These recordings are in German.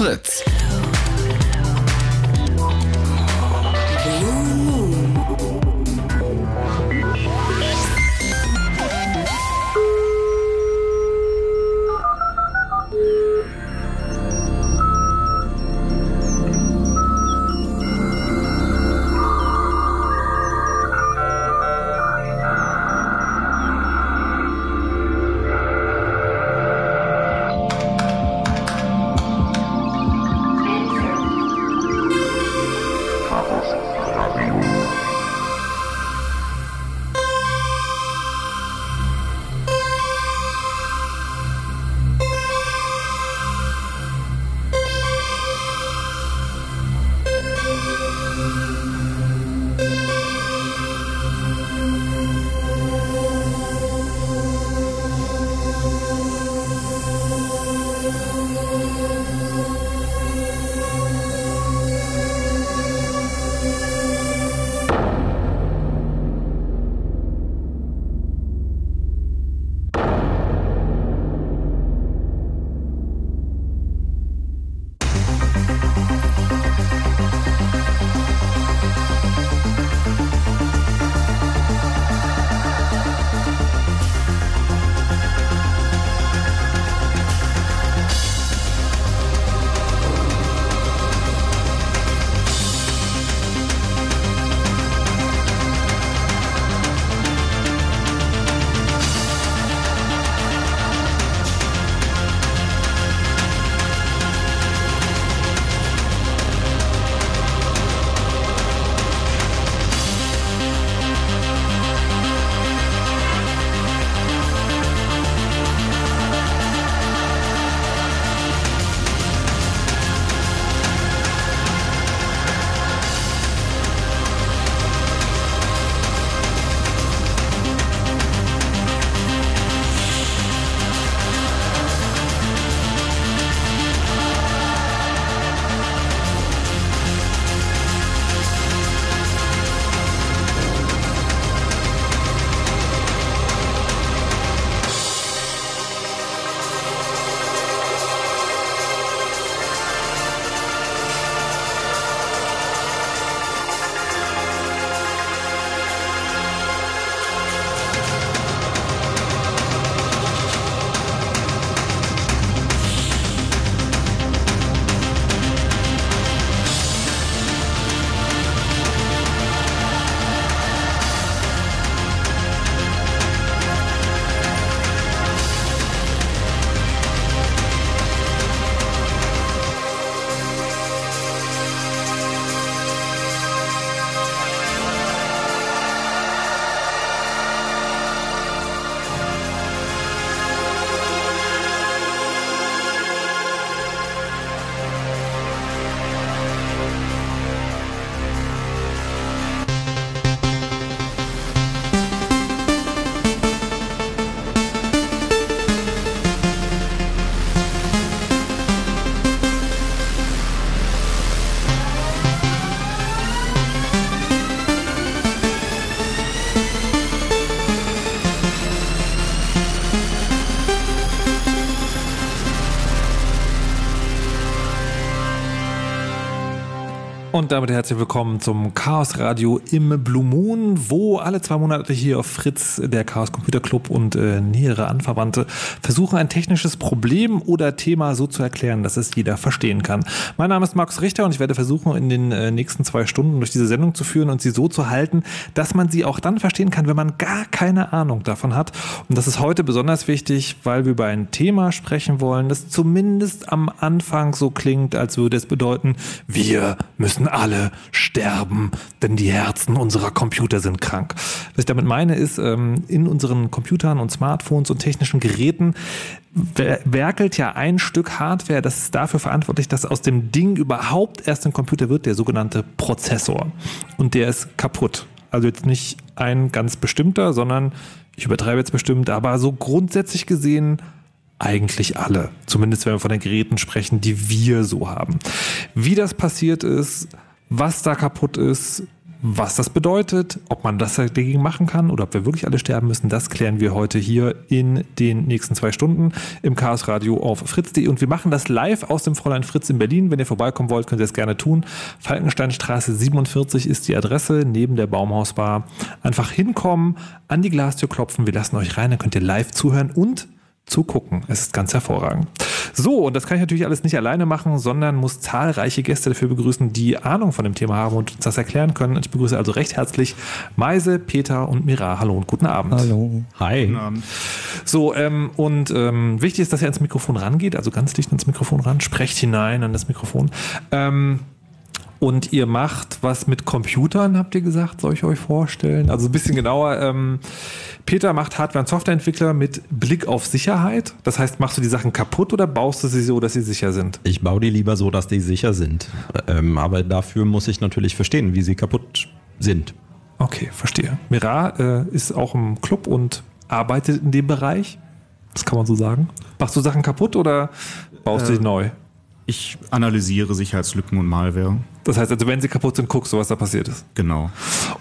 Fritz. Und damit herzlich willkommen zum Chaos Radio im Blue Moon, wo alle zwei Monate hier auf Fritz der Chaos Computer Club und äh, nähere Anverwandte versuchen, ein technisches Problem oder Thema so zu erklären, dass es jeder verstehen kann. Mein Name ist Markus Richter und ich werde versuchen, in den äh, nächsten zwei Stunden durch diese Sendung zu führen und sie so zu halten, dass man sie auch dann verstehen kann, wenn man gar keine Ahnung davon hat. Und das ist heute besonders wichtig, weil wir über ein Thema sprechen wollen, das zumindest am Anfang so klingt, als würde es bedeuten, wir müssen alle sterben, denn die Herzen unserer Computer sind krank. Was ich damit meine, ist, ähm, in unseren Computern und Smartphones und technischen Geräten werkelt ja ein Stück Hardware, das ist dafür verantwortlich, dass aus dem Ding überhaupt erst ein Computer wird, der sogenannte Prozessor. Und der ist kaputt. Also jetzt nicht ein ganz bestimmter, sondern ich übertreibe jetzt bestimmt, aber so grundsätzlich gesehen eigentlich alle. Zumindest wenn wir von den Geräten sprechen, die wir so haben. Wie das passiert ist, was da kaputt ist, Was das bedeutet, ob man das dagegen machen kann oder ob wir wirklich alle sterben müssen, das klären wir heute hier in den nächsten zwei Stunden im Chaos Radio auf fritz.de. Und wir machen das live aus dem Fräulein Fritz in Berlin. Wenn ihr vorbeikommen wollt, könnt ihr das gerne tun. Falkensteinstraße 47 ist die Adresse neben der Baumhausbar. Einfach hinkommen, an die Glastür klopfen. Wir lassen euch rein, dann könnt ihr live zuhören und zugucken. Es ist ganz hervorragend. So, und das kann ich natürlich alles nicht alleine machen, sondern muss zahlreiche Gäste dafür begrüßen, die Ahnung von dem Thema haben und uns das erklären können. Und ich begrüße also recht herzlich Meise, Peter und Mira. Hallo und guten Abend. Hallo. Hi. Guten Abend. So, ähm, und ähm, wichtig ist, dass ihr ans Mikrofon rangeht, also ganz dicht ans Mikrofon ran, sprecht hinein an das Mikrofon. Ähm, und ihr macht was mit Computern, habt ihr gesagt, soll ich euch vorstellen? Also ein bisschen genauer. Ähm, Peter macht Hardware- und Softwareentwickler mit Blick auf Sicherheit. Das heißt, machst du die Sachen kaputt oder baust du sie so, dass sie sicher sind? Ich baue die lieber so, dass die sicher sind. Ähm, aber dafür muss ich natürlich verstehen, wie sie kaputt sind. Okay, verstehe. Mira äh, ist auch im Club und arbeitet in dem Bereich. Das kann man so sagen. Machst du Sachen kaputt oder baust du äh, sie neu? Ich analysiere Sicherheitslücken und Malware. Das heißt also, wenn sie kaputt sind, guckst du, was da passiert ist. Genau.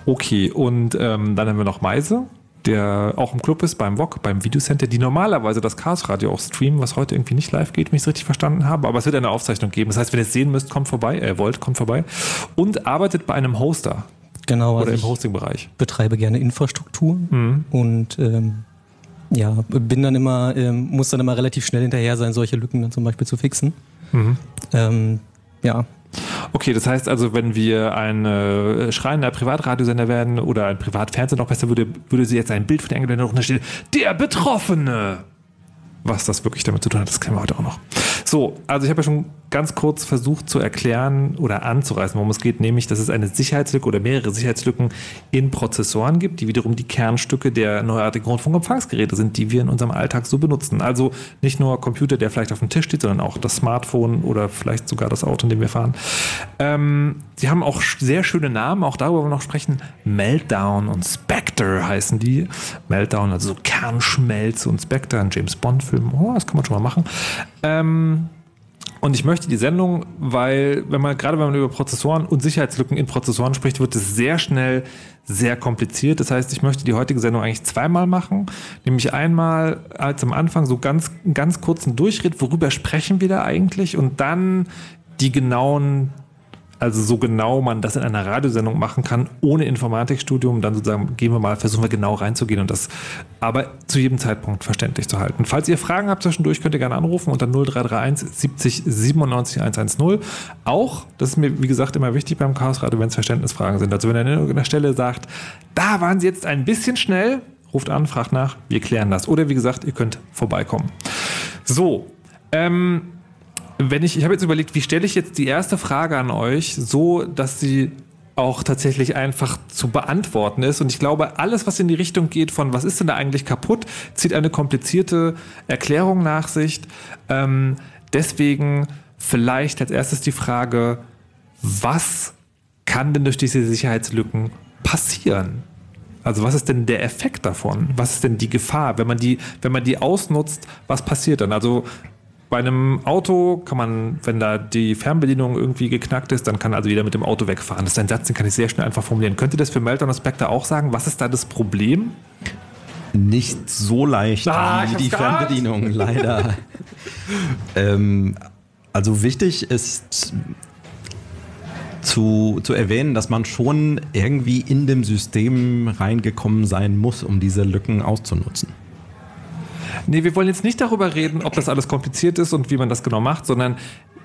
Okay, und ähm, dann haben wir noch Meise, der auch im Club ist, beim VOG, beim Videocenter, die normalerweise das Chaos Radio auch streamen, was heute irgendwie nicht live geht, wenn ich es richtig verstanden habe. Aber es wird eine Aufzeichnung geben. Das heißt, wenn ihr es sehen müsst, kommt vorbei, äh, wollt, kommt vorbei. Und arbeitet bei einem Hoster. Genau. Oder also im Hosting-Bereich. Betreibe gerne Infrastruktur mhm. und ähm, ja, bin dann immer, ähm, muss dann immer relativ schnell hinterher sein, solche Lücken dann zum Beispiel zu fixen. Mhm. Ähm, ja. Okay, das heißt also, wenn wir ein äh, schreiender Privatradiosender werden oder ein Privatfernsehen noch besser, würde, würde sie jetzt ein Bild von der Engelblende drunter stehen. Der Betroffene! Was das wirklich damit zu tun hat, das kennen wir heute auch noch. So, also ich habe ja schon ganz kurz versucht zu erklären oder anzureißen, worum es geht, nämlich, dass es eine Sicherheitslücke oder mehrere Sicherheitslücken in Prozessoren gibt, die wiederum die Kernstücke der neuartigen Rundfunkempfangsgeräte sind, die wir in unserem Alltag so benutzen. Also nicht nur Computer, der vielleicht auf dem Tisch steht, sondern auch das Smartphone oder vielleicht sogar das Auto, in dem wir fahren. Ähm, sie haben auch sehr schöne Namen, auch darüber wollen wir noch sprechen. Meltdown und Spectre heißen die. Meltdown, also so Kernschmelze und Spectre, ein James Bond-Film. Oh, das kann man schon mal machen. Ähm, und ich möchte die Sendung, weil, wenn man, gerade wenn man über Prozessoren und Sicherheitslücken in Prozessoren spricht, wird es sehr schnell sehr kompliziert. Das heißt, ich möchte die heutige Sendung eigentlich zweimal machen. Nämlich einmal als am Anfang so ganz, ganz kurzen Durchritt, worüber sprechen wir da eigentlich? Und dann die genauen also so genau man das in einer Radiosendung machen kann, ohne Informatikstudium, dann sozusagen gehen wir mal, versuchen wir genau reinzugehen und das aber zu jedem Zeitpunkt verständlich zu halten. Falls ihr Fragen habt zwischendurch, könnt ihr gerne anrufen unter 0331 70 97 110. Auch, das ist mir wie gesagt immer wichtig beim Chaos Radio, wenn es Verständnisfragen sind. Also wenn ihr an irgendeiner Stelle sagt, da waren sie jetzt ein bisschen schnell, ruft an, fragt nach, wir klären das. Oder wie gesagt, ihr könnt vorbeikommen. So, ähm, wenn ich, ich habe jetzt überlegt, wie stelle ich jetzt die erste Frage an euch, so dass sie auch tatsächlich einfach zu beantworten ist. Und ich glaube, alles, was in die Richtung geht von, was ist denn da eigentlich kaputt, zieht eine komplizierte Erklärung nach sich. Ähm, deswegen vielleicht als erstes die Frage, was kann denn durch diese Sicherheitslücken passieren? Also was ist denn der Effekt davon? Was ist denn die Gefahr, wenn man die, wenn man die ausnutzt? Was passiert dann? Also bei einem Auto kann man, wenn da die Fernbedienung irgendwie geknackt ist, dann kann also jeder mit dem Auto wegfahren. Das ist ein Satz, den kann ich sehr schnell einfach formulieren. Könnt ihr das für Meltdown Spectre auch sagen? Was ist da das Problem? Nicht so leicht ah, wie die Fernbedienung, leider. ähm, also wichtig ist zu, zu erwähnen, dass man schon irgendwie in dem System reingekommen sein muss, um diese Lücken auszunutzen. Nee, wir wollen jetzt nicht darüber reden, ob das alles kompliziert ist und wie man das genau macht, sondern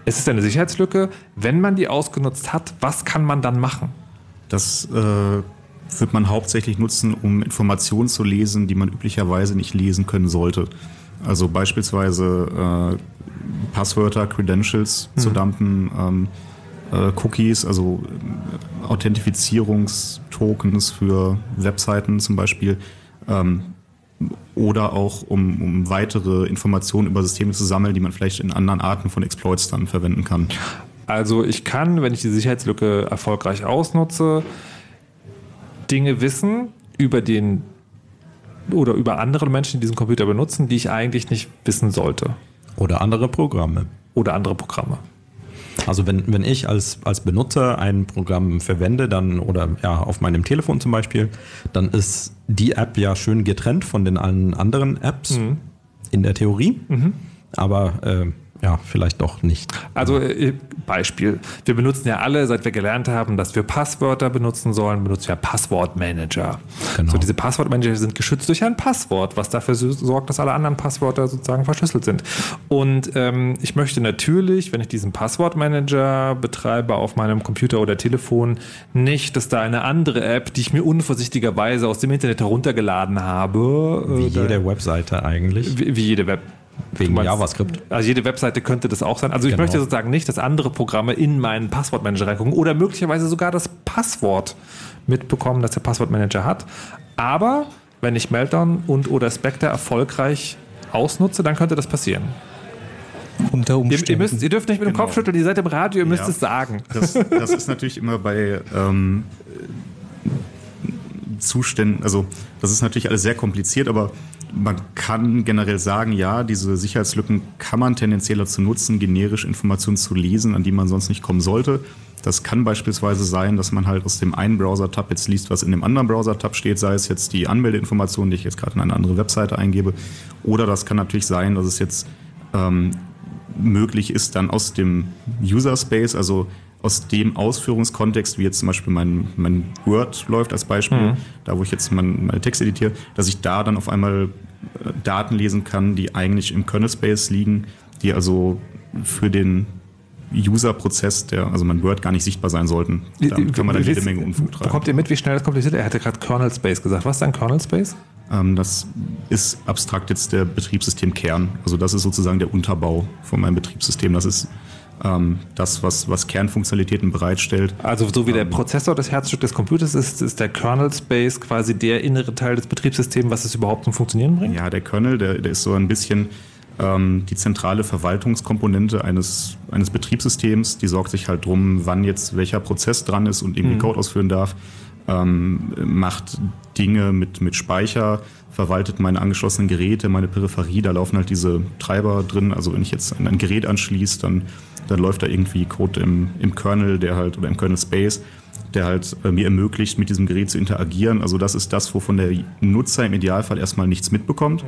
es ist eine Sicherheitslücke. Wenn man die ausgenutzt hat, was kann man dann machen? Das äh, wird man hauptsächlich nutzen, um Informationen zu lesen, die man üblicherweise nicht lesen können sollte. Also beispielsweise äh, Passwörter, Credentials hm. zu dumpen, ähm, äh, Cookies, also äh, Authentifizierungstokens für Webseiten zum Beispiel. Ähm, oder auch um, um weitere Informationen über Systeme zu sammeln, die man vielleicht in anderen Arten von Exploits dann verwenden kann. Also ich kann, wenn ich die Sicherheitslücke erfolgreich ausnutze, Dinge wissen über den oder über andere Menschen, die diesen Computer benutzen, die ich eigentlich nicht wissen sollte. Oder andere Programme. Oder andere Programme. Also wenn, wenn ich als, als Benutzer ein Programm verwende, dann oder ja auf meinem Telefon zum Beispiel, dann ist die App ja schön getrennt von den allen anderen Apps in der Theorie. Aber äh, ja, vielleicht doch nicht. Also äh, Beispiel. Wir benutzen ja alle, seit wir gelernt haben, dass wir Passwörter benutzen sollen, benutzen wir Passwortmanager. Genau. So, diese Passwortmanager sind geschützt durch ein Passwort, was dafür so- sorgt, dass alle anderen Passwörter sozusagen verschlüsselt sind. Und ähm, ich möchte natürlich, wenn ich diesen Passwortmanager betreibe auf meinem Computer oder Telefon, nicht, dass da eine andere App, die ich mir unvorsichtigerweise aus dem Internet heruntergeladen habe, Wie äh, da- jede Webseite eigentlich. wie, wie jede Web. Wegen meinst- JavaScript. Also jede Webseite könnte das auch sein. Also ich Genau. möchte sozusagen nicht, dass andere Programme in meinen Passwortmanager reingucken oder möglicherweise sogar das Passwort mitbekommen, das der Passwortmanager hat. Aber wenn ich Meltdown und oder Spectre erfolgreich ausnutze, dann könnte das passieren. Unter Ihr, Umständen. ihr, müsst, ihr dürft nicht mit dem Genau. Kopf schütteln, ihr seid im Radio, ihr müsst Ja. es sagen. Das, das ist natürlich immer bei ähm, Zuständen, also das ist natürlich alles sehr kompliziert, aber man kann generell sagen, ja, diese Sicherheitslücken kann man tendenziell dazu nutzen, generisch Informationen zu lesen, an die man sonst nicht kommen sollte. Das kann beispielsweise sein, dass man halt aus dem einen Browser-Tab jetzt liest, was in dem anderen Browser-Tab steht, sei es jetzt die Anmeldeinformationen, die ich jetzt gerade in eine andere Webseite eingebe. Oder das kann natürlich sein, dass es jetzt ähm, möglich ist, dann aus dem User Space, also aus dem Ausführungskontext, wie jetzt zum Beispiel mein, mein Word läuft als Beispiel, da wo ich jetzt mein, meine Texte editiere, dass ich da dann auf einmal äh, Daten lesen kann, die eigentlich im Kernel Space liegen, die also für den User-Prozess, der, also mein Word gar nicht sichtbar sein sollten. Da kann man dann jede Menge Unfug treiben. Bekommt ihr mit, wie schnell das kompliziert ist? Er hatte gerade Kernel Space gesagt. Was ist ein Kernel Space? Ähm, das ist abstrakt jetzt der Betriebssystemkern. Also das ist sozusagen der Unterbau von meinem Betriebssystem. Das ist ähm, das, was, was Kernfunktionalitäten bereitstellt. Also so wie der Prozessor das Herzstück des Computers ist, ist der Kernel Space quasi der innere Teil des Betriebssystems, was es überhaupt zum Funktionieren bringt? Ja, der Kernel, der, der ist so ein bisschen ähm, die zentrale Verwaltungskomponente eines, eines Betriebssystems. Die sorgt sich halt drum, wann jetzt welcher Prozess dran ist und irgendwie Code ausführen darf. Ähm, macht Dinge mit, mit Speicher, verwaltet meine angeschlossenen Geräte, meine Peripherie, da laufen halt diese Treiber drin. Also wenn ich jetzt ein Gerät anschließe, dann, dann läuft da irgendwie Code im, im Kernel, der halt, oder im Kernel Space, der halt äh, mir ermöglicht, mit diesem Gerät zu interagieren. Also das ist das, wovon der Nutzer im Idealfall erstmal nichts mitbekommt,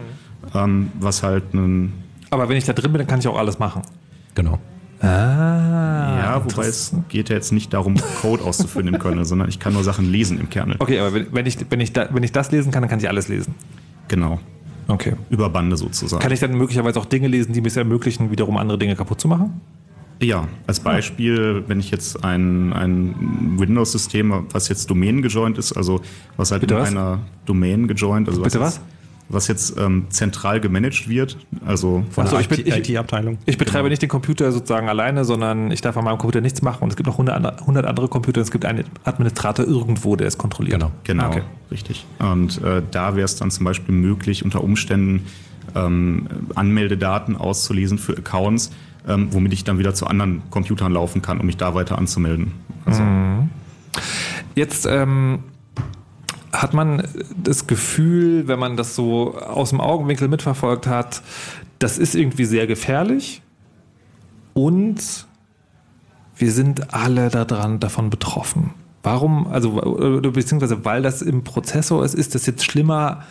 ähm, was halt ein, Aber wenn ich da drin bin, dann kann ich auch alles machen. Genau. Ah. ja, wobei es geht ja jetzt nicht darum, Code auszuführen im Kernel, sondern ich kann nur Sachen lesen im Kernel. Okay, aber wenn, wenn, ich, wenn, ich da, wenn ich das lesen kann, dann kann ich alles lesen. Genau. Okay. Über Bande sozusagen. Kann ich dann möglicherweise auch Dinge lesen, die mir es ermöglichen, wiederum andere Dinge kaputt zu machen? Ja, als Beispiel, wenn ich jetzt ein, ein Windows-System, was jetzt Domain gejoint ist, also was halt Bitte in was? einer Domain gejoint, also Bitte was? Jetzt, was jetzt ähm, zentral gemanagt wird, also Von Ach so, der ich bin- ich- IT-Abteilung. Ich betreibe nicht den Computer sozusagen alleine, sondern ich darf an meinem Computer nichts machen und es gibt noch 100 andere, 100 andere Computer und es gibt einen Administrator irgendwo, der es kontrolliert. Genau. Genau, Ah, Okay. richtig. Und äh, da wäre es dann zum Beispiel möglich, unter Umständen ähm, Anmeldedaten auszulesen für Accounts, ähm, womit ich dann wieder zu anderen Computern laufen kann, um mich da weiter anzumelden. Also, Jetzt ähm, hat man das Gefühl, wenn man das so aus dem Augenwinkel mitverfolgt hat, das ist irgendwie sehr gefährlich und wir sind alle daran davon betroffen. Warum, also oder beziehungsweise weil das im Prozessor ist, ist das jetzt schlimmer.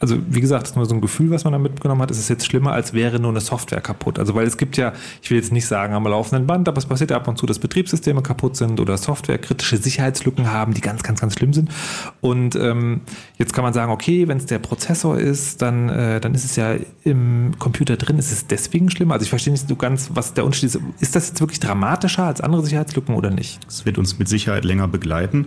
Also wie gesagt, das ist nur so ein Gefühl, was man da mitgenommen hat. Ist es jetzt schlimmer, als wäre nur eine Software kaputt? Also weil es gibt ja, ich will jetzt nicht sagen am laufenden Band, aber es passiert ja ab und zu, dass Betriebssysteme kaputt sind oder Software kritische Sicherheitslücken haben, die ganz, ganz, ganz schlimm sind. Und ähm, jetzt kann man sagen, okay, wenn es der Prozessor ist, dann, äh, dann ist es ja im Computer drin. Ist es deswegen schlimmer? Also ich verstehe nicht so ganz, was der Unterschied ist. Ist das jetzt wirklich dramatischer als andere Sicherheitslücken oder nicht? Es wird uns mit Sicherheit länger begleiten.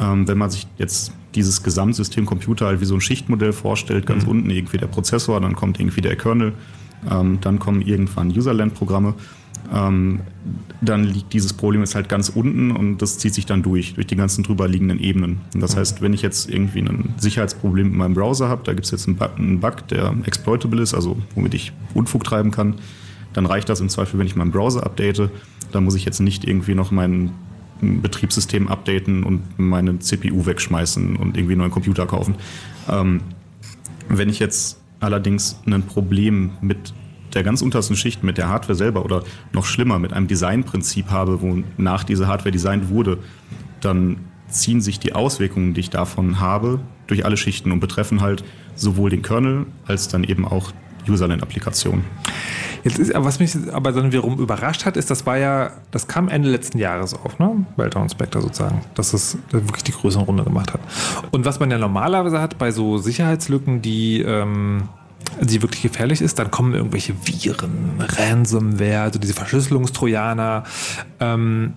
Ähm, wenn man sich jetzt dieses Gesamtsystem Computer halt wie so ein Schichtmodell vorstellt, ganz unten irgendwie der Prozessor, dann kommt irgendwie der Kernel, ähm, dann kommen irgendwann Userland-Programme. Ähm, dann liegt dieses Problem jetzt halt ganz unten und das zieht sich dann durch, durch die ganzen drüber liegenden Ebenen. Und das heißt, wenn ich jetzt irgendwie ein Sicherheitsproblem mit meinem Browser habe, da gibt es jetzt einen Bug, einen Bug, der exploitable ist, also womit ich Unfug treiben kann, dann reicht das im Zweifel, wenn ich meinen Browser update. Da muss ich jetzt nicht irgendwie noch meinen Betriebssystem updaten und meine CPU wegschmeißen und irgendwie einen neuen Computer kaufen. Ähm, wenn ich jetzt allerdings ein Problem mit der ganz untersten Schicht mit der Hardware selber oder noch schlimmer mit einem Designprinzip habe, wonach diese Hardware designt wurde, dann ziehen sich die Auswirkungen, die ich davon habe, durch alle Schichten und betreffen halt sowohl den Kernel als dann eben auch Userland-Applikationen. Jetzt ist, was mich aber dann wiederum überrascht hat, ist, das war ja, das kam Ende letzten Jahres auf, ne? Meltdown Spectre sozusagen, dass es wirklich die größere Runde gemacht hat. Und was man ja normalerweise hat bei so Sicherheitslücken, die, ähm, die wirklich gefährlich ist, dann kommen irgendwelche Viren, Ransomware, also diese Verschlüsselungstrojaner. Ähm,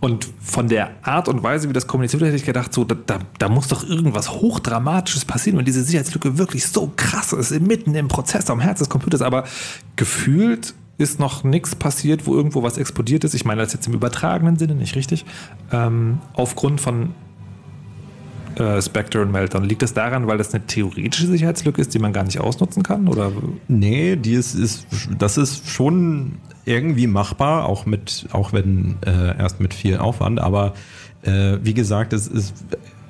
und von der Art und Weise, wie das kommuniziert wird, hätte ich gedacht, so, da, da, da, muss doch irgendwas Hochdramatisches passieren, wenn diese Sicherheitslücke wirklich so krass ist, mitten im Prozess, am Herz des Computers. Aber gefühlt ist noch nichts passiert, wo irgendwo was explodiert ist. Ich meine das jetzt im übertragenen Sinne, nicht richtig. Ähm, aufgrund von äh, Spectre und Meltdown. Liegt das daran, weil das eine theoretische Sicherheitslücke ist, die man gar nicht ausnutzen kann? Oder? Nee, die ist, ist, das ist schon irgendwie machbar, auch mit, auch wenn äh, erst mit viel Aufwand, aber äh, wie gesagt, es ist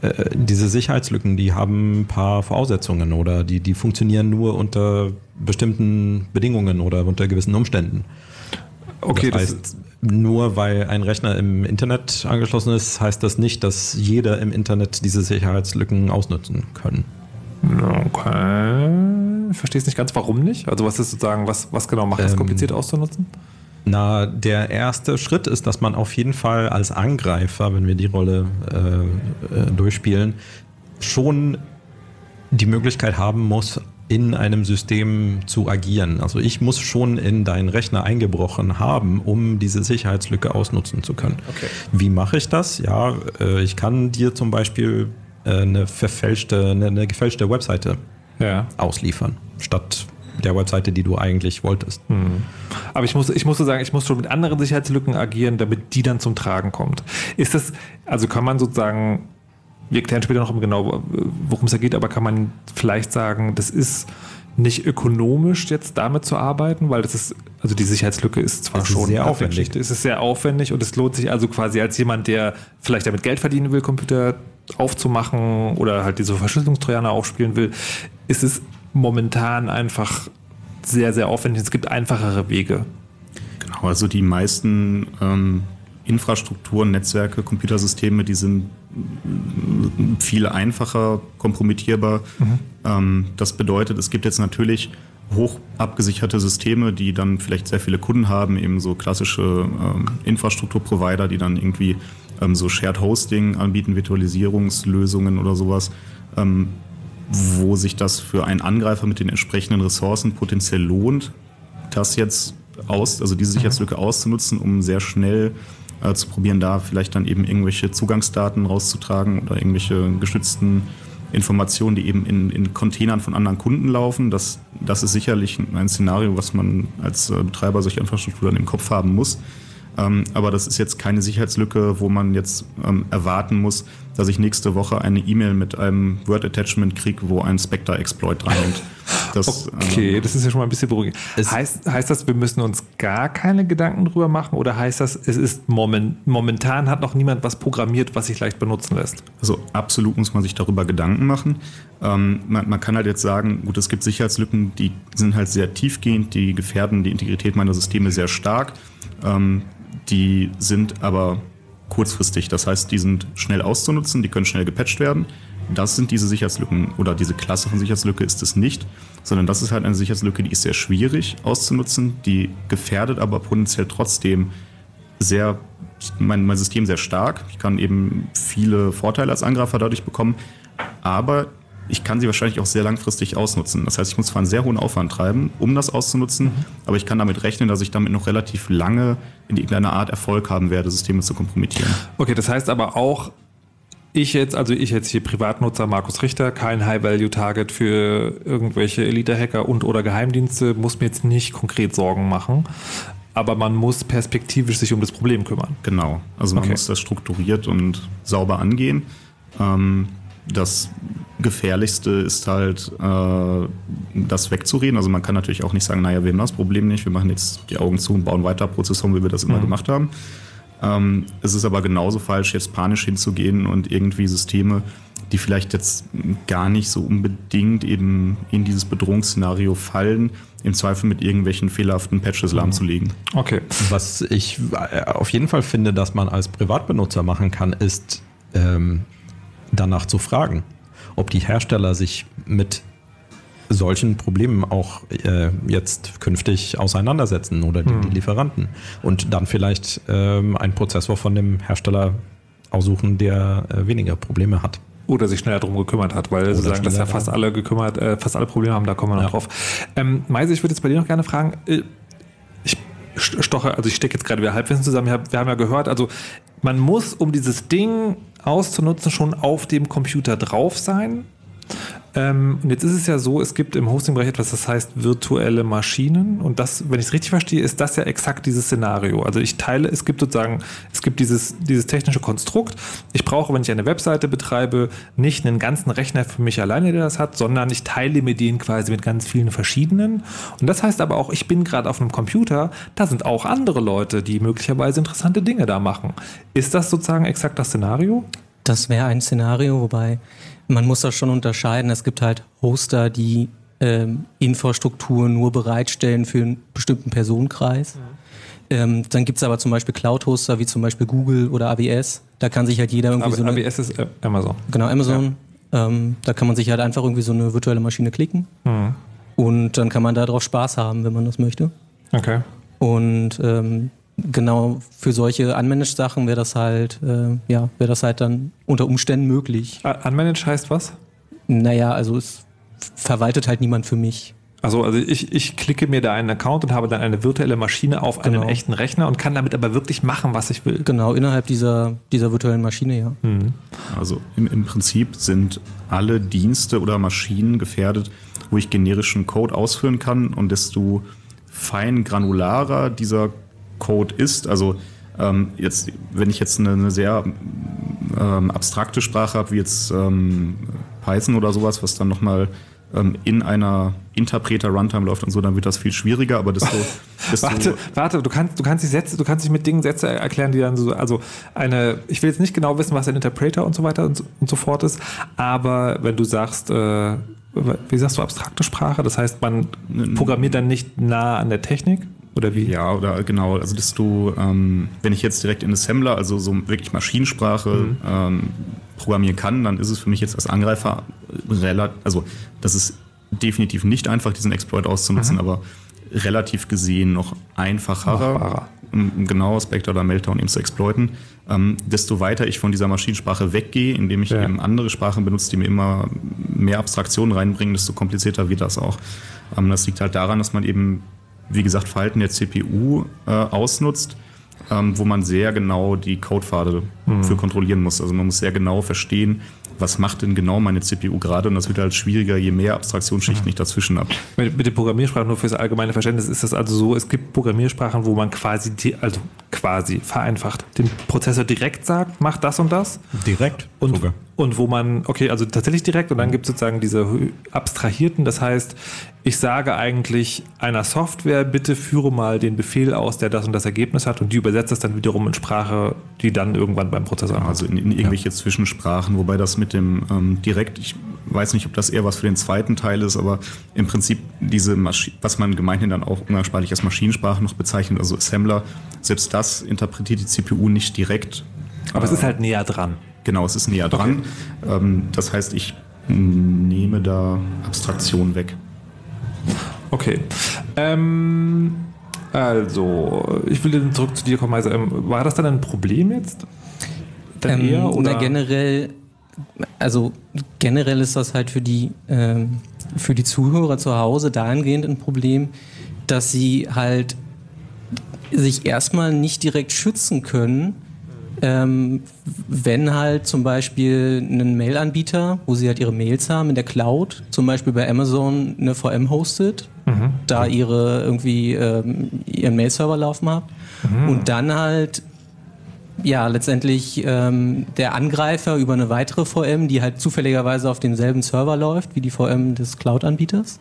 äh, diese Sicherheitslücken, die haben ein paar Voraussetzungen oder die, die funktionieren nur unter bestimmten Bedingungen oder unter gewissen Umständen. Okay, das heißt, das nur weil ein Rechner im Internet angeschlossen ist, heißt das nicht, dass jeder im Internet diese Sicherheitslücken ausnutzen können. Okay. Ich verstehe es nicht ganz, warum nicht? Also was ist sozusagen, was, was genau macht es ähm, kompliziert auszunutzen? Na, der erste Schritt ist, dass man auf jeden Fall als Angreifer, wenn wir die Rolle äh, äh, durchspielen, schon die Möglichkeit haben muss, in einem System zu agieren. Also ich muss schon in deinen Rechner eingebrochen haben, um diese Sicherheitslücke ausnutzen zu können. Okay. Wie mache ich das? Ja, äh, ich kann dir zum Beispiel äh, eine verfälschte, eine, gefälschte Webseite ja. ausliefern, statt der Webseite, die du eigentlich wolltest. Hm. Aber ich muss, ich muss sagen, ich muss schon mit anderen Sicherheitslücken agieren, damit die dann zum Tragen kommt. Ist das, also kann man sozusagen, wir erklären später noch genau, worum es da geht, aber kann man vielleicht sagen, das ist nicht ökonomisch jetzt damit zu arbeiten, weil das ist, also die Sicherheitslücke ist zwar ist schon sehr aufwendig. Es ist sehr aufwendig und es lohnt sich also quasi als jemand, der vielleicht damit Geld verdienen will, Computer aufzumachen oder halt diese Verschlüsselungstrojaner aufspielen will, ist es momentan einfach sehr, sehr aufwendig. Es gibt einfachere Wege. Genau, also die meisten ähm, Infrastrukturen, Netzwerke, Computersysteme, die sind viel einfacher kompromittierbar. Mhm. Ähm, das bedeutet, es gibt jetzt natürlich hoch abgesicherte Systeme, die dann vielleicht sehr viele Kunden haben, eben so klassische ähm, Infrastrukturprovider, die dann irgendwie ähm, so Shared Hosting anbieten, Virtualisierungslösungen oder sowas, ähm, wo sich das für einen Angreifer mit den entsprechenden Ressourcen potenziell lohnt, das jetzt aus, also diese Sicherheitslücke auszunutzen, um sehr schnell äh, zu probieren, da vielleicht dann eben irgendwelche Zugangsdaten rauszutragen oder irgendwelche geschützten Informationen, die eben in, in Containern von anderen Kunden laufen. Das, das ist sicherlich ein Szenario, was man als äh, Betreiber solcher Infrastruktur dann im Kopf haben muss. Ähm, aber das ist jetzt keine Sicherheitslücke, wo man jetzt ähm, erwarten muss, dass ich nächste Woche eine E-Mail mit einem Word-Attachment kriege, wo ein Spectre-Exploit dranhängt. Das, okay, ähm, das ist ja schon mal ein bisschen beruhigend. Heißt, heißt das, wir müssen uns gar keine Gedanken drüber machen oder heißt das, es ist moment, momentan hat noch niemand was programmiert, was sich leicht benutzen lässt? Also absolut muss man sich darüber Gedanken machen. Ähm, man, man, kann halt jetzt sagen, gut, es gibt Sicherheitslücken, die sind halt sehr tiefgehend, die gefährden die Integrität meiner Systeme sehr stark. Ähm, die sind aber kurzfristig. Das heißt, die sind schnell auszunutzen, die können schnell gepatcht werden. Das sind diese Sicherheitslücken oder diese Klasse von Sicherheitslücke ist es nicht, sondern das ist halt eine Sicherheitslücke, die ist sehr schwierig auszunutzen, die gefährdet aber potenziell trotzdem sehr mein, mein System sehr stark. Ich kann eben viele Vorteile als Angreifer dadurch bekommen, aber ich kann sie wahrscheinlich auch sehr langfristig ausnutzen. Das heißt, ich muss zwar einen sehr hohen Aufwand treiben, um das auszunutzen, mhm. aber ich kann damit rechnen, dass ich damit noch relativ lange in irgendeiner Art Erfolg haben werde, Systeme zu kompromittieren. Okay, das heißt aber auch, ich jetzt, also ich jetzt hier Privatnutzer Markus Richter, kein High-Value-Target für irgendwelche Elite-Hacker und oder Geheimdienste, muss mir jetzt nicht konkret Sorgen machen. Aber man muss perspektivisch sich um das Problem kümmern. Genau. Also man okay. muss das strukturiert und sauber angehen. Ähm, das Gefährlichste ist halt, äh, das wegzureden. Also man kann natürlich auch nicht sagen, naja, wir haben das Problem nicht, wir machen jetzt die Augen zu und bauen weiter Prozessoren, wie wir das immer mhm. gemacht haben. Ähm, es ist aber genauso falsch, jetzt panisch hinzugehen und irgendwie Systeme die vielleicht jetzt gar nicht so unbedingt eben in dieses Bedrohungsszenario fallen, im Zweifel mit irgendwelchen fehlerhaften Patches Mhm. lahmzulegen. Okay. Was ich äh, auf jeden Fall finde, dass man als Privatbenutzer machen kann, ist ähm, danach zu fragen, ob die Hersteller sich mit solchen Problemen auch äh, jetzt künftig auseinandersetzen oder die, die Lieferanten und dann vielleicht ähm, einen Prozessor von dem Hersteller aussuchen, der äh, weniger Probleme hat. Oder sich schneller darum gekümmert hat, weil sie sagen, dass ja fast alle gekümmert, äh, fast alle Probleme haben, da kommen wir noch Ja. drauf. Ähm, Meise, ich würde jetzt bei dir noch gerne fragen, äh, ich st- stoche, also ich stecke jetzt gerade wieder Halbwissen zusammen, wir haben ja gehört, also man muss, um dieses Ding auszunutzen, schon auf dem Computer drauf sein. Ähm, und jetzt ist es ja so, es gibt im Hosting-Bereich etwas, das heißt virtuelle Maschinen. Und das, wenn ich es richtig verstehe, ist das ja exakt dieses Szenario. Also ich teile, es gibt sozusagen, es gibt dieses, dieses technische Konstrukt. Ich brauche, wenn ich eine Webseite betreibe, nicht einen ganzen Rechner für mich alleine, der das hat, sondern ich teile mir den quasi mit ganz vielen verschiedenen. Und das heißt aber auch, ich bin gerade auf einem Computer, da sind auch andere Leute, die möglicherweise interessante Dinge da machen. Ist das sozusagen exakt das Szenario? Das wäre ein Szenario, wobei man muss das schon unterscheiden. Es gibt halt Hoster, die ähm, Infrastruktur nur bereitstellen für einen bestimmten Personenkreis. Ähm, dann gibt es aber zum Beispiel Cloud-Hoster wie zum Beispiel Google oder AWS. Da kann sich halt jeder irgendwie Aber so eine, AWS ist äh, Amazon. genau Amazon. Ähm, da kann man sich halt einfach irgendwie so eine virtuelle Maschine klicken Mhm. und dann kann man darauf Spaß haben, wenn man das möchte. Okay. Und ähm, genau für solche Unmanaged-Sachen wäre das halt, äh, ja, wäre das halt dann unter Umständen möglich. Unmanaged heißt was? Naja, also es verwaltet halt niemand für mich. Also, also ich, ich klicke mir da einen Account und habe dann eine virtuelle Maschine auf einen Genau. echten Rechner und kann damit aber wirklich machen, was ich will. Genau, innerhalb dieser, dieser virtuellen Maschine, ja. Also im, im Prinzip sind alle Dienste oder Maschinen gefährdet, wo ich generischen Code ausführen kann und desto fein granularer dieser Code ist, also ähm, jetzt, wenn ich jetzt eine, eine sehr ähm, abstrakte Sprache habe, wie jetzt ähm, Python oder sowas, was dann nochmal ähm, in einer Interpreter-Runtime läuft und so, dann wird das viel schwieriger, aber desto, desto Warte, warte, du kannst, du kannst die Sätze, du kannst dich mit Dingen Sätze erklären, die dann so, also eine, ich will jetzt nicht genau wissen, was ein Interpreter und so weiter und so, und so fort ist, aber wenn du sagst, äh, wie sagst du, abstrakte Sprache, das heißt, man programmiert dann nicht nah an der Technik oder wie? Ja, oder genau, also desto, ähm, wenn ich jetzt direkt in Assembler, also so wirklich Maschinensprache ähm, programmieren kann, dann ist es für mich jetzt als Angreifer relativ, also das ist definitiv nicht einfach, diesen Exploit auszunutzen, aber relativ gesehen noch einfacher, Machbarer. um um genau Spectre oder Meltdown eben zu exploiten. Ähm, desto weiter ich von dieser Maschinensprache weggehe, indem ich Ja. eben andere Sprachen benutze, die mir immer mehr Abstraktionen reinbringen, desto komplizierter wird das auch. Ähm, das liegt halt daran, dass man eben, wie gesagt, Verhalten der CPU äh, ausnutzt, ähm, wo man sehr genau die Codepfade für kontrollieren muss. Also man muss sehr genau verstehen, was macht denn genau meine CPU gerade und das wird halt schwieriger, je mehr Abstraktionsschichten ich dazwischen habe. Mit, mit den Programmiersprachen, nur fürs allgemeine Verständnis, ist das also so, es gibt Programmiersprachen, wo man quasi, die, also quasi vereinfacht, dem Prozessor direkt sagt, mach das und das. Direkt Und, sogar. Und wo man, okay, also tatsächlich direkt und dann gibt es sozusagen diese abstrahierten, das heißt, ich sage eigentlich einer Software, bitte führe mal den Befehl aus, der das und das Ergebnis hat und die übersetzt das dann wiederum in Sprache, die dann irgendwann beim Prozessor ankommt. Also in, in irgendwelche Zwischensprachen, wobei das mit dem ähm, direkt, ich weiß nicht, ob das eher was für den zweiten Teil ist, aber im Prinzip diese Maschi was man gemeinhin dann auch umgangssprachlich als Maschinensprache noch bezeichnet, also Assembler, selbst das interpretiert die CPU nicht direkt. Aber es ist halt näher dran. Genau, es ist näher dran. Ähm, das heißt, ich nehme da Abstraktion weg. Okay. Ähm, also, ich will dann zurück zu dir kommen. Also, ähm, war das dann ein Problem jetzt? Dann Ähm, eher, oder? Na, generell, also generell ist das halt für die, ähm, für die Zuhörer zu Hause dahingehend ein Problem, dass sie halt sich erstmal nicht direkt schützen können, ähm, wenn halt zum Beispiel ein Mail-Anbieter, wo sie halt ihre Mails haben in der Cloud, zum Beispiel bei Amazon eine VM hostet, da ihre irgendwie ähm, ihren Mail-Server laufen habt und dann halt ja, letztendlich ähm, der Angreifer über eine weitere VM, die halt zufälligerweise auf demselben Server läuft wie die VM des Cloud-Anbieters,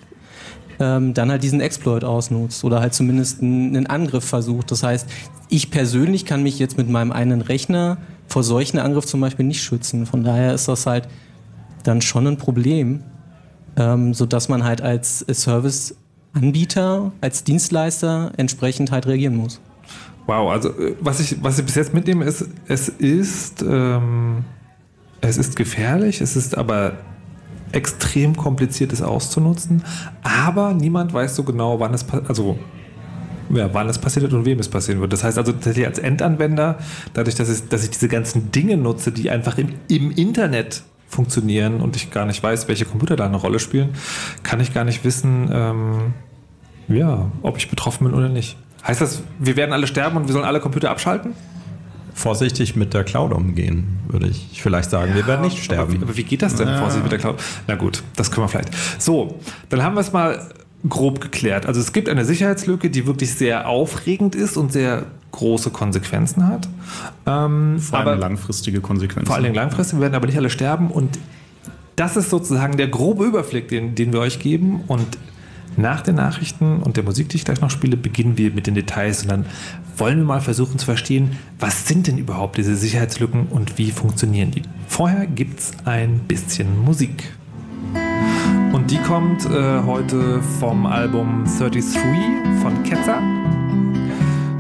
ähm, dann halt diesen Exploit ausnutzt oder halt zumindest einen, Angriff versucht. Das heißt, ich persönlich kann mich jetzt mit meinem eigenen Rechner vor solchen Angriff zum Beispiel nicht schützen. Von daher ist das halt dann schon ein Problem, ähm, sodass man halt als Serviceanbieter, als Dienstleister entsprechend halt reagieren muss. Wow, also äh, was ich, was ich bis jetzt mitnehme, ist, es ist, ähm, es ist gefährlich, es ist aber extrem kompliziert, es auszunutzen, aber niemand weiß so genau, wann es also ja, wann es passiert und wem es passieren wird. Das heißt also tatsächlich als Endanwender, dadurch, dass ich, dass ich diese ganzen Dinge nutze, die einfach im, im Internet funktionieren und ich gar nicht weiß, welche Computer da eine Rolle spielen, kann ich gar nicht wissen, ähm, ja, ob ich betroffen bin oder nicht. Heißt das, wir werden alle sterben und wir sollen alle Computer abschalten? Vorsichtig mit der Cloud umgehen, würde ich vielleicht sagen. Ja, wir werden nicht sterben. Aber wie, aber wie geht das denn, ja. vorsichtig mit der Cloud? Na gut, das können wir vielleicht. So, dann haben wir es mal grob geklärt. Also es gibt eine Sicherheitslücke, die wirklich sehr aufregend ist und sehr große Konsequenzen hat. Ähm, vor allem langfristige Konsequenzen. Vor allem langfristig, wir werden aber nicht alle sterben und das ist sozusagen der grobe Überblick, den, den wir euch geben und nach den Nachrichten und der Musik, die ich gleich noch spiele, beginnen wir mit den Details und dann wollen wir mal versuchen zu verstehen, was sind denn überhaupt diese Sicherheitslücken und wie funktionieren die. Vorher gibt es ein bisschen Musik. Und die kommt äh, heute vom Album 33 von Ketzer.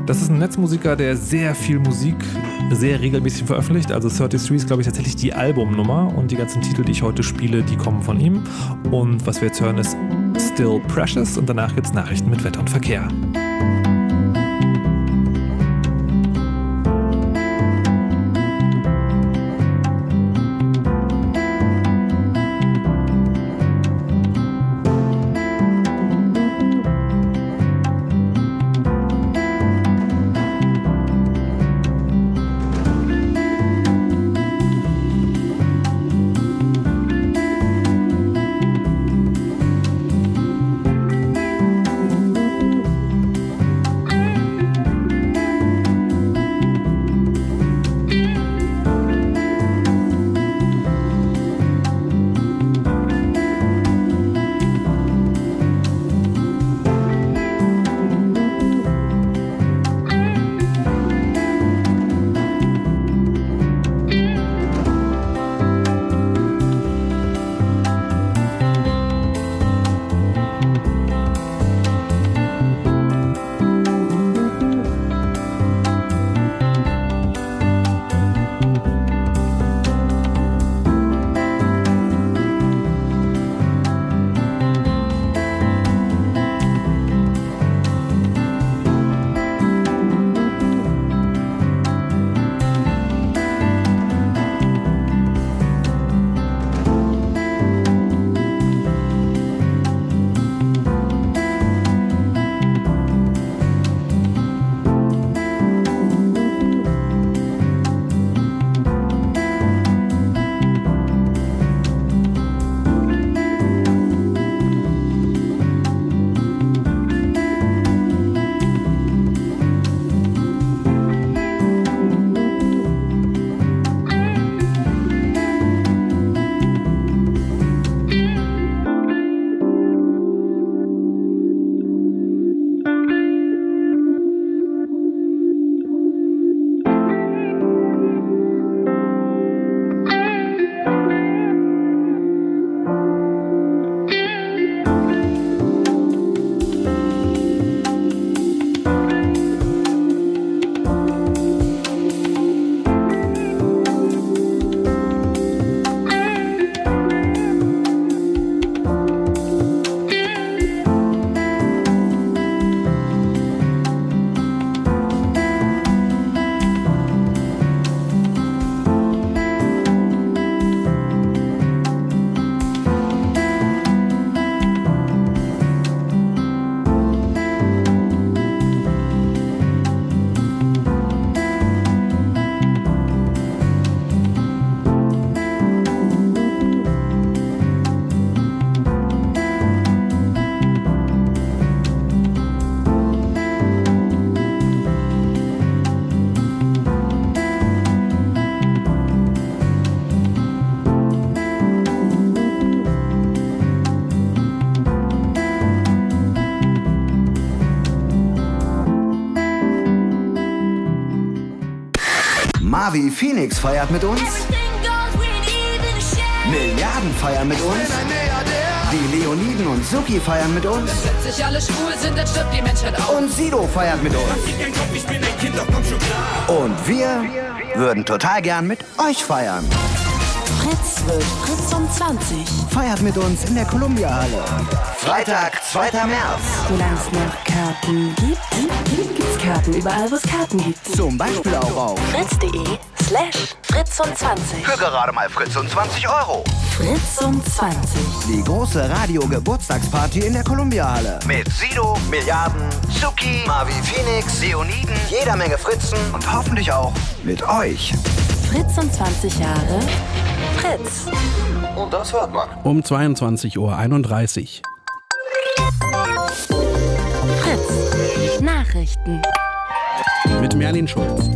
Das ist ein Netzmusiker, der sehr viel Musik sehr regelmäßig veröffentlicht. Also 33 ist, glaube ich, tatsächlich die Albumnummer und die ganzen Titel, die ich heute spiele, die kommen von ihm. Und was wir jetzt hören, ist Still Precious und danach gibt es Nachrichten mit Wetter und Verkehr. Marvi Phoenix feiert mit uns. Milliarden feiern mit uns. Die Leoniden und Suki feiern mit uns. Sind, dann stirbt die Menschheit auch. Und Sido feiert mit uns. Und wir würden total gern mit euch feiern. Fritz wird Fritz um 20. Feiert mit uns in der Columbia-Halle. Freitag, 2. März. Solange es noch Karten gibt, gibt's Karten überall, wo es Karten gibt. Zum Beispiel auch auf Fritz.de slash Fritz um 20. für gerade mal Fritz und 20 Euro. Fritz um 20. Die große Radio-Geburtstagsparty in der Columbia-Halle. Mit Sido, Milliarden, Suki, Marvi Phoenix, Leoniden, jeder Menge Fritzen und hoffentlich auch mit euch. Fritz um 20 Jahre. Fritz. Und das hört man. um 22.31 Uhr. Fritz. Nachrichten. Mit Merlin Schulz.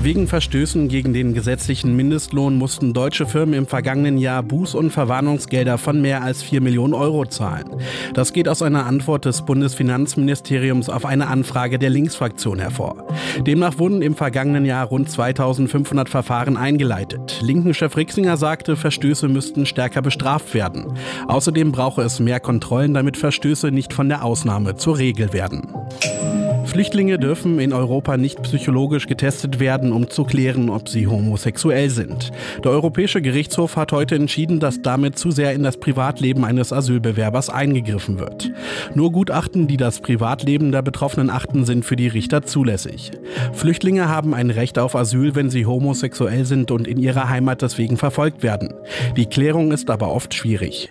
Wegen Verstößen gegen den gesetzlichen Mindestlohn mussten deutsche Firmen im vergangenen Jahr Buß- und Verwarnungsgelder von mehr als 4 Millionen Euro zahlen. Das geht aus einer Antwort des Bundesfinanzministeriums auf eine Anfrage der Linksfraktion hervor. Demnach wurden im vergangenen Jahr rund 2500 Verfahren eingeleitet. Linken-Chef Rixinger sagte, Verstöße müssten stärker bestraft werden. Außerdem brauche es mehr Kontrollen, damit Verstöße nicht von der Ausnahme zur Regel werden. Flüchtlinge dürfen in Europa nicht psychologisch getestet werden, um zu klären, ob sie homosexuell sind. Der Europäische Gerichtshof hat heute entschieden, dass damit zu sehr in das Privatleben eines Asylbewerbers eingegriffen wird. Nur Gutachten, die das Privatleben der Betroffenen achten, sind für die Richter zulässig. Flüchtlinge haben ein Recht auf Asyl, wenn sie homosexuell sind und in ihrer Heimat deswegen verfolgt werden. Die Klärung ist aber oft schwierig.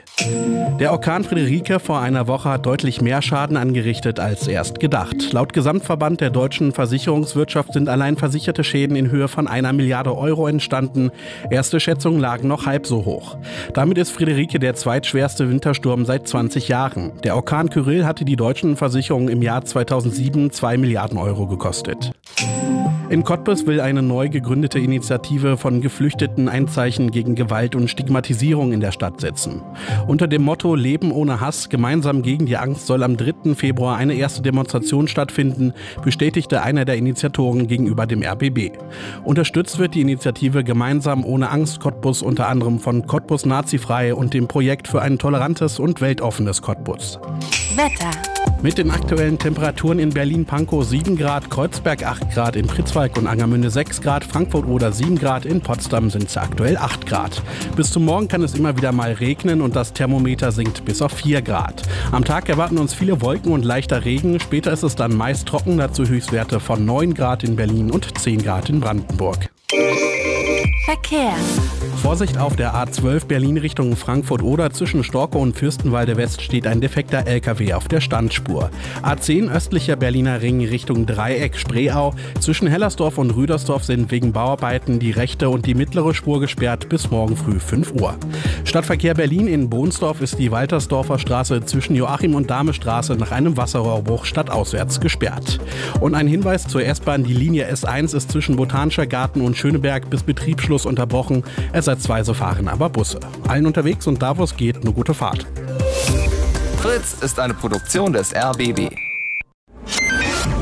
Der Orkan Friederike vor einer Woche hat deutlich mehr Schaden angerichtet als erst gedacht. Laut Gesamtverband der deutschen Versicherungswirtschaft sind allein versicherte Schäden in Höhe von einer Milliarde Euro entstanden. Erste Schätzungen lagen noch halb so hoch. Damit ist Friederike der zweitschwerste Wintersturm seit 20 Jahren. Der Orkan Kyrill hatte die deutschen Versicherungen im Jahr 2007 2 Milliarden Euro gekostet. In Cottbus will eine neu gegründete Initiative von Geflüchteten ein Zeichen gegen Gewalt und Stigmatisierung in der Stadt setzen. Unter dem Motto Leben ohne Hass, gemeinsam gegen die Angst soll am 3. Februar eine erste Demonstration stattfinden, bestätigte einer der Initiatoren gegenüber dem RBB. Unterstützt wird die Initiative Gemeinsam ohne Angst Cottbus unter anderem von Cottbus Nazifrei und dem Projekt für ein tolerantes und weltoffenes Cottbus. Wetter. Mit den aktuellen Temperaturen in Berlin-Pankow 7 Grad, Kreuzberg 8 Grad, in Pritzwalk und Angermünde 6 Grad, Frankfurt oder 7 Grad, in Potsdam sind es aktuell 8 Grad. Bis zum Morgen kann es immer wieder mal regnen und das Thermometer sinkt bis auf 4 Grad. Am Tag erwarten uns viele Wolken und leichter Regen, später ist es dann meist trocken, dazu Höchstwerte von 9 Grad in Berlin und 10 Grad in Brandenburg. Verkehr. Vorsicht auf der A12 Berlin Richtung Frankfurt oder zwischen Storkow und Fürstenwalde West steht ein defekter LKW auf der Standspur. A10 östlicher Berliner Ring Richtung Dreieck Spreeau. Zwischen Hellersdorf und Rüdersdorf sind wegen Bauarbeiten die rechte und die mittlere Spur gesperrt bis morgen früh 5 Uhr. Stadtverkehr Berlin in Bohnsdorf ist die Waltersdorfer Straße zwischen Joachim und Dahme Straße nach einem Wasserrohrbruch stadtauswärts gesperrt. Und ein Hinweis zur S-Bahn, die Linie S1 ist zwischen Botanischer Garten und Schöneberg bis Betriebsschluss unterbrochen. Ersatzweise fahren aber Busse. Allen unterwegs und da wo es geht, eine gute Fahrt. Fritz ist eine Produktion des RBB.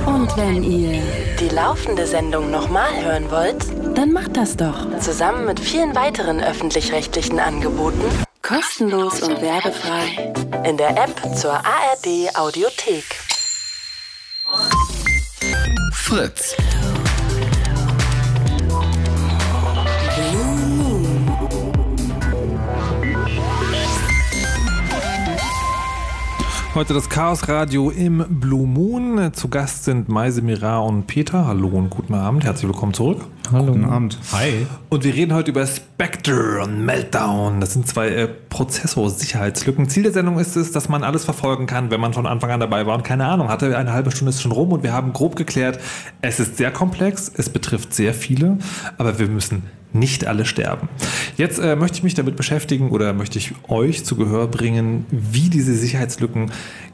Und wenn ihr die laufende Sendung nochmal hören wollt, dann macht das doch. Zusammen mit vielen weiteren öffentlich-rechtlichen Angeboten. Kostenlos und werbefrei. In der App zur ARD Audiothek. Fritz. Heute das Chaos Radio im Blue Moon. Zu Gast sind Meise Mira und Peter. Hallo und guten Abend. Herzlich willkommen zurück. Guten Abend. Hi. Und wir reden heute über Spectre und Meltdown. Das sind zwei äh, Prozessorsicherheitslücken. Ziel der Sendung ist es, dass man alles verfolgen kann, wenn man von Anfang an dabei war und keine Ahnung hatte. Eine halbe Stunde ist schon rum und wir haben grob geklärt, es ist sehr komplex, es betrifft sehr viele, aber wir müssen nicht alle sterben. Jetzt äh, möchte ich mich damit beschäftigen oder möchte ich euch zu Gehör bringen, wie diese Sicherheitslücken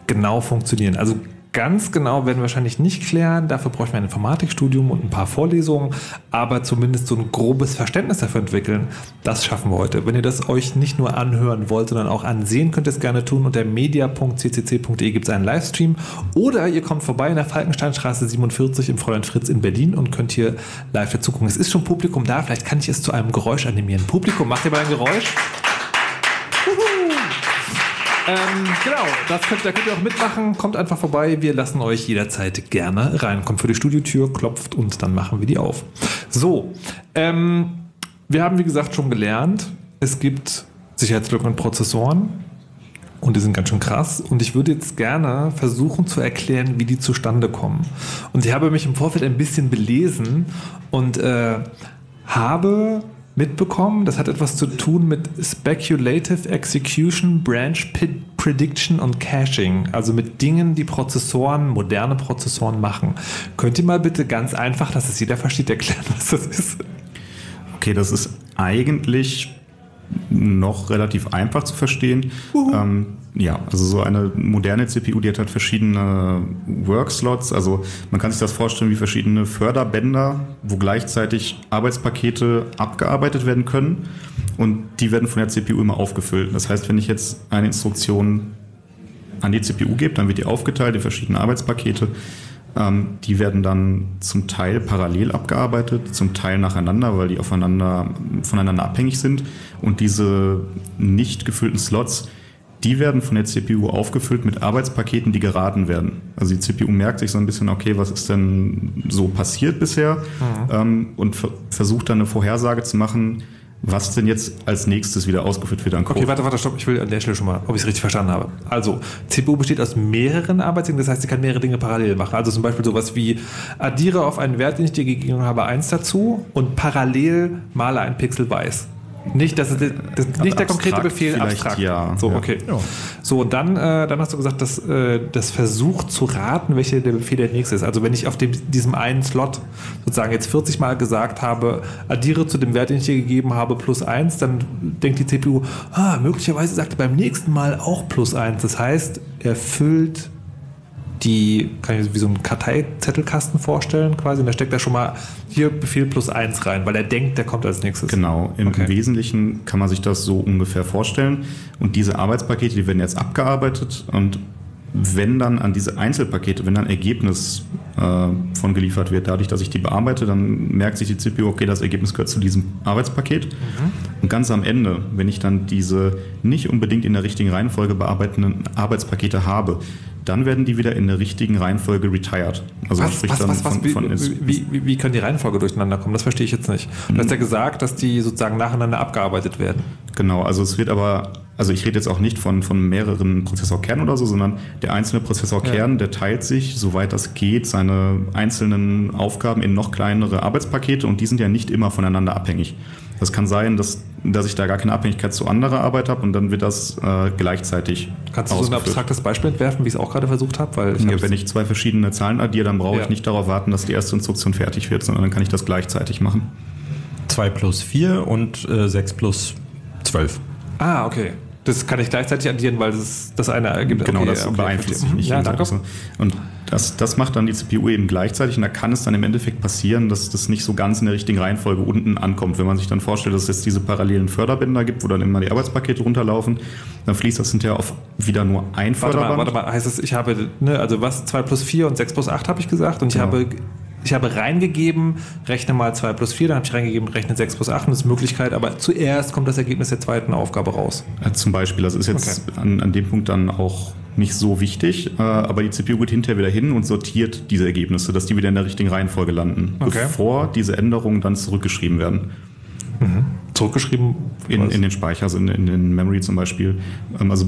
genau funktionieren. Also Ganz genau werden wir wahrscheinlich nicht klären. Dafür bräuchten wir ein Informatikstudium und ein paar Vorlesungen, aber zumindest so ein grobes Verständnis dafür entwickeln. Das schaffen wir heute. Wenn ihr das euch nicht nur anhören wollt, sondern auch ansehen, könnt ihr es gerne tun. Unter media.ccc.de gibt es einen Livestream oder ihr kommt vorbei in der Falkensteinstraße 47 im Fräulein Fritz in Berlin und könnt hier live dazu gucken. Es ist schon Publikum da. Vielleicht kann ich es zu einem Geräusch animieren. Publikum, macht ihr mal ein Geräusch? Ähm, genau, das könnt, da könnt ihr auch mitmachen. Kommt einfach vorbei. Wir lassen euch jederzeit gerne rein. Kommt für die Studiotür, klopft und dann machen wir die auf. So, ähm, wir haben wie gesagt schon gelernt, es gibt Sicherheitslücken in Prozessoren. Und die sind ganz schön krass. Und ich würde jetzt gerne versuchen zu erklären, wie die zustande kommen. Und ich habe mich im Vorfeld ein bisschen belesen und äh, habe mitbekommen. Das hat etwas zu tun mit Speculative Execution, Branch Prediction und Caching. Also mit Dingen, die Prozessoren, moderne Prozessoren machen. Könnt ihr mal bitte ganz einfach, dass es jeder versteht, erklären, was das ist? Okay, das ist eigentlich noch relativ einfach zu verstehen. Ähm, ja, also so eine moderne CPU, die hat halt verschiedene Workslots. Also man kann sich das vorstellen wie verschiedene Förderbänder, wo gleichzeitig Arbeitspakete abgearbeitet werden können und die werden von der CPU immer aufgefüllt. Das heißt, wenn ich jetzt eine Instruktion an die CPU gebe, dann wird die aufgeteilt in verschiedene Arbeitspakete. Ähm, die werden dann zum Teil parallel abgearbeitet, zum Teil nacheinander, weil die aufeinander, voneinander abhängig sind. Und diese nicht gefüllten Slots, die werden von der CPU aufgefüllt mit Arbeitspaketen, die geraten werden. Also die CPU merkt sich so ein bisschen, okay, was ist denn so passiert bisher? Mhm. Ähm, und versucht dann eine Vorhersage zu machen, was denn jetzt als nächstes wieder ausgeführt wird an Code. Okay, warte, warte, stopp. Ich will an der Stelle schon mal, ob ich es richtig verstanden habe. Also, CPU besteht aus mehreren Arbeitsdingen, das heißt, sie kann mehrere Dinge parallel machen. Also zum Beispiel sowas wie addiere auf einen Wert, den ich dir gegeben habe, eins dazu und parallel male ein Pixel weiß. Nicht, das das ist nicht der konkrete Befehl, abstrakt. Ja. So, okay. Ja. So, und dann, äh, dann hast du gesagt, dass äh, das versucht zu raten, welcher der Befehl der nächste ist. Also wenn ich auf dem, diesem einen Slot sozusagen jetzt 40 Mal gesagt habe, addiere zu dem Wert, den ich dir gegeben habe, plus 1, dann denkt die CPU, ah, möglicherweise sagt er beim nächsten Mal auch plus 1. Das heißt, er füllt die, kann ich mir wie so einen Karteizettelkasten vorstellen quasi. Und da steckt er schon mal hier Befehl plus eins rein, weil er denkt, der kommt als nächstes. Genau, im okay. Wesentlichen kann man sich das so ungefähr vorstellen. Und diese Arbeitspakete, die werden jetzt abgearbeitet und wenn dann an diese Einzelpakete, wenn dann Ergebnis äh, von geliefert wird, dadurch, dass ich die bearbeite, dann merkt sich die CPU, okay, das Ergebnis gehört zu diesem Arbeitspaket. Mhm. Und ganz am Ende, wenn ich dann diese nicht unbedingt in der richtigen Reihenfolge bearbeitenden Arbeitspakete habe, dann werden die wieder in der richtigen Reihenfolge retired. Also was, was, was, was, von, wie, wie, wie, wie, können die Reihenfolge durcheinander kommen? Das verstehe ich jetzt nicht. Du hast ja mhm. gesagt, dass die sozusagen nacheinander abgearbeitet werden. Genau, also es wird aber, also ich rede jetzt auch nicht von, von mehreren Prozessorkernen oder so, sondern der einzelne Prozessorkern, ja. der teilt sich, soweit das geht, seine einzelnen Aufgaben in noch kleinere Arbeitspakete und die sind ja nicht immer voneinander abhängig. Das kann sein, dass, dass ich da gar keine Abhängigkeit zu anderer Arbeit habe und dann wird das äh, gleichzeitig. Kannst du so ein abstraktes Beispiel entwerfen, wie ich es auch gerade versucht habe? Weil ich ja, wenn ich zwei verschiedene Zahlen addiere, dann brauche ja. ich nicht darauf warten, dass die erste Instruktion fertig wird, sondern dann kann ich das gleichzeitig machen. 2 plus 4 und äh, 6 plus 12. Ah, okay. Das kann ich gleichzeitig addieren, weil es das eine ergibt. Genau, okay, das okay, beeinflusst sich nicht. Ja, danke. Und das, das macht dann die CPU eben gleichzeitig und da kann es dann im Endeffekt passieren, dass das nicht so ganz in der richtigen Reihenfolge unten ankommt. Wenn man sich dann vorstellt, dass es jetzt diese parallelen Förderbänder gibt, wo dann immer die Arbeitspakete runterlaufen, dann fließt das hinterher auf wieder nur ein warte Förderband. Mal, warte mal, heißt es, ich habe, ne, also was, 2 plus 4 und 6 plus 8 habe ich gesagt und ich genau. habe ich habe reingegeben, rechne mal 2 plus 4, dann habe ich reingegeben, rechne 6 plus 8 und das ist Möglichkeit, aber zuerst kommt das Ergebnis der zweiten Aufgabe raus. Zum Beispiel, das ist jetzt okay. an, an dem Punkt dann auch nicht so wichtig, äh, aber die CPU geht hinterher wieder hin und sortiert diese Ergebnisse, dass die wieder in der richtigen Reihenfolge landen, okay. bevor diese Änderungen dann zurückgeschrieben werden. Mhm. Zurückgeschrieben? In, in, den Speicher, also in, in, den Memory zum Beispiel. Ähm, also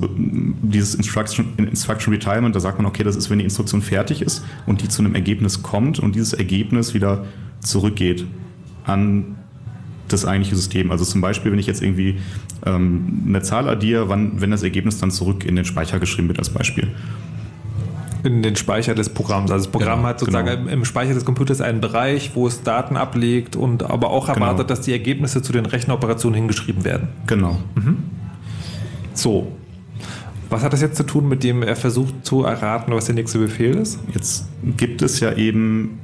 dieses Instruction, Instruction Retirement, da sagt man, okay, das ist, wenn die Instruktion fertig ist und die zu einem Ergebnis kommt und dieses Ergebnis wieder zurückgeht an das eigentliche System. Also zum Beispiel, wenn ich jetzt irgendwie ähm, eine Zahl addiere, wann, wenn das Ergebnis dann zurück in den Speicher geschrieben wird als Beispiel in den Speicher des Programms. Also das Programm genau, hat sozusagen genau. im Speicher des Computers einen Bereich, wo es Daten ablegt und aber auch genau. erwartet, genau. dass die Ergebnisse zu den Rechenoperationen hingeschrieben werden. Genau. Mhm. So. Was hat das jetzt zu tun, mit dem er versucht zu erraten, was der nächste Befehl ist? Jetzt gibt es ja eben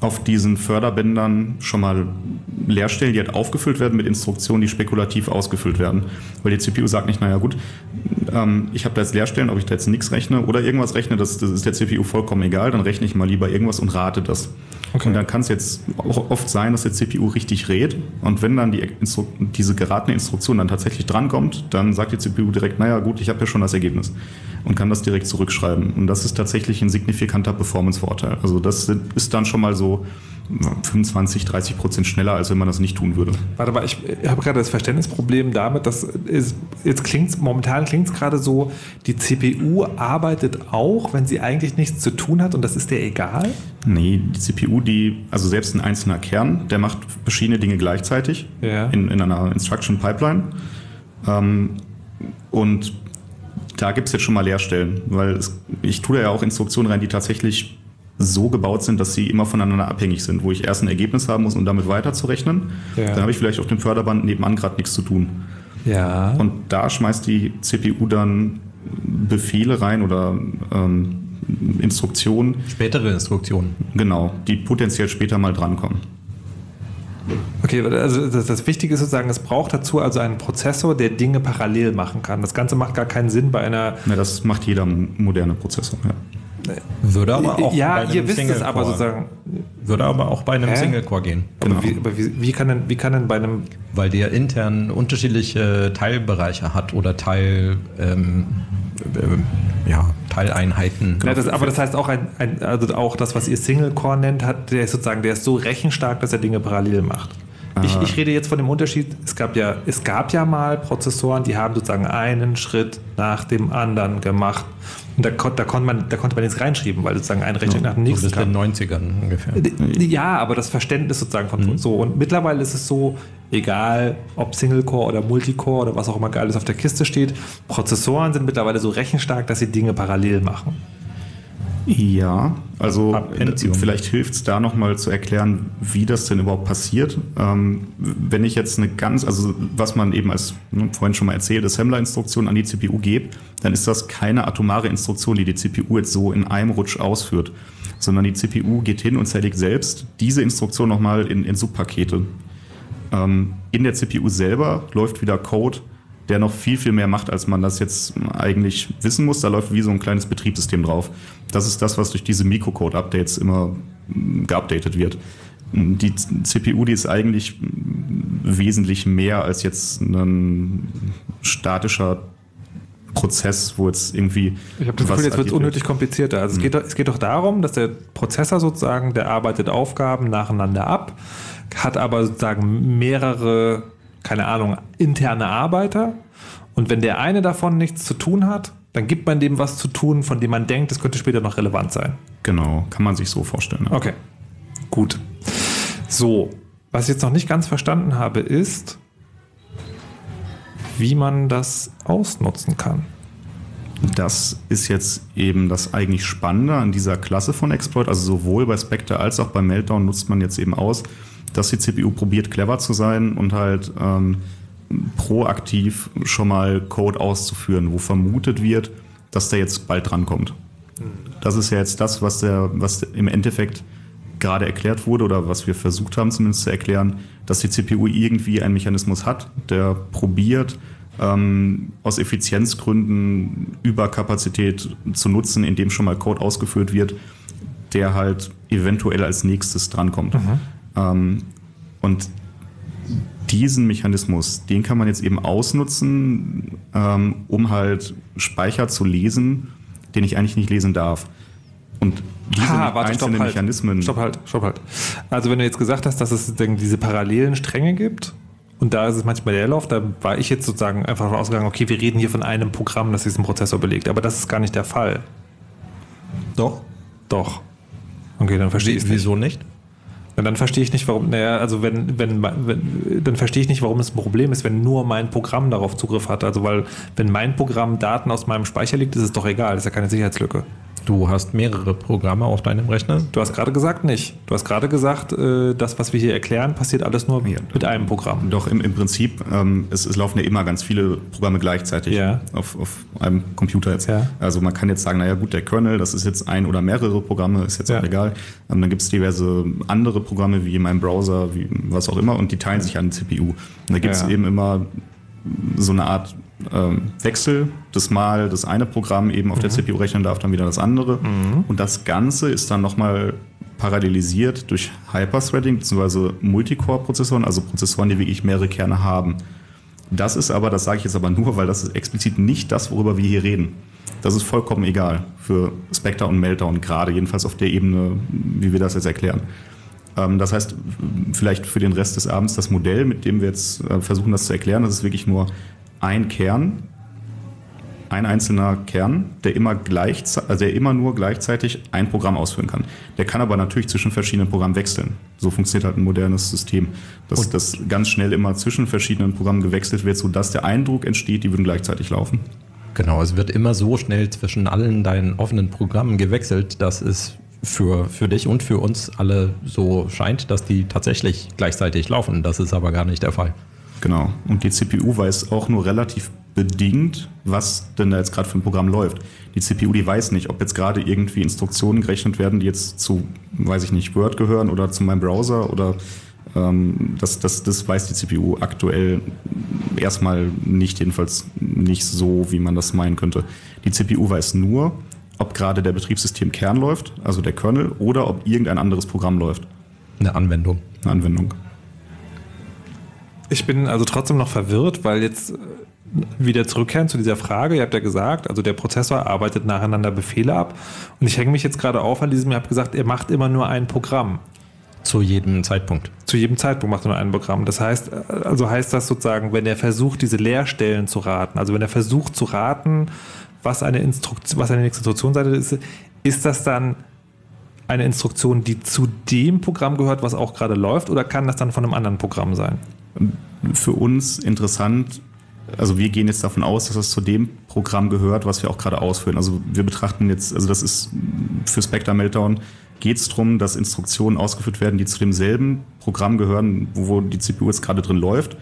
auf diesen Förderbändern schon mal Leerstellen, die halt aufgefüllt werden mit Instruktionen, die spekulativ ausgefüllt werden. Weil die CPU sagt nicht, naja gut, ähm, ich habe da jetzt Leerstellen, ob ich da jetzt nichts rechne oder irgendwas rechne, das, das ist der CPU vollkommen egal, dann rechne ich mal lieber irgendwas und rate das. Okay. Und dann kann es jetzt auch oft sein, dass der CPU richtig rät und wenn dann die Instru diese geratene Instruktion dann tatsächlich drankommt, dann sagt die CPU direkt, naja gut, ich habe ja schon das Ergebnis und kann das direkt zurückschreiben. Und das ist tatsächlich ein signifikanter Performance-Vorteil. Also das ist dann schon mal so 25, 30 Prozent schneller, als wenn man das nicht tun würde. Warte mal, ich habe gerade das Verständnisproblem damit, dass es, jetzt klingt momentan klingt es gerade so, die CPU arbeitet auch, wenn sie eigentlich nichts zu tun hat und das ist der egal? Nee, die CPU, die, also selbst ein einzelner Kern, der macht verschiedene Dinge gleichzeitig ja. in, in einer Instruction Pipeline. Ähm, und da gibt es jetzt schon mal Leerstellen, weil es, ich tue da ja auch Instruktionen rein, die tatsächlich so gebaut sind, dass sie immer voneinander abhängig sind, wo ich erst ein Ergebnis haben muss, um damit weiterzurechnen. Ja. Dann habe ich vielleicht auf dem Förderband nebenan gerade nichts zu tun. Ja. Und da schmeißt die CPU dann Befehle rein oder ähm, Instruktionen. Spätere Instruktionen. Genau, die potenziell später mal drankommen. Okay, also das, das, Wichtige ist sozusagen, es braucht dazu also einen Prozessor, der Dinge parallel machen kann. Das Ganze macht gar keinen Sinn bei einer. Ja, das macht jeder moderne Prozessor, ja. Würde aber auch ja, bei einem ihr wisst es aber sozusagen. Würde aber auch bei einem Single-Core gehen. Genau. Wie, aber wie, wie, kann denn, wie kann denn bei einem. Weil der intern unterschiedliche Teilbereiche hat oder Teil. Ähm, äh, ja, Teileinheiten. Ja, das, aber das heißt auch, ein, ein, also auch das, was ihr Single-Core nennt, hat, der ist sozusagen, der ist so rechenstark, dass er Dinge parallel macht. Ich, ich, rede jetzt von dem Unterschied, es gab, ja, es gab ja mal Prozessoren, die haben sozusagen einen Schritt nach dem anderen gemacht. Und da, da, konnte man, da konnte man jetzt reinschreiben, weil sozusagen ein Rechnung ja, nach dem nächsten so in den 90ern ungefähr. Ja, aber das Verständnis sozusagen von mhm. so. Und mittlerweile ist es so, egal ob Single-Core oder Multicore oder was auch immer geiles auf der Kiste steht, Prozessoren sind mittlerweile so rechenstark, dass sie Dinge parallel machen. Ja, also vielleicht hilft es da nochmal zu erklären, wie das denn überhaupt passiert. Ähm, wenn ich jetzt eine ganz, also was man eben als ne, vorhin schon mal erzählt, Assembler-Instruktion an die CPU gebe, dann ist das keine atomare Instruktion, die die CPU jetzt so in einem Rutsch ausführt, sondern die CPU geht hin und zerlegt selbst diese Instruktion nochmal in, in Subpakete. Ähm, in der CPU selber läuft wieder Code, der noch viel, viel mehr macht, als man das jetzt eigentlich wissen muss. Da läuft wie so ein kleines Betriebssystem drauf. Das ist das, was durch diese Mikrocode-Updates immer mm, geupdatet wird. Die CPU, die ist eigentlich wesentlich mehr als jetzt ein statischer Prozess, wo jetzt irgendwie. Ich habe das Gefühl, jetzt wird es unnötig komplizierter. Also mhm. es, geht, es geht doch darum, dass der Prozessor sozusagen, der arbeitet Aufgaben nacheinander ab, hat aber sozusagen mehrere keine Ahnung, interne Arbeiter. Und wenn der eine davon nichts zu tun hat, dann gibt man dem was zu tun, von dem man denkt, es könnte später noch relevant sein. Genau, kann man sich so vorstellen. Ja. Okay, gut. So, was ich jetzt noch nicht ganz verstanden habe, ist, wie man das ausnutzen kann. Das ist jetzt eben das eigentlich Spannende an dieser Klasse von Exploit. Also sowohl bei Spectre als auch bei Meltdown nutzt man jetzt eben aus, dass die CPU probiert, clever zu sein und halt ähm, proaktiv schon mal Code auszuführen, wo vermutet wird, dass der jetzt bald drankommt. Das ist ja jetzt das, was, der, was im Endeffekt gerade erklärt wurde oder was wir versucht haben zumindest zu erklären, dass die CPU irgendwie einen Mechanismus hat, der probiert, ähm, aus Effizienzgründen Überkapazität zu nutzen, indem schon mal Code ausgeführt wird, der halt eventuell als nächstes drankommt. Mhm. Ähm, und diesen Mechanismus, den kann man jetzt eben ausnutzen, ähm, um halt Speicher zu lesen, den ich eigentlich nicht lesen darf. Und diese ha, warte, einzelnen stopp, halt. Mechanismen. Stopp halt, stopp halt. Also wenn du jetzt gesagt hast, dass es diese parallelen Stränge gibt, und da ist es manchmal der Lauf, da war ich jetzt sozusagen einfach davon ausgegangen, okay, wir reden hier von einem Programm, das diesen Prozessor belegt. Aber das ist gar nicht der Fall. Doch? Doch. Okay, dann verstehe ich es Wieso nicht? Und dann verstehe ich nicht, warum, naja, also wenn, wenn, wenn, dann verstehe ich nicht, warum es ein Problem ist, wenn nur mein Programm darauf Zugriff hat. Also weil, wenn mein Programm Daten aus meinem Speicher liegt, ist es doch egal, das ist ja keine Sicherheitslücke. Du hast mehrere Programme auf deinem Rechner? Du hast gerade gesagt nicht. Du hast gerade gesagt, äh, das, was wir hier erklären, passiert alles nur ja, mit einem Programm. Doch, im, im Prinzip, ähm, es, es, laufen ja immer ganz viele Programme gleichzeitig ja. auf, auf einem Computer jetzt. Ja. Also man kann jetzt sagen, naja gut, der Kernel, das ist jetzt ein oder mehrere Programme, ist jetzt auch egal. Ähm, dann gibt es diverse andere Programme, wie in meinem Browser, wie was auch immer, und die teilen sich an die CPU. Und da gibt es eben immer so eine Art ähm, Wechsel, das mal das eine Programm eben auf mhm. der CPU rechnen darf, dann wieder das andere. Mhm. Und das Ganze ist dann nochmal parallelisiert durch Hyperthreading bzw. Multicore-Prozessoren, also Prozessoren, die wirklich mehrere Kerne haben. Das ist aber, das sage ich jetzt aber nur, weil das ist explizit nicht das, worüber wir hier reden. Das ist vollkommen egal für Spectre und Meltdown, gerade jedenfalls auf der Ebene, wie wir das jetzt erklären. Ähm, das heißt, vielleicht für den Rest des Abends das Modell, mit dem wir jetzt äh, versuchen, das zu erklären, das ist wirklich nur ein Kern, ein einzelner Kern, der immer, also der immer nur gleichzeitig ein Programm ausführen kann. Der kann aber natürlich zwischen verschiedenen Programmen wechseln. So funktioniert halt ein modernes System, dass das ganz schnell immer zwischen verschiedenen Programmen gewechselt wird, sodass der Eindruck entsteht, die würden gleichzeitig laufen. Genau, es wird immer so schnell zwischen allen deinen offenen Programmen gewechselt, dass es für, für dich und für uns alle so scheint, dass die tatsächlich gleichzeitig laufen. Das ist aber gar nicht der Fall. Genau. Und die CPU weiß auch nur relativ bedingt, was denn da jetzt gerade für ein Programm läuft. Die CPU, die weiß nicht, ob jetzt gerade irgendwie Instruktionen gerechnet werden, die jetzt zu, weiß ich nicht, Word gehören oder zu meinem Browser oder ähm, das, das, das weiß die CPU aktuell erstmal nicht, jedenfalls nicht so, wie man das meinen könnte. Die CPU weiß nur, ob gerade der Betriebssystemkern läuft, also der Kernel, oder ob irgendein anderes Programm läuft. Eine Anwendung. Eine Anwendung. Ich bin also trotzdem noch verwirrt, weil jetzt äh, wieder zurückkehren zu dieser Frage. Ihr habt ja gesagt, also der Prozessor arbeitet nacheinander Befehle ab. Und ich hänge mich jetzt gerade auf an diesem, ihr habt gesagt, er macht immer nur ein Programm. Zu jedem Zeitpunkt. Zu jedem Zeitpunkt macht er nur ein Programm. Das heißt, äh, also heißt das sozusagen, wenn er versucht, diese Leerstellen zu raten, also wenn er versucht zu raten, was eine Instruktion, was eine Instruktionsseite ist, ist das dann eine Instruktion, die zu dem Programm gehört, was auch gerade läuft, oder kann das dann von einem anderen Programm sein? Für uns interessant. Also wir gehen jetzt davon aus, dass das zu dem Programm gehört, was wir auch gerade ausführen. Also wir betrachten jetzt, also das ist für Spectre Meltdown geht es darum, dass Instruktionen ausgeführt werden, die zu demselben Programm gehören, wo die CPU jetzt gerade drin läuft.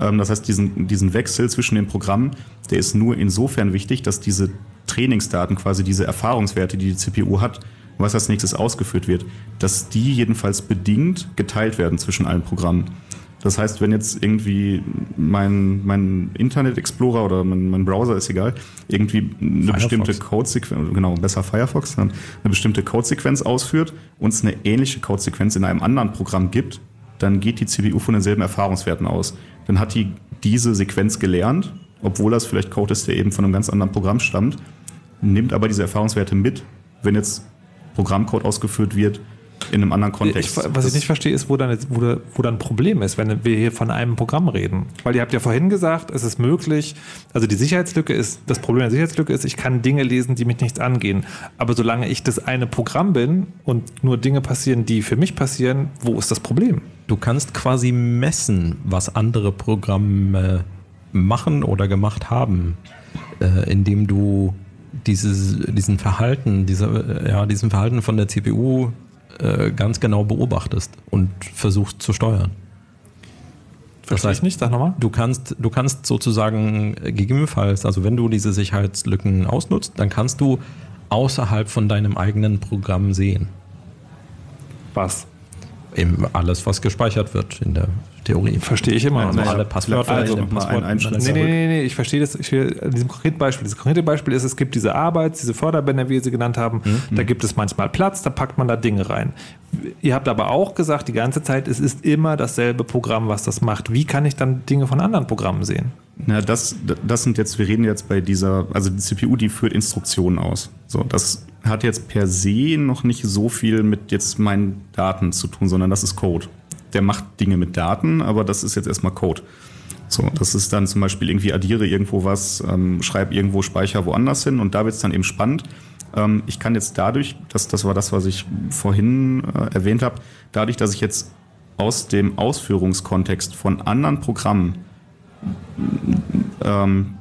Ähm, das heißt, diesen, diesen Wechsel zwischen den Programmen, der ist nur insofern wichtig, dass diese Trainingsdaten, quasi diese Erfahrungswerte, die die CPU hat, was als nächstes ausgeführt wird, dass die jedenfalls bedingt geteilt werden zwischen allen Programmen. Das heißt, wenn jetzt irgendwie mein, mein Internet Explorer oder mein, mein Browser ist egal, irgendwie eine Firefox. bestimmte Codesequenz, genau, besser Firefox, eine bestimmte Codesequenz ausführt und es eine ähnliche Codesequenz in einem anderen Programm gibt, dann geht die CPU von denselben Erfahrungswerten aus. Dann hat die diese Sequenz gelernt, obwohl das vielleicht Code ist, der eben von einem ganz anderen Programm stammt, nimmt aber diese Erfahrungswerte mit, wenn jetzt Programmcode ausgeführt wird, in einem anderen Kontext. Ich, was ich nicht verstehe, ist, wo dann, wo, wo dann ein Problem ist, wenn wir hier von einem Programm reden. Weil ihr habt ja vorhin gesagt, es ist möglich, also die Sicherheitslücke ist, das Problem der Sicherheitslücke ist, ich kann Dinge lesen, die mich nichts angehen. Aber solange ich das eine Programm bin und nur Dinge passieren, die für mich passieren, wo ist das Problem? Du kannst quasi messen, was andere Programme machen oder gemacht haben, äh, indem du dieses, diesen Verhalten, diese, ja, diesen Verhalten von der CPU äh, ganz genau beobachtest und versuchst zu steuern. Das heißt nicht, sag nochmal. Du kannst, du kannst sozusagen gegebenenfalls, also wenn du diese Sicherheitslücken ausnutzt, dann kannst du außerhalb von deinem eigenen Programm sehen. Was? Eben alles, was gespeichert wird in der Theorie. Verstehe ich immer. Also alle Passwörter. Also, Passwort ein, ein nee, nee, nee, nee, ich verstehe das. Ich will, in diesem konkreten Beispiel. Das konkrete Beispiel ist, es gibt diese Arbeit, diese Förderbänder, wie ihr sie genannt haben. Mhm. Da gibt es manchmal Platz, da packt man da Dinge rein. Ihr habt aber auch gesagt, die ganze Zeit, es ist immer dasselbe Programm, was das macht. Wie kann ich dann Dinge von anderen Programmen sehen? Na, das, das sind jetzt, wir reden jetzt bei dieser, also die CPU, die führt Instruktionen aus. So, das hat jetzt per se noch nicht so viel mit jetzt meinen Daten zu tun, sondern das ist Code der macht Dinge mit Daten, aber das ist jetzt erstmal Code. So, das ist dann zum Beispiel irgendwie addiere irgendwo was, ähm, schreibe irgendwo Speicher woanders hin und da wird es dann eben spannend. Ähm, ich kann jetzt dadurch, das, das war das, was ich vorhin äh, erwähnt habe, dadurch, dass ich jetzt aus dem Ausführungskontext von anderen Programmen, ähm,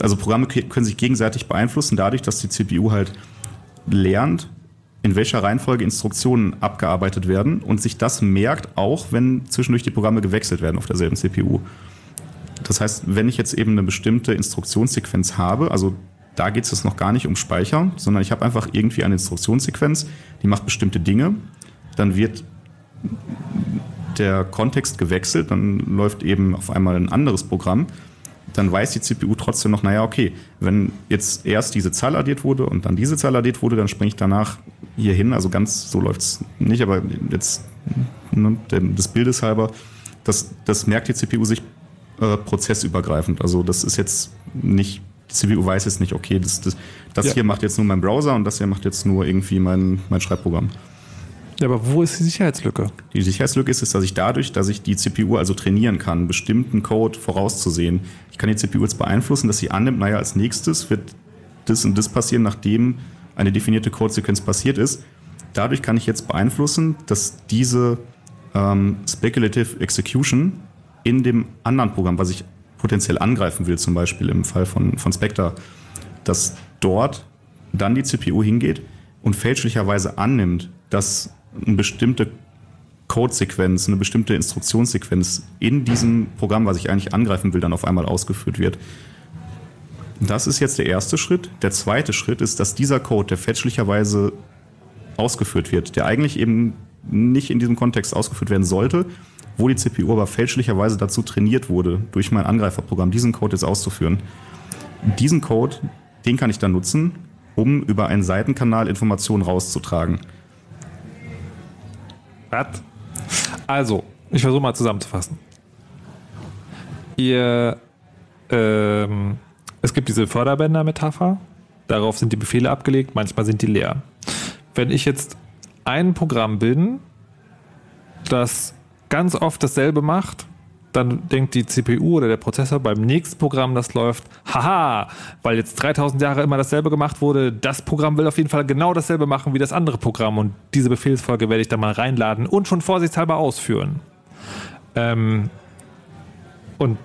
also Programme können sich gegenseitig beeinflussen, dadurch, dass die CPU halt lernt, in welcher Reihenfolge Instruktionen abgearbeitet werden und sich das merkt, auch wenn zwischendurch die Programme gewechselt werden auf derselben CPU. Das heißt, wenn ich jetzt eben eine bestimmte Instruktionssequenz habe, also da geht es jetzt noch gar nicht um Speicher, sondern ich habe einfach irgendwie eine Instruktionssequenz, die macht bestimmte Dinge, dann wird der Kontext gewechselt, dann läuft eben auf einmal ein anderes Programm, dann weiß die CPU trotzdem noch, naja, okay, wenn jetzt erst diese Zahl addiert wurde und dann diese Zahl addiert wurde, dann springe ich danach hier hin. Also ganz so läuft es nicht, aber jetzt ne, des Bildes halber, das, das merkt die CPU sich äh, prozessübergreifend. Also das ist jetzt nicht, die CPU weiß jetzt nicht, okay, das, das, das ja. hier macht jetzt nur mein Browser und das hier macht jetzt nur irgendwie mein, mein Schreibprogramm. Ja, aber wo ist die Sicherheitslücke? Die Sicherheitslücke ist, ist, dass ich dadurch, dass ich die CPU also trainieren kann, bestimmten Code vorauszusehen. Ich kann die CPU jetzt beeinflussen, dass sie annimmt, naja, als nächstes wird das und das passieren, nachdem eine definierte Codesequenz passiert ist. Dadurch kann ich jetzt beeinflussen, dass diese ähm, Speculative Execution in dem anderen Programm, was ich potenziell angreifen will, zum Beispiel im Fall von, von Spectre, dass dort dann die CPU hingeht und fälschlicherweise annimmt, dass eine bestimmte Codesequenz, eine bestimmte Instruktionssequenz in diesem Programm, was ich eigentlich angreifen will, dann auf einmal ausgeführt wird. Das ist jetzt der erste Schritt. Der zweite Schritt ist, dass dieser Code, der fälschlicherweise ausgeführt wird, der eigentlich eben nicht in diesem Kontext ausgeführt werden sollte, wo die CPU aber fälschlicherweise dazu trainiert wurde, durch mein Angreiferprogramm diesen Code jetzt auszuführen. Diesen Code, den kann ich dann nutzen, um über einen Seitenkanal Informationen rauszutragen. Was? Also, ich versuche mal zusammenzufassen. Ihr, ähm, es gibt diese Förderbänder-Metapher. Darauf sind die Befehle abgelegt, manchmal sind die leer. Wenn ich jetzt ein Programm bin, das ganz oft dasselbe macht, dann denkt die CPU oder der Prozessor beim nächsten Programm, das läuft, haha, weil jetzt 3000 Jahre immer dasselbe gemacht wurde, das Programm will auf jeden Fall genau dasselbe machen wie das andere Programm und diese Befehlsfolge werde ich da mal reinladen und schon vorsichtshalber ausführen. Ähm, und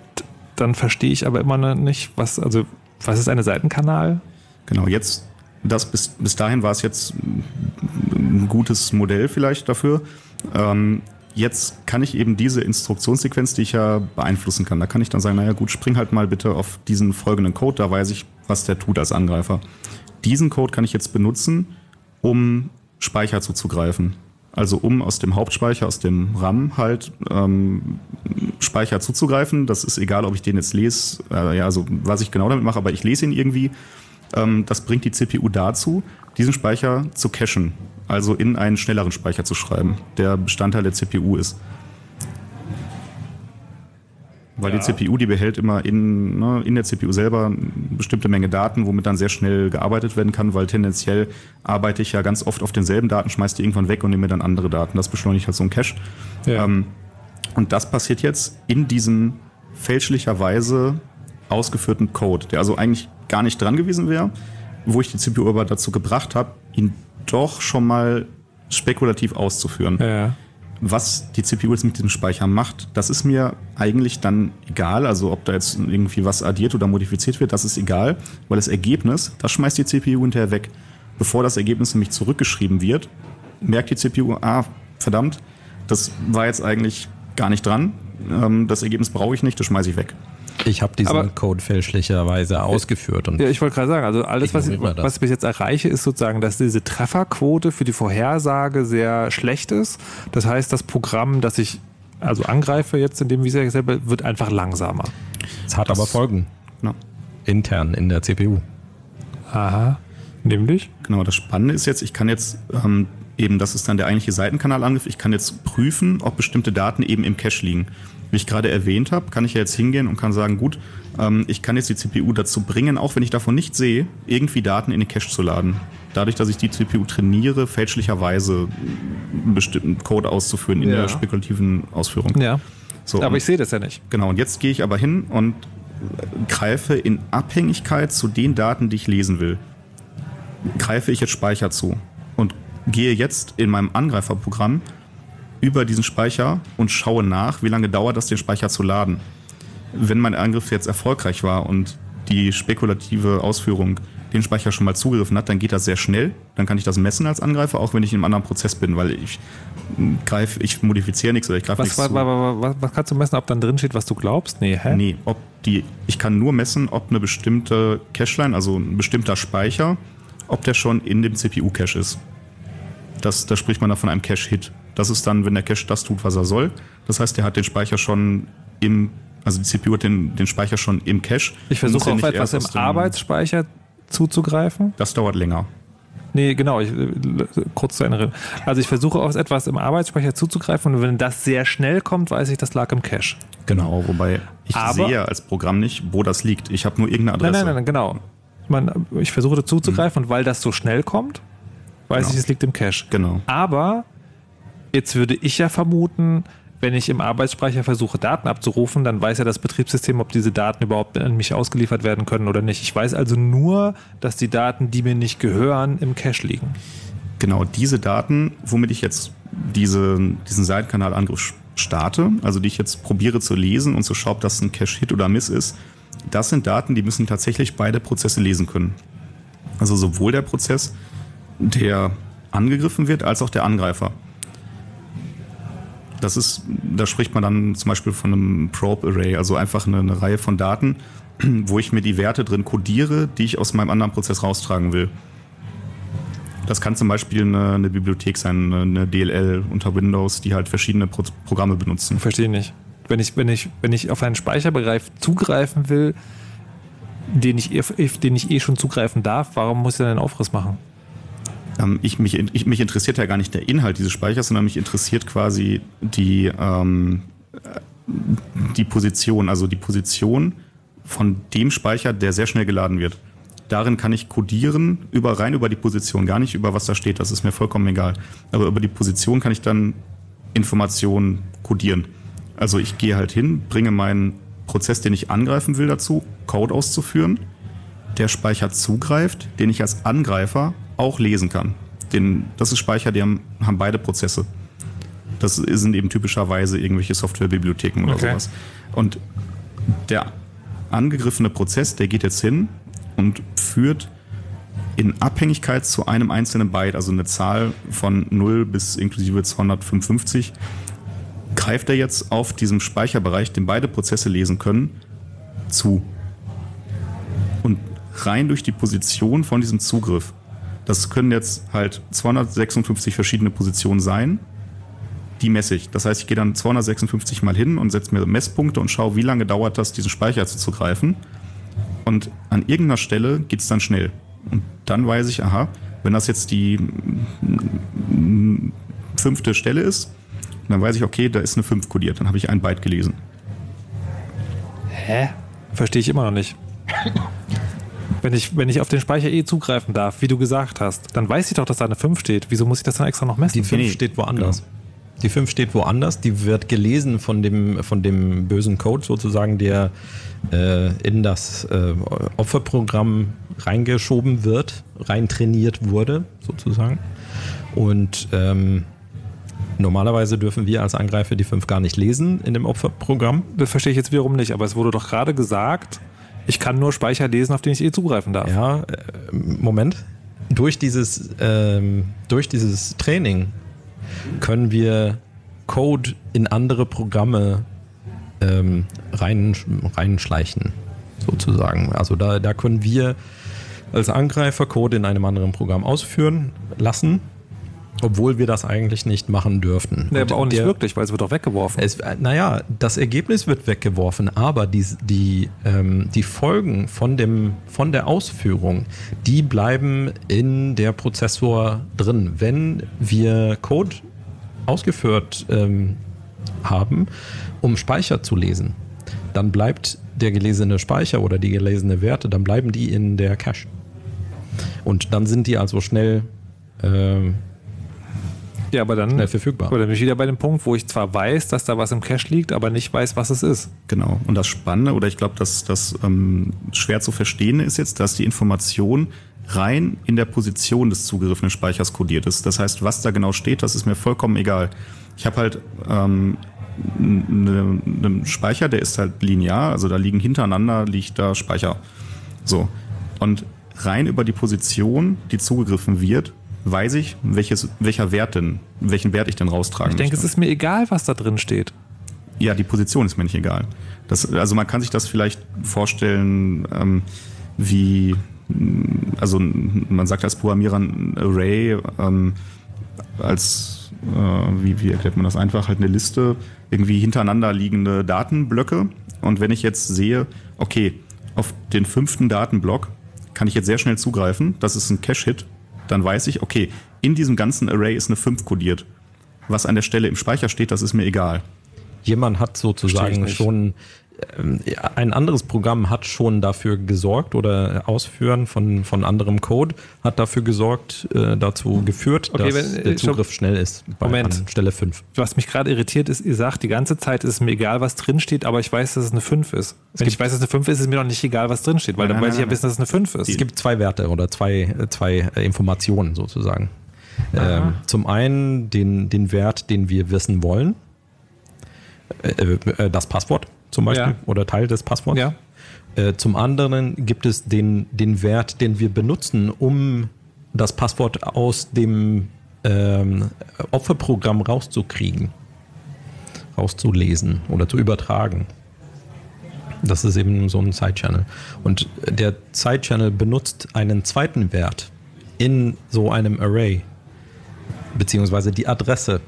dann verstehe ich aber immer noch nicht, was, also, was ist eine Seitenkanal? Genau, jetzt, das bis, bis dahin war es jetzt ein gutes Modell vielleicht dafür. Ähm, jetzt kann ich eben diese Instruktionssequenz, die ich ja beeinflussen kann, da kann ich dann sagen, naja gut, spring halt mal bitte auf diesen folgenden Code, da weiß ich, was der tut als Angreifer. Diesen Code kann ich jetzt benutzen, um Speicher zuzugreifen. Also um aus dem Hauptspeicher, aus dem RAM halt ähm, Speicher zuzugreifen. Das ist egal, ob ich den jetzt lese, äh, ja, also was ich genau damit mache, aber ich lese ihn irgendwie. Ähm, das bringt die CPU dazu, diesen Speicher zu cachen also in einen schnelleren Speicher zu schreiben, der Bestandteil der CPU ist. Weil ja. die CPU, die behält immer in, ne, in der CPU selber eine bestimmte Menge Daten, womit dann sehr schnell gearbeitet werden kann, weil tendenziell arbeite ich ja ganz oft auf denselben Daten, schmeiße die irgendwann weg und nehme mir dann andere Daten. Das beschleunigt halt so ein Cache. Ja. Ähm, und das passiert jetzt in diesem fälschlicherweise ausgeführten Code, der also eigentlich gar nicht dran gewesen wäre, wo ich die CPU aber dazu gebracht habe, ihn doch schon mal spekulativ auszuführen. Ja. Was die CPU jetzt mit diesem Speicher macht, das ist mir eigentlich dann egal. Also ob da jetzt irgendwie was addiert oder modifiziert wird, das ist egal, weil das Ergebnis, das schmeißt die CPU hinterher weg. Bevor das Ergebnis nämlich zurückgeschrieben wird, merkt die CPU, ah, verdammt, das war jetzt eigentlich gar nicht dran. Ähm, das Ergebnis brauche ich nicht, das schmeiße ich weg. Ich habe diesen Aber, Code fälschlicherweise ausgeführt. Und ja, ich wollte gerade sagen, also alles, was ich, was ich bis jetzt erreiche, ist sozusagen, dass diese Trefferquote für die Vorhersage sehr schlecht ist. Das heißt, das Programm, das ich also angreife jetzt in dem Visa selber, wird einfach langsamer. Es hat das, aber Folgen. Ja. Intern in der CPU. Aha. Nämlich? Genau, das Spannende ist jetzt, ich kann jetzt ähm, eben, das ist dann der eigentliche Seitenkanalangriff, ich kann jetzt prüfen, ob bestimmte Daten eben im Cache liegen wie ich gerade erwähnt habe, kann ich ja jetzt hingehen und kann sagen, gut, ähm, ich kann jetzt die CPU dazu bringen, auch wenn ich davon nicht sehe, irgendwie Daten in den Cache zu laden. Dadurch, dass ich die CPU trainiere, fälschlicherweise einen bestimmten Code auszuführen in ja. der spekulativen Ausführung. Ja. So, aber ich sehe das ja nicht. Genau, und jetzt gehe ich aber hin und greife in Abhängigkeit zu den Daten, die ich lesen will, greife ich jetzt Speicher zu und gehe jetzt in meinem Angreiferprogramm über diesen Speicher und schaue nach, wie lange dauert das, den Speicher zu laden. Wenn mein Angriff jetzt erfolgreich war und die spekulative Ausführung den Speicher schon mal zugegriffen hat, dann geht das sehr schnell. Dann kann ich das messen als Angreifer, auch wenn ich in einem anderen Prozess bin, weil ich greife, ich modifiziere nichts oder ich greife Was, nichts was, zu. was, was kannst du messen, ob dann drin steht, was du glaubst? Nee, hä? Nee, ob die, ich kann nur messen, ob eine bestimmte Cache-Line, also ein bestimmter Speicher, ob der schon in dem CPU-Cache ist. Das, da spricht man da von einem Cache-Hit. Das ist dann, wenn der Cache das tut, was er soll. Das heißt, der hat den Speicher schon im, also die CPU hat den, den Speicher schon im Cache. Ich versuche auf etwas im Arbeitsspeicher zuzugreifen. Das dauert länger. Nee, genau, ich, äh, kurz zu erinnern. Also ich versuche auf etwas im Arbeitsspeicher zuzugreifen und wenn das sehr schnell kommt, weiß ich, das lag im Cache. Genau, wobei ich Aber- sehe als Programm nicht, wo das liegt. Ich habe nur irgendeine Nein, Adresse. nein, nein, genau. Ich, meine, ich versuche da zuzugreifen und weil das so schnell kommt, weiß Genau. ich, es liegt im Cache. Genau. Aber jetzt würde ich ja vermuten, wenn ich im Arbeitsspeicher versuche, Daten abzurufen, dann weiß ja das Betriebssystem, ob diese Daten überhaupt an mich ausgeliefert werden können oder nicht. Ich weiß also nur, dass die Daten, die mir nicht gehören, im Cache liegen. Genau, diese Daten, womit ich jetzt diese, diesen Seitenkanalangriff starte, also die ich jetzt probiere zu lesen und zu schauen, ob das ein Cache-Hit oder Miss ist, das sind Daten, die müssen tatsächlich beide Prozesse lesen können. Also sowohl der Prozess, der angegriffen wird, als auch der Angreifer. Das ist, da spricht man dann zum Beispiel von einem Probe Array, also einfach eine, eine Reihe von Daten, wo ich mir die Werte drin codiere, die ich aus meinem anderen Prozess raustragen will. Das kann zum Beispiel eine, eine Bibliothek sein, eine DLL unter Windows, die halt verschiedene Pro Programme benutzen. Verstehe nicht. Wenn ich, wenn, ich, wenn ich auf einen Speicherbereich zugreifen will, den ich, eh- den ich eh schon zugreifen darf, warum muss ich dann einen Aufriss machen? Ähm, ich, mich, ich, mich interessiert ja gar nicht der Inhalt dieses Speichers, sondern mich interessiert quasi die, ähm, die Position, also die Position von dem Speicher, der sehr schnell geladen wird. Darin kann ich codieren, über, rein über die Position, gar nicht über was da steht, das ist mir vollkommen egal. Aber über die Position kann ich dann Informationen codieren. Also ich gehe halt hin, bringe meinen Prozess, den ich angreifen will, dazu, Code auszuführen, der Speicher zugreift, den ich als Angreifer auch lesen kann. Den, das ist Speicher, die haben, haben beide Prozesse. Das sind eben typischerweise irgendwelche Softwarebibliotheken oder Okay. sowas. Und der angegriffene Prozess, der geht jetzt hin und führt in Abhängigkeit zu einem einzelnen Byte, also eine Zahl von 0 bis inklusive 255, greift er jetzt auf diesem Speicherbereich, den beide Prozesse lesen können, zu. Und rein durch die Position von diesem Zugriff, das können jetzt halt 256 verschiedene Positionen sein, die messe ich. Das heißt, ich gehe dann 256 mal hin und setze mir Messpunkte und schaue, wie lange dauert das, diesen Speicher zuzugreifen. Und an irgendeiner Stelle geht es dann schnell. Und dann weiß ich, aha, wenn das jetzt die fünfte Stelle ist, dann weiß ich, okay, da ist eine 5 kodiert. Dann habe ich ein Byte gelesen. Hä? Verstehe ich immer noch nicht. Wenn ich, wenn ich auf den Speicher eh zugreifen darf, wie du gesagt hast, dann weiß ich doch, dass da eine 5 steht. Wieso muss ich das dann extra noch messen? Die 5 nee, steht woanders. Die 5 steht woanders, die wird gelesen von dem, von dem bösen Code sozusagen, der äh, in das äh, Opferprogramm reingeschoben wird, rein trainiert wurde, sozusagen. Und ähm, normalerweise dürfen wir als Angreifer die 5 gar nicht lesen in dem Opferprogramm. Das verstehe ich jetzt wiederum nicht, aber es wurde doch gerade gesagt, ich kann nur Speicher lesen, auf den ich eh zugreifen darf. Ja, äh, Moment. Durch dieses, ähm, durch dieses Training können wir Code in andere Programme ähm, rein, reinschleichen, sozusagen. Also da, da können wir als Angreifer Code in einem anderen Programm ausführen lassen, obwohl wir das eigentlich nicht machen dürften. Nee, aber auch nicht der- wirklich, weil es wird doch weggeworfen. es, äh, naja, das Ergebnis wird weggeworfen, aber die, die, ähm, die Folgen von, dem, von der Ausführung, die bleiben in der Prozessor drin. Wenn wir Code ausgeführt ähm, haben, um Speicher zu lesen, dann bleibt der gelesene Speicher oder die gelesene Werte, dann bleiben die in der Cache. Und dann sind die also schnell, ähm, ja, aber dann, schnell verfügbar. aber dann bin ich wieder bei dem Punkt, wo ich zwar weiß, dass da was im Cache liegt, aber nicht weiß, was es ist. Genau. Und das Spannende, oder ich glaube, dass das ähm, schwer zu verstehen ist jetzt, dass die Information rein in der Position des zugegriffenen Speichers kodiert ist. Das heißt, was da genau steht, das ist mir vollkommen egal. Ich habe halt ähm, einen ne Speicher, der ist halt linear, also da liegen hintereinander, liegt da Speicher. So. Und rein über die Position, die zugegriffen wird, weiß ich, welches, welcher Wert denn, welchen Wert ich denn raustragen Ich denke, es ist mir egal, was da drin steht. Ja, die Position ist mir nicht egal. Das, also man kann sich das vielleicht vorstellen, ähm, wie, also man sagt als Programmierer ein Array ähm, als, äh, wie, wie erklärt man das einfach, halt eine Liste, irgendwie hintereinander liegende Datenblöcke. Und wenn ich jetzt sehe, okay, auf den fünften Datenblock kann ich jetzt sehr schnell zugreifen, das ist ein Cache-Hit, dann weiß ich, okay, in diesem ganzen Array ist eine 5 kodiert. Was an der Stelle im Speicher steht, das ist mir egal. Jemand hat sozusagen schon ein anderes Programm hat schon dafür gesorgt oder Ausführen von, von anderem Code hat dafür gesorgt, äh, dazu geführt, okay, dass wenn, der Zugriff stopp. schnell ist bei Moment. Stelle 5. Was mich gerade irritiert ist, ihr sagt die ganze Zeit, ist es mir egal, was drin steht, aber ich weiß, dass es eine 5 ist. Wenn ich weiß, dass es eine 5 ist, ist es mir doch nicht egal, was drin steht, weil nein, dann weiß nein, ich ja wissen, dass es eine 5 ist. Es gibt zwei Werte oder zwei, zwei Informationen sozusagen. Ähm, zum einen den, den Wert, den wir wissen wollen, äh, äh, das Passwort zum Beispiel ja. oder Teil des Passworts. Ja. Äh, zum anderen gibt es den, den Wert, den wir benutzen, um das Passwort aus dem ähm, Opferprogramm rauszukriegen, rauszulesen oder zu übertragen. Das ist eben so ein Side-Channel. Und der Side-Channel benutzt einen zweiten Wert in so einem Array, beziehungsweise die Adresse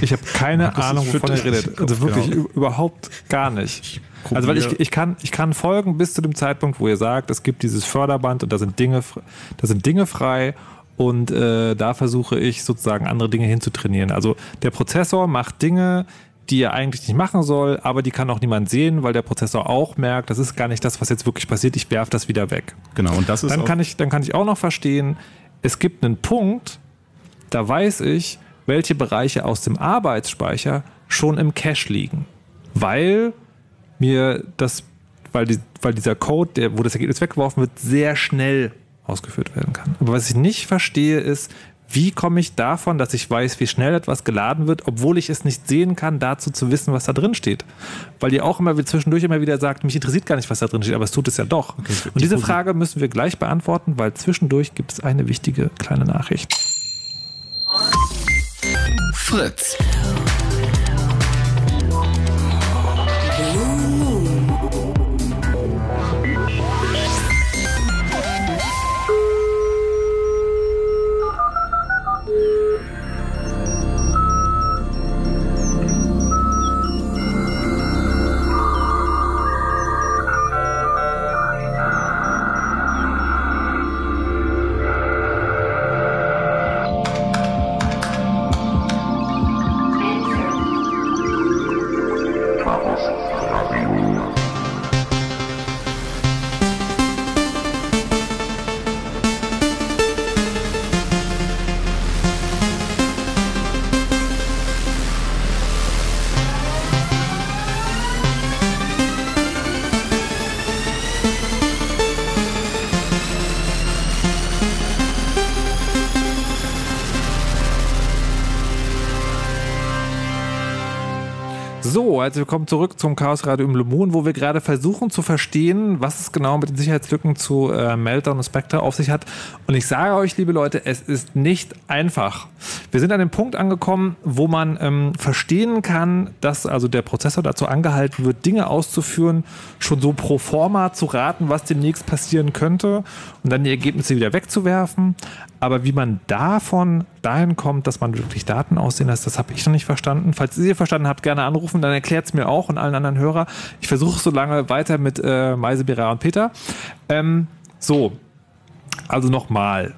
ich habe keine Ahnung, wovon ihr redet. Also wirklich genau. überhaupt gar nicht. Also weil ich, ich, kann, ich kann folgen bis zu dem Zeitpunkt, wo ihr sagt, es gibt dieses Förderband und da sind Dinge, da sind Dinge frei und äh, da versuche ich sozusagen andere Dinge hinzutrainieren. Also der Prozessor macht Dinge, die er eigentlich nicht machen soll, aber die kann auch niemand sehen, weil der Prozessor auch merkt, das ist gar nicht das, was jetzt wirklich passiert, ich werfe das wieder weg. Genau, und das ist dann kann ich Dann kann ich auch noch verstehen, es gibt einen Punkt, da weiß ich, welche Bereiche aus dem Arbeitsspeicher schon im Cache liegen. Weil mir das, weil, die, weil dieser Code, der, wo das Ergebnis weggeworfen wird, sehr schnell ausgeführt werden kann. Aber was ich nicht verstehe, ist, wie komme ich davon, dass ich weiß, wie schnell etwas geladen wird, obwohl ich es nicht sehen kann, dazu zu wissen, was da drin steht? Weil ihr auch immer zwischendurch immer wieder sagt, mich interessiert gar nicht, was da drin steht, aber es tut es ja doch. Okay, Und diese Frage müssen wir gleich beantworten, weil zwischendurch gibt es eine wichtige kleine Nachricht. Fritz. Herzlich willkommen zurück zum Chaos Radio im Lemon, wo wir gerade versuchen zu verstehen, was es genau mit den Sicherheitslücken zu äh, Meltdown und Spectre auf sich hat. Und ich sage euch, liebe Leute, es ist nicht einfach. Wir sind an dem Punkt angekommen, wo man ähm, verstehen kann, dass also der Prozessor dazu angehalten wird, Dinge auszuführen, schon so pro forma zu raten, was demnächst passieren könnte und dann die Ergebnisse wieder wegzuwerfen. Aber wie man davon dahin kommt, dass man wirklich Daten aussehen lässt, das habe ich noch nicht verstanden. Falls ihr verstanden habt, gerne anrufen, dann erklärt es mir auch und allen anderen Hörer. Ich versuche so lange weiter mit äh, Meise, Bera und Peter. Ähm, so, also nochmal.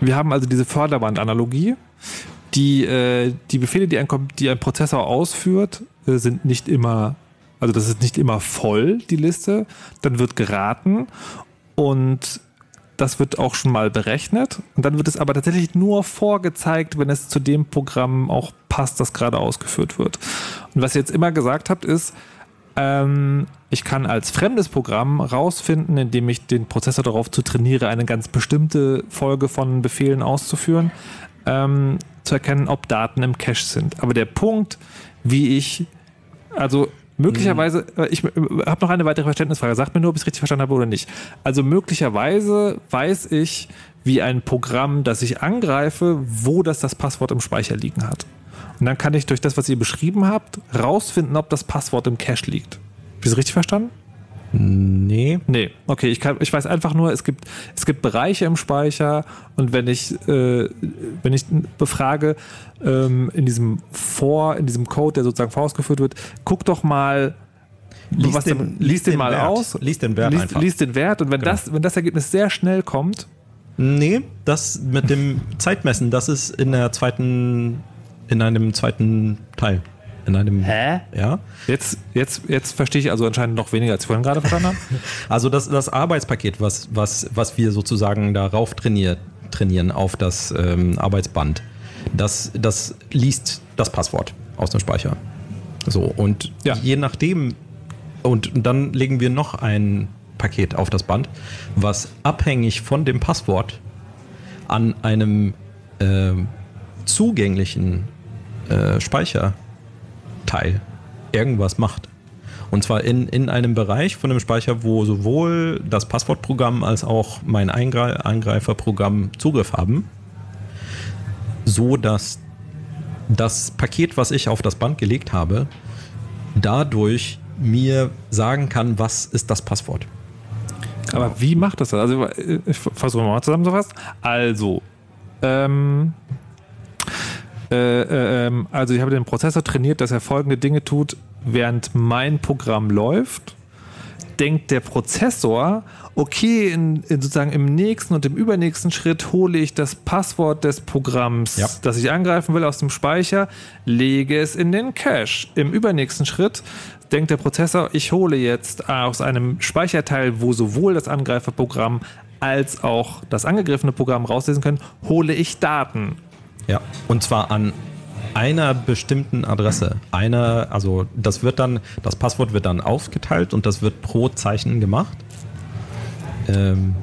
Wir haben also diese Förderband-Analogie. Die, äh, die Befehle, die ein, die ein Prozessor ausführt, äh, sind nicht immer, also das ist nicht immer voll, die Liste. Dann wird geraten und das wird auch schon mal berechnet. Und dann wird es aber tatsächlich nur vorgezeigt, wenn es zu dem Programm auch passt, das gerade ausgeführt wird. Und was ihr jetzt immer gesagt habt, ist, ähm, ich kann als fremdes Programm rausfinden, indem ich den Prozessor darauf zu trainiere, eine ganz bestimmte Folge von Befehlen auszuführen, ähm, zu erkennen, ob Daten im Cache sind. Aber der Punkt, wie ich, also Möglicherweise, äh, ich äh, habe noch eine weitere Verständnisfrage. Sagt mir nur, ob ich es richtig verstanden habe oder nicht. Also möglicherweise weiß ich, wie ein Programm, das ich angreife, wo das das Passwort im Speicher liegen hat. Und dann kann ich durch das, was ihr beschrieben habt, rausfinden, ob das Passwort im Cache liegt. Habe ich es richtig verstanden? Nee. Nee, okay, ich, kann, ich weiß einfach nur, es gibt, es gibt Bereiche im Speicher und wenn ich, äh, wenn ich befrage ähm, in diesem For, in diesem Code, der sozusagen vorausgeführt wird, guck doch mal, Lies was den- da- lies lies den den mal Wert. aus. Lies den Wert lies, einfach. lies den Wert und wenn, Genau. das, wenn das Ergebnis sehr schnell kommt, Nee, das mit dem Zeitmessen, das ist in der zweiten, in einem zweiten Teil. In einem. Hä? Ja. jetzt, jetzt, jetzt verstehe ich also anscheinend noch weniger, als ich vorhin gerade verstanden habe. Also das, das Arbeitspaket, was, was, was wir sozusagen darauf trainiert, trainieren auf das ähm, Arbeitsband, das, das liest das Passwort aus dem Speicher. So, und Ja. je nachdem, und dann legen wir noch ein Paket auf das Band, was abhängig von dem Passwort an einem ähm, zugänglichen äh, Speicherteil irgendwas macht. Und zwar in, in einem Bereich von dem Speicher, wo sowohl das Passwortprogramm als auch mein Eingre Eingreiferprogramm Zugriff haben, so dass das Paket, was ich auf das Band gelegt habe, dadurch mir sagen kann, was ist das Passwort. Aber wie macht das das? Also, ich versuche mal zusammenzufassen. Also, ähm, äh, äh, ähm, also ich habe den Prozessor trainiert, dass er folgende Dinge tut, während mein Programm läuft. Denkt der Prozessor, okay, in, in sozusagen im nächsten und im übernächsten Schritt hole ich das Passwort des Programms, Ja. das ich angreifen will, aus dem Speicher, lege es in den Cache. Im übernächsten Schritt denkt der Prozessor, ich hole jetzt aus einem Speicherteil, wo sowohl das Angreiferprogramm als auch das angegriffene Programm rauslesen können, hole ich Daten. Ja, und zwar an einer bestimmten Adresse. Einer, also das wird dann, das Passwort wird dann aufgeteilt und das wird pro Zeichen gemacht. Ähm,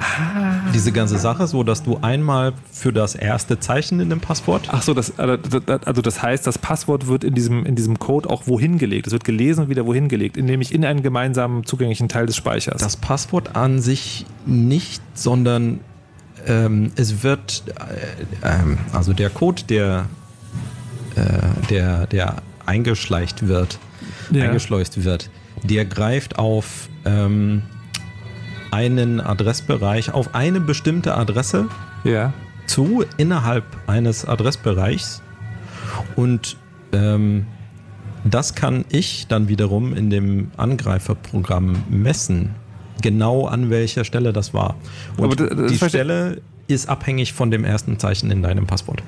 diese ganze Sache, so dass du einmal für das erste Zeichen in dem Passwort. Ach so, das, also das heißt, das Passwort wird in diesem, in diesem Code auch wohin gelegt. Es wird gelesen und wieder wohin gelegt, nämlich in einen gemeinsamen zugänglichen Teil des Speichers. Das Passwort an sich nicht, sondern ähm, es wird, äh, ähm, also der Code, der, äh, der, der eingeschleicht wird, Ja. eingeschleust wird, der greift auf ähm, einen Adressbereich, auf eine bestimmte Adresse ja. zu innerhalb eines Adressbereichs und ähm, das kann ich dann wiederum in dem Angreiferprogramm messen, genau an welcher Stelle das war. Und Aber das- das die Stelle ist abhängig von dem ersten Zeichen in deinem Passwort.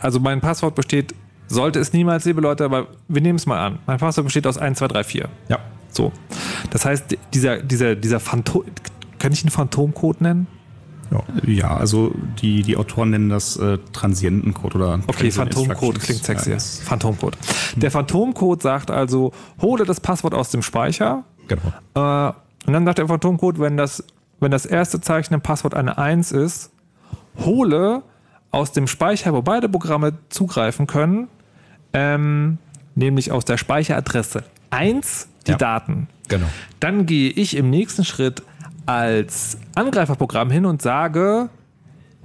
Also mein Passwort besteht, sollte es niemals, liebe Leute, aber wir nehmen es mal an. Mein Passwort besteht aus 1, 2, 3, 4. Ja. So. Das heißt, dieser, dieser, dieser Phantom, kann ich einen Phantomcode nennen? Ja, also die, die Autoren nennen das äh, Transientencode oder Okay, Phantomcode klingt sexy. Ja, Phantomcode. Der Phantomcode sagt also, hole das Passwort aus dem Speicher. Genau. Äh, und dann sagt der Phantomcode, wenn das, wenn das erste Zeichen im Passwort eine 1 ist, hole aus dem Speicher, wo beide Programme zugreifen können, ähm, nämlich aus der Speicheradresse 1 die Ja. Daten. Genau. Dann gehe ich im nächsten Schritt als Angreiferprogramm hin und sage,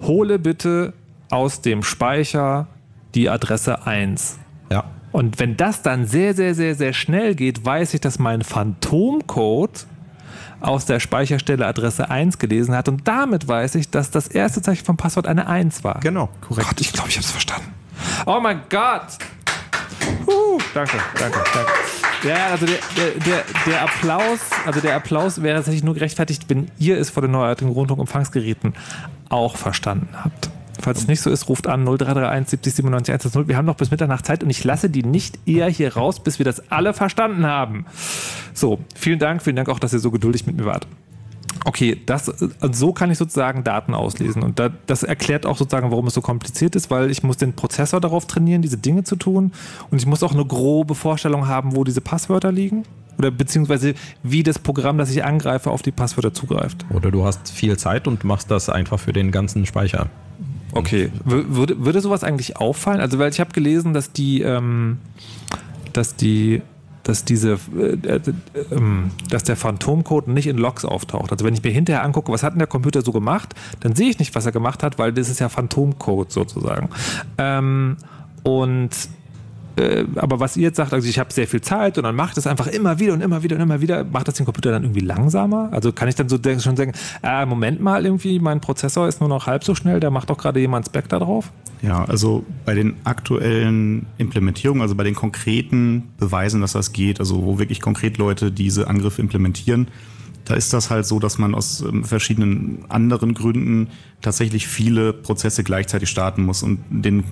hole bitte aus dem Speicher die Adresse 1. Ja. Und wenn das dann sehr, sehr, sehr, sehr schnell geht, weiß ich, dass mein Phantomcode aus der Speicherstelle Adresse 1 gelesen hat. Und damit weiß ich, dass das erste Zeichen vom Passwort eine 1 war. Genau. Korrekt. Gott, ich glaube, ich habe es verstanden. Oh mein Gott! Uh, danke, danke, danke. Ja, also der, der, der, der Applaus, also der Applaus wäre tatsächlich nur gerechtfertigt, wenn ihr es vor den neuartigen Rundfunkempfangsgeräten auch verstanden habt. Falls es nicht so ist, ruft an 0331 70 97 110. Wir haben noch bis Mitternacht Zeit und ich lasse die nicht eher hier raus, bis wir das alle verstanden haben. So, vielen Dank, vielen Dank auch, dass ihr so geduldig mit mir wart. Okay, das, also so kann ich sozusagen Daten auslesen. Und da, das erklärt auch sozusagen, warum es so kompliziert ist, weil ich muss den Prozessor darauf trainieren, diese Dinge zu tun. Und ich muss auch eine grobe Vorstellung haben, wo diese Passwörter liegen. Oder beziehungsweise wie das Programm, das ich angreife, auf die Passwörter zugreift. Oder du hast viel Zeit und machst das einfach für den ganzen Speicher. Okay. Würde, würde sowas eigentlich auffallen? Also, weil ich habe gelesen, dass die, ähm, dass die dass diese, äh, äh, ähm, dass der Phantomcode nicht in Logs auftaucht. Also wenn ich mir hinterher angucke, was hat denn der Computer so gemacht, dann sehe ich nicht, was er gemacht hat, weil das ist ja Phantomcode sozusagen. Ähm, und äh, aber was ihr jetzt sagt, also ich habe sehr viel Zeit und dann macht es einfach immer wieder und immer wieder und immer wieder, macht das den Computer dann irgendwie langsamer? Also kann ich dann so schon sagen, äh, Moment mal, irgendwie, mein Prozessor ist nur noch halb so schnell, der macht doch gerade jemand Spec da drauf? Ja, also bei den aktuellen Implementierungen, also bei den konkreten Beweisen, dass das geht, also wo wirklich konkret Leute diese Angriffe implementieren, da ist das halt so, dass man aus ähm, verschiedenen anderen Gründen tatsächlich viele Prozesse gleichzeitig starten muss und den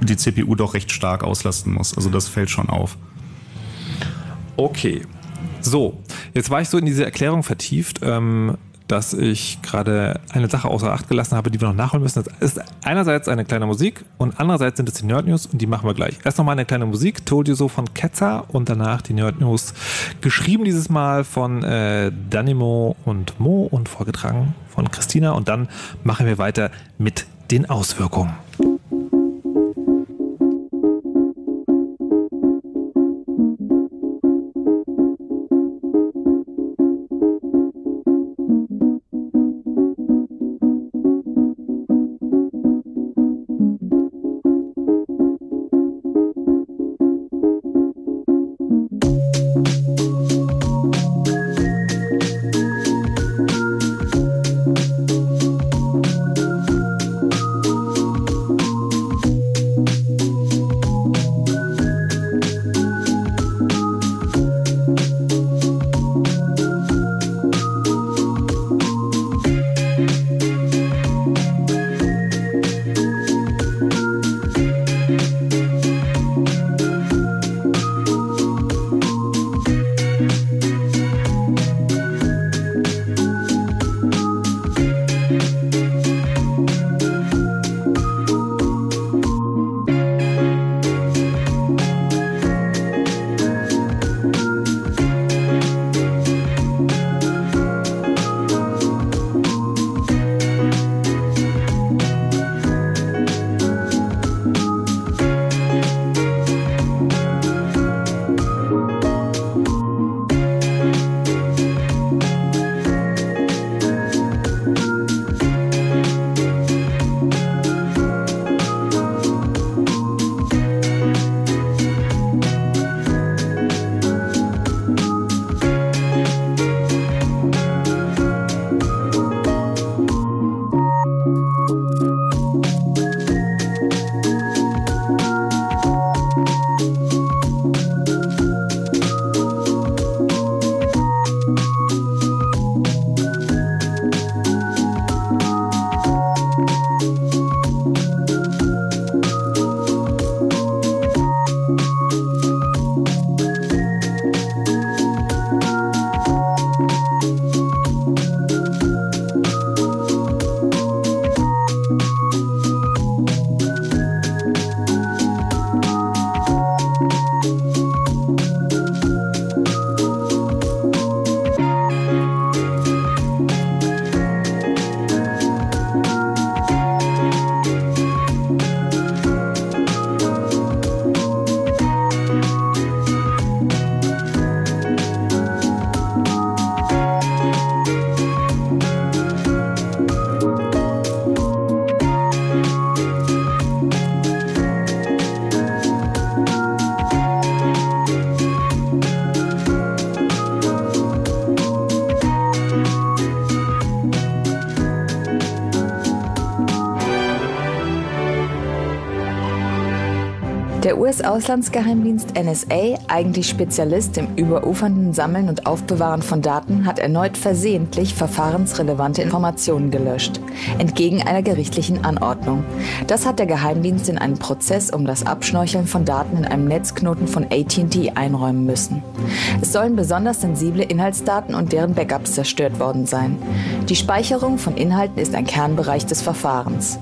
die CPU doch recht stark auslasten muss. Also das fällt schon auf. Okay. So, jetzt war ich so in diese Erklärung vertieft, ähm, dass ich gerade eine Sache außer Acht gelassen habe, die wir noch nachholen müssen. Das ist einerseits eine kleine Musik und andererseits sind es die Nerd News und die machen wir gleich. Erst nochmal eine kleine Musik, Told You So von Ketzer und danach die Nerd News, geschrieben dieses Mal von äh, Danimo und Mo und vorgetragen von Christina und dann machen wir weiter mit den Auswirkungen. US-Auslandsgeheimdienst NSA, eigentlich Spezialist im überufernden Sammeln und Aufbewahren von Daten, hat erneut versehentlich verfahrensrelevante Informationen gelöscht, entgegen einer gerichtlichen Anordnung. Das hat der Geheimdienst in einen Prozess um das Abschnorcheln von Daten in einem Netzknoten von AT&T einräumen müssen. Es sollen besonders sensible Inhaltsdaten und deren Backups zerstört worden sein. Die Speicherung von Inhalten ist ein Kernbereich des Verfahrens.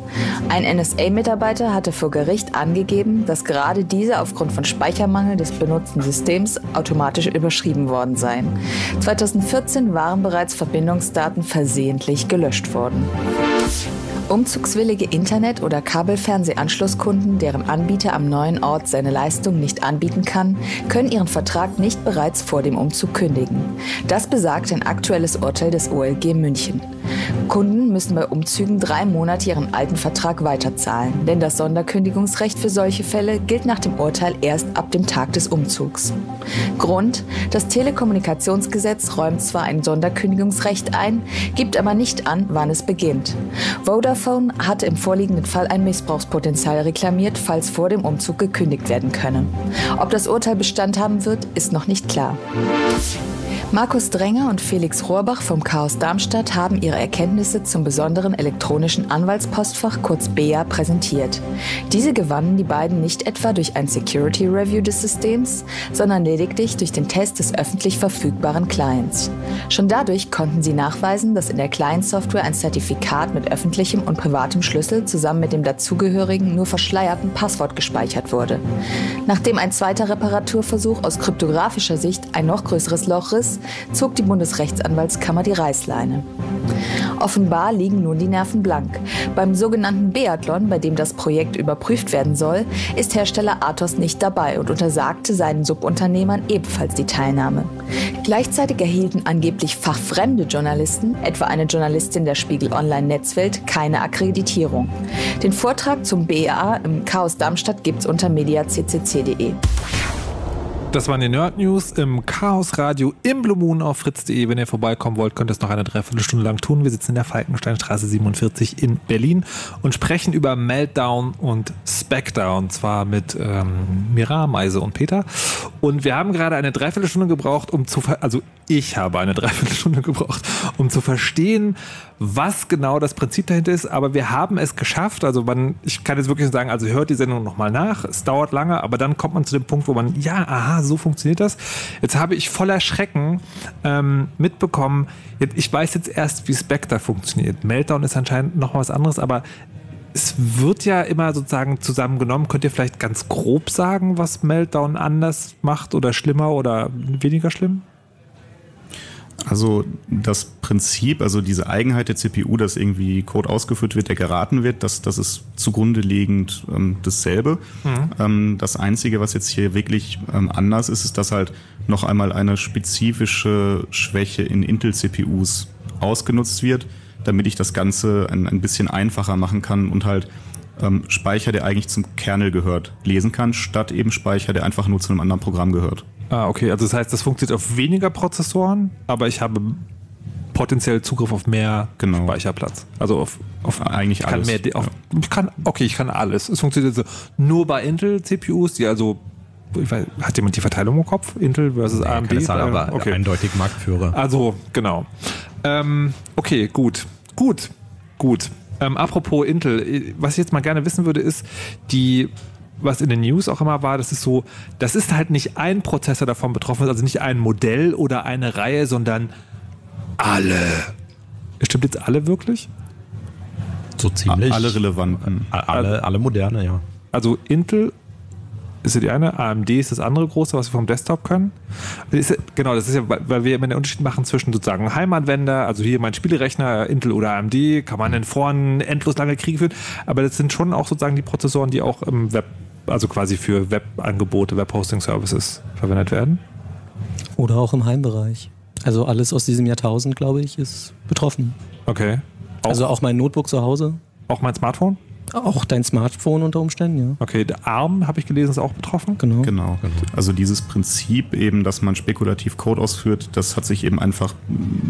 Ein NSA-Mitarbeiter hatte vor Gericht angegeben, dass gerade diese aufgrund von Speichermangel des benutzten Systems automatisch überschrieben worden seien. 2014 waren bereits Verbindungsdaten versehentlich gelöscht worden. Umzugswillige Internet- oder Kabelfernsehanschlusskunden, deren Anbieter am neuen Ort seine Leistung nicht anbieten kann, können ihren Vertrag nicht bereits vor dem Umzug kündigen. Das besagt ein aktuelles Urteil des OLG München. Kunden müssen bei Umzügen drei Monate ihren alten Vertrag weiterzahlen, denn das Sonderkündigungsrecht für solche Fälle gilt nach dem Urteil erst ab dem Tag des Umzugs. Grund, das Telekommunikationsgesetz räumt zwar ein Sonderkündigungsrecht ein, gibt aber nicht an, wann es beginnt. Vodafone hatte im vorliegenden Fall ein Missbrauchspotenzial reklamiert, falls vor dem Umzug gekündigt werden könne. Ob das Urteil Bestand haben wird, ist noch nicht klar. Markus Dränger und Felix Rohrbach vom Chaos Darmstadt haben ihre Erkenntnisse zum besonderen elektronischen Anwaltspostfach kurz BEA präsentiert. Diese gewannen die beiden nicht etwa durch ein Security Review des Systems, sondern lediglich durch den Test des öffentlich verfügbaren Clients. Schon dadurch konnten sie nachweisen, dass in der Client-Software ein Zertifikat mit öffentlichem und privatem Schlüssel zusammen mit dem dazugehörigen nur verschleierten Passwort gespeichert wurde. Nachdem ein zweiter Reparaturversuch aus kryptografischer Sicht ein noch größeres Loch riss, zog die Bundesrechtsanwaltskammer die Reißleine. Offenbar liegen nun die Nerven blank. Beim sogenannten Beathlon, bei dem das Projekt überprüft werden soll, ist Hersteller Athos nicht dabei und untersagte seinen Subunternehmern ebenfalls die Teilnahme. Gleichzeitig erhielten angeblich fachfremde Journalisten, etwa eine Journalistin der Spiegel Online Netzwelt, keine Akkreditierung. Den Vortrag zum BA im Chaos Darmstadt gibt's unter mediaccc.de. Das waren die Nerd News im Chaos Radio im Blue Moon auf fritz.de. Wenn ihr vorbeikommen wollt, könnt ihr es noch eine Dreiviertelstunde lang tun. Wir sitzen in der Falkensteinstraße 47 in Berlin und sprechen über Meltdown und Specdown. Zwar mit ähm, Mira, Meise und Peter. Und wir haben gerade eine Dreiviertelstunde gebraucht, um zu, also ich habe eine Dreiviertelstunde gebraucht, um zu verstehen, was genau das Prinzip dahinter ist, aber wir haben es geschafft. Also man, ich kann jetzt wirklich sagen, also hört die Sendung nochmal nach. Es dauert lange, aber dann kommt man zu dem Punkt, wo man, ja, aha, so funktioniert das. Jetzt habe ich voller Schrecken ähm, mitbekommen, ich weiß jetzt erst, wie Spectre funktioniert. Meltdown ist anscheinend noch was anderes, aber es wird ja immer sozusagen zusammengenommen. Könnt ihr vielleicht ganz grob sagen, was Meltdown anders macht oder schlimmer oder weniger schlimm? Also das Prinzip, also diese Eigenheit der CPU, dass irgendwie Code ausgeführt wird, der geraten wird, das, das ist zugrunde liegend ähm, dasselbe. Mhm. Ähm, das Einzige, was jetzt hier wirklich ähm, anders ist, ist, dass halt noch einmal eine spezifische Schwäche in Intel-CPUs ausgenutzt wird, damit ich das Ganze ein, ein bisschen einfacher machen kann und halt ähm, Speicher, der eigentlich zum Kernel gehört, lesen kann, statt eben Speicher, der einfach nur zu einem anderen Programm gehört. Ah, okay. Also das heißt, das funktioniert auf weniger Prozessoren, aber ich habe potenziell Zugriff auf mehr genau. Speicherplatz. Also auf, auf eigentlich ich kann alles. Mehr, auf, ich kann, okay, ich kann alles. Es funktioniert so nur bei Intel CPUs, die also weiß, hat jemand die Verteilung im Kopf? Intel versus nee, AMD? Sein, aber okay. eindeutig Marktführer. Also, genau. Ähm, okay, gut. Gut. Gut. Ähm, apropos Intel, was ich jetzt mal gerne wissen würde, ist, die was in den News auch immer war, das ist so, das ist halt nicht ein Prozessor davon betroffen, also nicht ein Modell oder eine Reihe, sondern alle. Stimmt jetzt alle wirklich? So ziemlich. Alle relevanten. Alle, alle moderne, ja. Also Intel ist ja die eine, AMD ist das andere große, was wir vom Desktop können. Ist, genau, das ist ja, weil wir immer den Unterschied machen zwischen sozusagen Heimanwender, also hier mein Spielerechner, Intel oder AMD, kann man in Foren endlos lange Kriege führen, aber das sind schon auch sozusagen die Prozessoren, die auch im Web, also quasi für Webangebote, Webhosting-Services verwendet werden. Oder auch im Heimbereich. Also alles aus diesem Jahrtausend, glaube ich, ist betroffen. Okay. Auch also auch mein Notebook zu Hause. Auch mein Smartphone? Auch dein Smartphone unter Umständen, ja. Okay, der ARM, habe ich gelesen, ist auch betroffen. Genau. genau. Also dieses Prinzip eben, dass man spekulativ Code ausführt, das hat sich eben einfach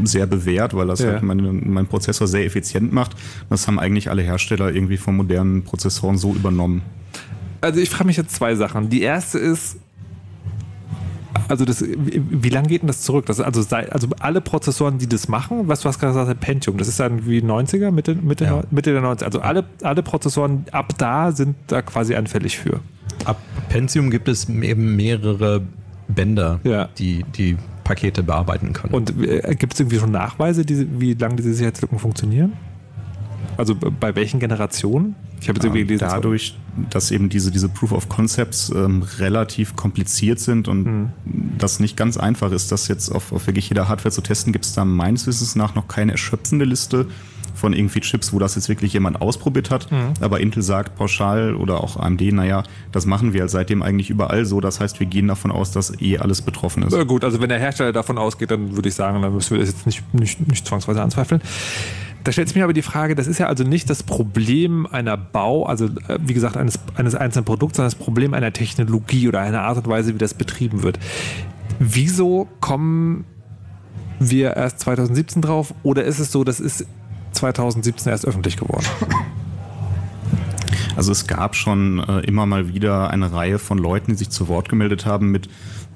sehr bewährt, weil das ja. halt meinen mein Prozessor sehr effizient macht. Das haben eigentlich alle Hersteller irgendwie von modernen Prozessoren so übernommen. Also ich frage mich jetzt zwei Sachen. Die erste ist, also das, wie lange geht denn das zurück? Das, also, also alle Prozessoren, die das machen, was du hast gerade gesagt, Pentium, das ist dann wie 90er, Mitte, Mitte, ja. Mitte der 90er. Also alle, alle Prozessoren ab da sind da quasi anfällig für. Ab Pentium gibt es eben mehrere Bänder, ja. die die Pakete bearbeiten können. Und äh, gibt es irgendwie schon Nachweise, die, wie lange diese Sicherheitslücken funktionieren? Also bei welchen Generationen? Ich habe jetzt irgendwie gelesen. Dadurch, dass eben diese, diese Proof of Concepts ähm, relativ kompliziert sind und mhm. das nicht ganz einfach ist, das jetzt auf, auf wirklich jeder Hardware zu testen, gibt es da meines Wissens nach noch keine erschöpfende Liste von irgendwie Chips, wo das jetzt wirklich jemand ausprobiert hat. Mhm. Aber Intel sagt pauschal oder auch AMD, naja, das machen wir seitdem eigentlich überall so. Das heißt, wir gehen davon aus, dass eh alles betroffen ist. Na gut, also wenn der Hersteller davon ausgeht, dann würde ich sagen, dann müssen wir das jetzt nicht, nicht, nicht zwangsweise anzweifeln. Da stellt sich mir aber die Frage, das ist ja also nicht das Problem einer Bau, also äh, wie gesagt, eines, eines einzelnen Produkts, sondern das Problem einer Technologie oder einer Art und Weise, wie das betrieben wird. Wieso kommen wir erst 2017 drauf oder ist es so, das ist 2017 erst öffentlich geworden? Also es gab schon äh, immer mal wieder eine Reihe von Leuten, die sich zu Wort gemeldet haben mit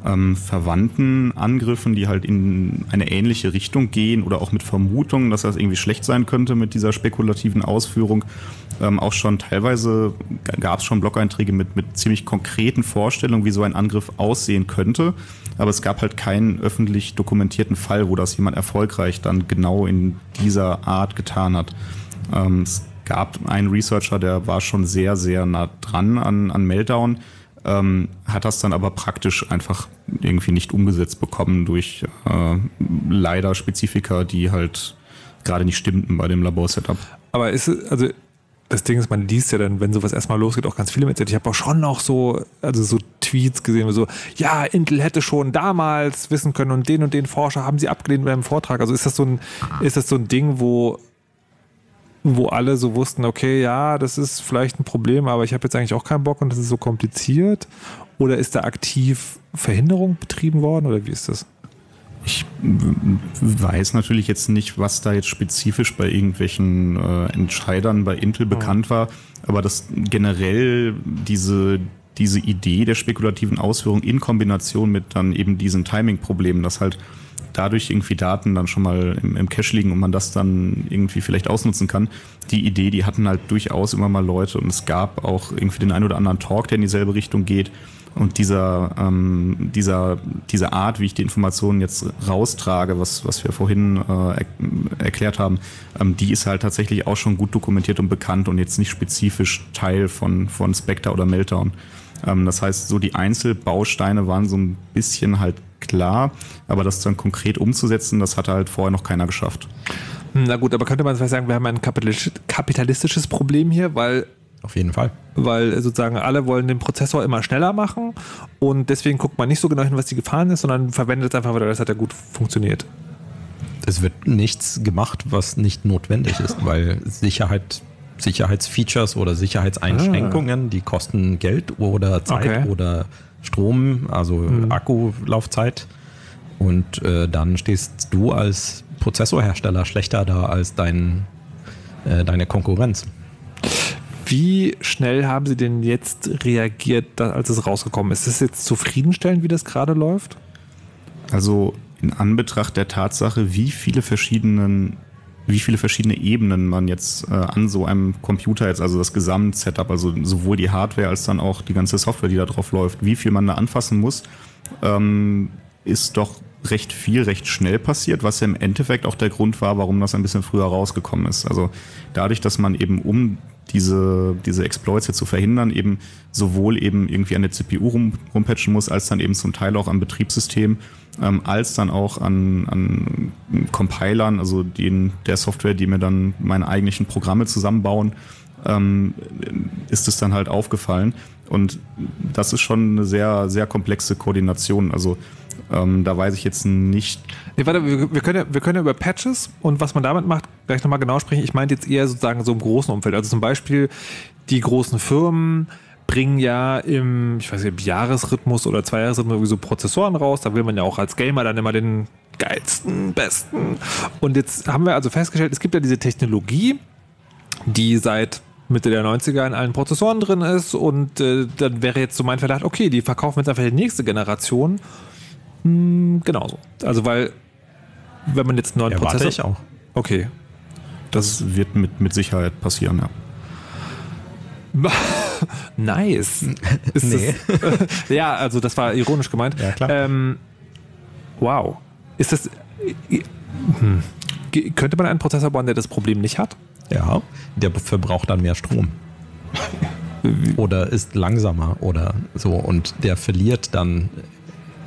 ähm, verwandten Angriffen, die halt in eine ähnliche Richtung gehen oder auch mit Vermutungen, dass das irgendwie schlecht sein könnte mit dieser spekulativen Ausführung. Ähm, auch schon teilweise gab es schon Blog-Einträge mit, mit ziemlich konkreten Vorstellungen, wie so ein Angriff aussehen könnte. Aber es gab halt keinen öffentlich dokumentierten Fall, wo das jemand erfolgreich dann genau in dieser Art getan hat. Ähm, es gab einen Researcher, der war schon sehr, sehr nah dran an, an Meltdown, ähm, hat das dann aber praktisch einfach irgendwie nicht umgesetzt bekommen durch äh, leider Spezifika, die halt gerade nicht stimmten bei dem Laborsetup. Aber ist also das Ding ist, man liest ja dann, wenn sowas erstmal losgeht, auch ganz viele mit. Ich habe auch schon noch so, also so Tweets gesehen, so, ja, Intel hätte schon damals wissen können und den und den Forscher haben sie abgelehnt beim Vortrag. Also ist das so ein, ist das so ein Ding, wo, wo alle so wussten, okay, ja, das ist vielleicht ein Problem, aber ich habe jetzt eigentlich auch keinen Bock und das ist so kompliziert? Oder ist da aktiv Verhinderung betrieben worden oder wie ist das? Ich weiß natürlich jetzt nicht, was da jetzt spezifisch bei irgendwelchen äh, Entscheidern bei Intel bekannt war, aber dass generell diese, diese Idee der spekulativen Ausführung in Kombination mit dann eben diesen Timing-Problemen, dass halt dadurch irgendwie Daten dann schon mal im, im Cache liegen und man das dann irgendwie vielleicht ausnutzen kann. Die Idee, die hatten halt durchaus immer mal Leute und es gab auch irgendwie den ein oder anderen Talk, der in dieselbe Richtung geht. Und dieser, ähm, dieser, diese Art, wie ich die Informationen jetzt raustrage, was, was wir vorhin äh, er erklärt haben, ähm, die ist halt tatsächlich auch schon gut dokumentiert und bekannt und jetzt nicht spezifisch Teil von, von Spectre oder Meltdown. Ähm, das heißt, so die Einzelbausteine waren so ein bisschen halt klar, aber das dann konkret umzusetzen, das hatte halt vorher noch keiner geschafft. Na gut, aber könnte man vielleicht sagen, wir haben ein kapitalistisches Problem hier, weil auf jeden Fall. Weil sozusagen alle wollen den Prozessor immer schneller machen und deswegen guckt man nicht so genau hin, was die Gefahren ist, sondern verwendet es einfach, weil das hat ja gut funktioniert. Es wird nichts gemacht, was nicht notwendig ist, weil Sicherheit, Sicherheitsfeatures oder Sicherheitseinschränkungen, ah. die kosten Geld oder Zeit okay. oder Strom, also mhm. Akkulaufzeit. Und äh, dann stehst du als Prozessorhersteller schlechter da als dein, äh, deine Konkurrenz. Wie schnell haben Sie denn jetzt reagiert, als es rausgekommen ist? Ist es jetzt zufriedenstellend, wie das gerade läuft? Also in Anbetracht der Tatsache, wie viele verschiedenen wie viele verschiedene Ebenen man jetzt äh, an so einem Computer jetzt, also das Gesamtsetup, also sowohl die Hardware als dann auch die ganze Software, die da drauf läuft, wie viel man da anfassen muss, ähm, ist doch recht viel, recht schnell passiert, was ja im Endeffekt auch der Grund war, warum das ein bisschen früher rausgekommen ist. Also dadurch, dass man eben um diese, diese Exploits jetzt zu verhindern, eben sowohl eben irgendwie an der CPU rum, rumpatchen muss, als dann eben zum Teil auch am Betriebssystem, ähm, als dann auch an, an Compilern, also den, der Software, die mir dann meine eigentlichen Programme zusammenbauen, ähm, ist es dann halt aufgefallen. Und das ist schon eine sehr, sehr komplexe Koordination. Also ähm, da weiß ich jetzt nicht. Nee, warte, wir, wir, können ja, wir können ja über Patches und was man damit macht, gleich nochmal genau sprechen. Ich meinte jetzt eher sozusagen so im großen Umfeld. Also zum Beispiel die großen Firmen bringen ja im, ich weiß nicht, Jahresrhythmus oder Zweijahresrhythmus irgendwie so Prozessoren raus. Da will man ja auch als Gamer dann immer den geilsten, besten. Und jetzt haben wir also festgestellt, es gibt ja diese Technologie, die seit Mitte der 90er in allen Prozessoren drin ist und äh, dann wäre jetzt so mein Verdacht, okay, die verkaufen jetzt einfach die nächste Generation hm, genauso. Also weil, wenn man jetzt einen neuen Erwarte Prozessor... ich auch. Okay. Das wird mit, mit Sicherheit passieren, ja. nice. Ist nee. Das, ja, also das war ironisch gemeint. Ja, klar. Ähm, wow. Ist das... Hm. Könnte man einen Prozessor bauen, der das Problem nicht hat? Ja, der verbraucht dann mehr Strom. oder ist langsamer oder so und der verliert dann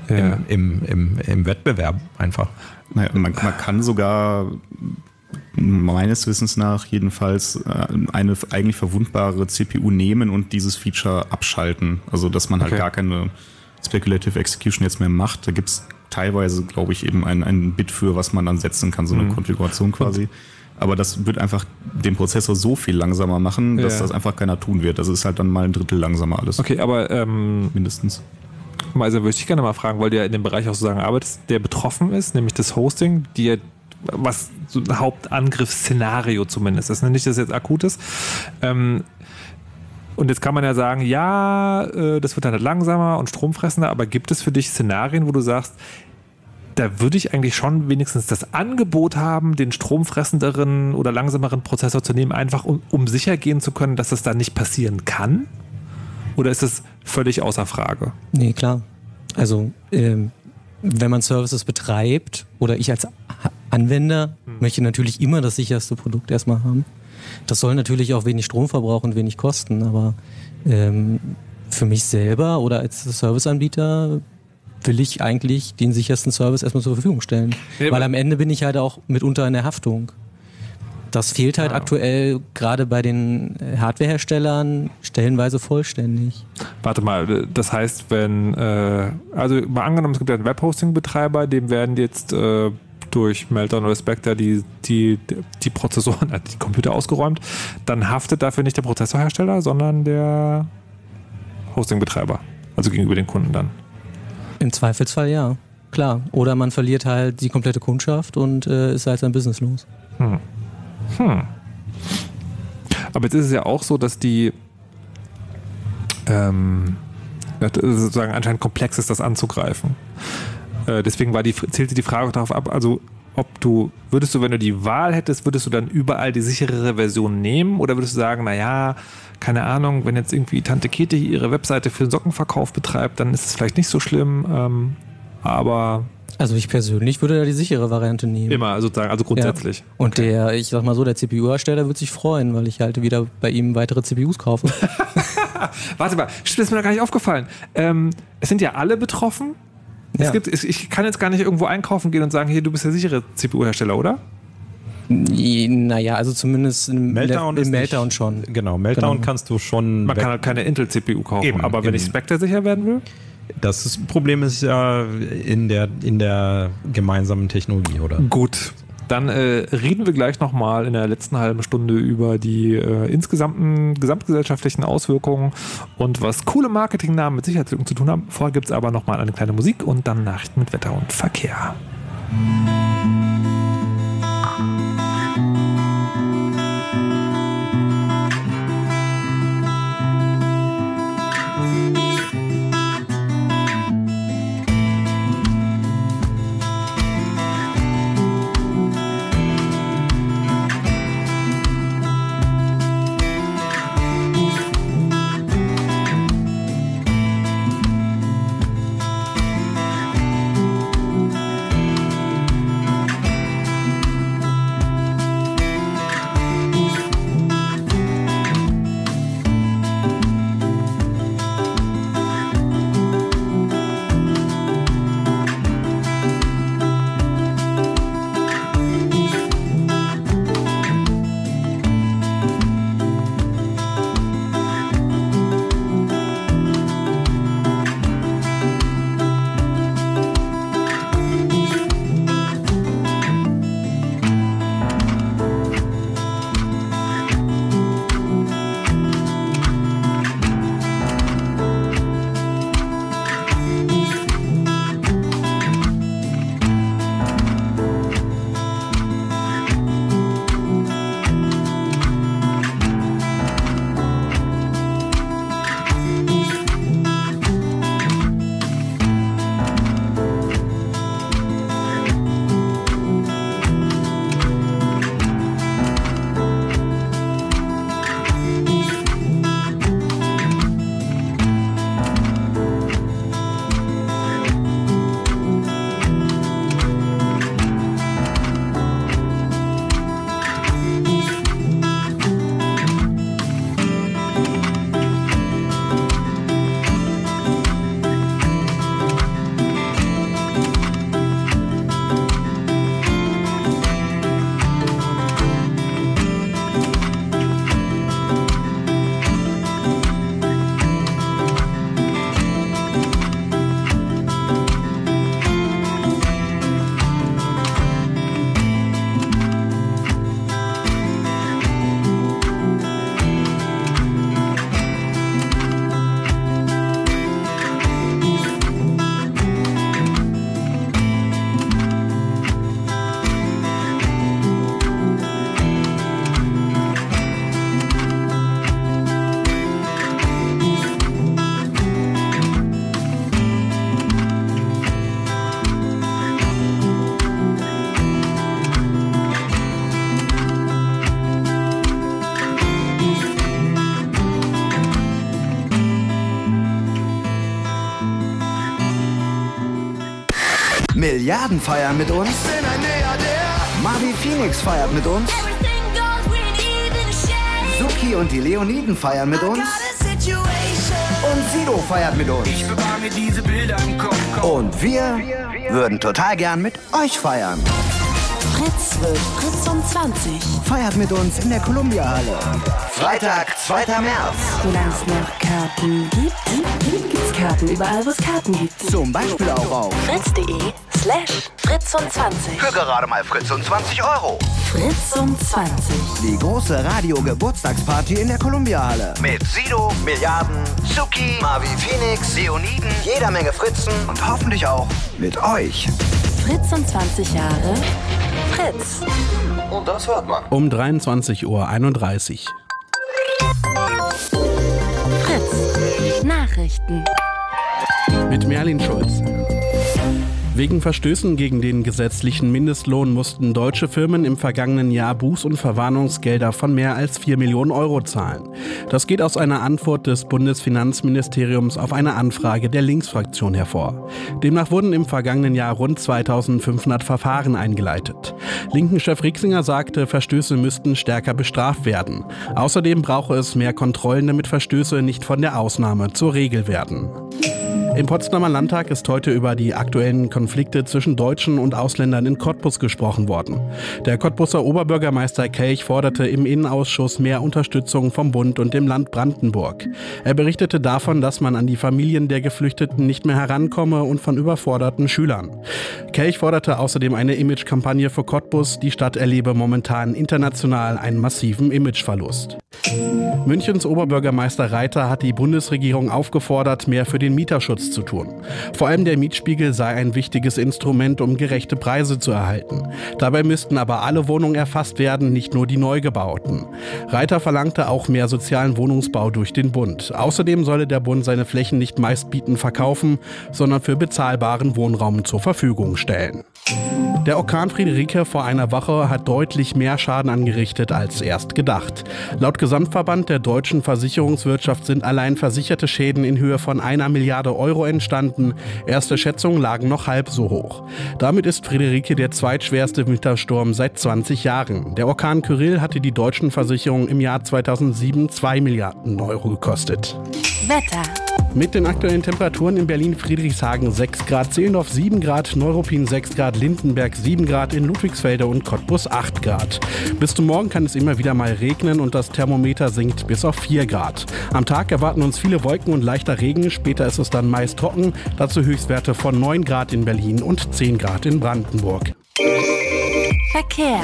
im, im, im, im Wettbewerb einfach. Naja, man, man kann sogar meines Wissens nach jedenfalls äh, eine eigentlich verwundbare CPU nehmen und dieses Feature abschalten. Also dass man halt Okay. gar keine Speculative Execution jetzt mehr macht. Da gibt es teilweise, glaube ich, eben ein, ein Bit für, was man dann setzen kann, so eine Mhm. Konfiguration quasi. Aber das wird einfach den Prozessor so viel langsamer machen, dass Ja. das einfach keiner tun wird. Das ist halt dann mal ein Drittel langsamer alles. Okay, aber ähm, mindestens. Also würde ich gerne mal fragen, weil du ja in dem Bereich auch sozusagen arbeitest, der betroffen ist, nämlich das Hosting, die ja was so ein Hauptangriffsszenario zumindest ist. ne? Nicht, dass es jetzt akut ist. Ähm, und jetzt kann man ja sagen, ja, äh, das wird dann halt langsamer und stromfressender, aber gibt es für dich Szenarien, wo du sagst, da würde ich eigentlich schon wenigstens das Angebot haben, den stromfressenderen oder langsameren Prozessor zu nehmen, einfach um, um sicher gehen zu können, dass das da nicht passieren kann? Oder ist es völlig außer Frage? Nee, klar. Also, ähm, wenn man Services betreibt oder ich als Anwender möchte natürlich immer das sicherste Produkt erstmal haben. Das soll natürlich auch wenig Strom verbrauchen und wenig kosten, aber ähm, für mich selber oder als Serviceanbieter will ich eigentlich den sichersten Service erstmal zur Verfügung stellen. Ja, Weil am Ende bin ich halt auch mitunter in der Haftung. Das fehlt halt aktuell gerade bei den äh, Hardwareherstellern stellenweise vollständig. Warte mal, das heißt, wenn, äh, also mal angenommen, es gibt ja einen Webhosting-Betreiber, dem werden jetzt äh, durch Meltdown oder Spectre die, die, die Prozessoren, äh, die Computer ausgeräumt, dann haftet dafür nicht der Prozessorhersteller, sondern der Hosting-Betreiber. Also gegenüber den Kunden dann. Im Zweifelsfall ja, klar. Oder man verliert halt die komplette Kundschaft und äh, ist halt sein Business los. Hm. Hm. Aber jetzt ist es ja auch so, dass die ähm, sozusagen anscheinend komplex ist, das anzugreifen. Äh, deswegen war die, zählte die Frage darauf ab, also ob du, würdest du, wenn du die Wahl hättest, würdest du dann überall die sicherere Version nehmen oder würdest du sagen, naja, keine Ahnung, wenn jetzt irgendwie Tante Kete ihre Webseite für Sockenverkauf betreibt, dann ist es vielleicht nicht so schlimm, ähm, aber Also ich persönlich würde da die sichere Variante nehmen. immer sozusagen, also grundsätzlich. Ja. Und der, ich sag mal so, der CPU-Hersteller wird sich freuen, weil ich halt wieder bei ihm weitere CPUs kaufe. Warte mal, stimmt, das ist mir noch gar nicht aufgefallen. Ähm, es sind ja alle betroffen. Es Ja. gibt, es, ich kann jetzt gar nicht irgendwo einkaufen gehen und sagen, hier, du bist der sichere CPU-Hersteller, oder? naja, also zumindest im Meltdown, im Meltdown nicht, schon. Genau, Meltdown Genau. kannst du schon. Man kann halt keine Intel-CPU kaufen. Eben, aber wenn eben. ich Spectre sicher werden will? Das ist- Problem ist ja in der, in der gemeinsamen Technologie, oder? Gut. Dann äh, reden wir gleich nochmal in der letzten halben Stunde über die äh, insgesamten gesamtgesellschaftlichen Auswirkungen und was coole Marketingnamen mit Sicherheitslücken zu tun haben. Vorher gibt es aber nochmal eine kleine Musik und dann Nachrichten mit Wetter und Verkehr. Milliarden feiern mit uns. Marvi Phoenix feiert mit uns. Suki und die Leoniden feiern mit uns. Und Sido feiert mit uns. Ich bewahr mir diese Bilder im Kopf. Und wir würden total gern mit euch feiern. Fritz wird Fritz um 20. Feiert mit uns in der Columbia-Halle. Freitag, 2. März. Solange es noch Karten gibt, Karten überall, wo es Karten gibt. Zum Beispiel auch auf fritz.de slash fritz um 20. Für gerade mal Fritz und 20 Euro. Fritz um 20. Die große Radio-Geburtstagsparty in der Columbia-Halle. Mit Sido, Milliarden, Zuki, Marvi Phoenix, Leoniden, jeder Menge Fritzen und hoffentlich auch mit euch. Fritz um 20 Jahre. Fritz. Und das hört man. Um 23.31 Uhr. Fritz. Nachrichten. Mit Merlin Schulz. Wegen Verstößen gegen den gesetzlichen Mindestlohn mussten deutsche Firmen im vergangenen Jahr Buß- und Verwarnungsgelder von mehr als 4 Millionen Euro zahlen. Das geht aus einer Antwort des Bundesfinanzministeriums auf eine Anfrage der Linksfraktion hervor. Demnach wurden im vergangenen Jahr rund 2500 Verfahren eingeleitet. Linken-Chef Rixinger sagte, Verstöße müssten stärker bestraft werden. Außerdem brauche es mehr Kontrollen, damit Verstöße nicht von der Ausnahme zur Regel werden. Im Potsdamer Landtag ist heute über die aktuellen Konflikte zwischen Deutschen und Ausländern in Cottbus gesprochen worden. Der Cottbuser Oberbürgermeister Kelch forderte im Innenausschuss mehr Unterstützung vom Bund und dem Land Brandenburg. Er berichtete davon, dass man an die Familien der Geflüchteten nicht mehr herankomme und von überforderten Schülern. Kelch forderte außerdem eine Imagekampagne für Cottbus. Die Stadt erlebe momentan international einen massiven Imageverlust. Münchens Oberbürgermeister Reiter hat die Bundesregierung aufgefordert, mehr für den Mieterschutz zu tun. Vor allem der Mietspiegel sei ein wichtiges Instrument, um gerechte Preise zu erhalten. Dabei müssten aber alle Wohnungen erfasst werden, nicht nur die neu gebauten. Reiter verlangte auch mehr sozialen Wohnungsbau durch den Bund. Außerdem solle der Bund seine Flächen nicht meistbietend verkaufen, sondern für bezahlbaren Wohnraum zur Verfügung stellen. Der Orkan Friederike vor einer Woche hat deutlich mehr Schaden angerichtet als erst gedacht. Laut Gesamtverband der deutschen Versicherungswirtschaft sind allein versicherte Schäden in Höhe von einer Milliarde Euro entstanden. Erste Schätzungen lagen noch halb so hoch. Damit ist Friederike der zweitschwerste Wintersturm seit 20 Jahren. Der Orkan Kyrill hatte die deutschen Versicherungen im Jahr 2007 2 Milliarden Euro gekostet. Wetter. Mit den aktuellen Temperaturen in Berlin Friedrichshagen 6 Grad, Zehlendorf 7 Grad, Neuruppin 6 Grad, Lindenberg 7 Grad, in Ludwigsfelde und Cottbus 8 Grad. Bis zum Morgen kann es immer wieder mal regnen und das Thermometer sinkt bis auf 4 Grad. Am Tag erwarten uns viele Wolken und leichter Regen, später ist es dann meist trocken, dazu Höchstwerte von 9 Grad in Berlin und 10 Grad in Brandenburg. Verkehr.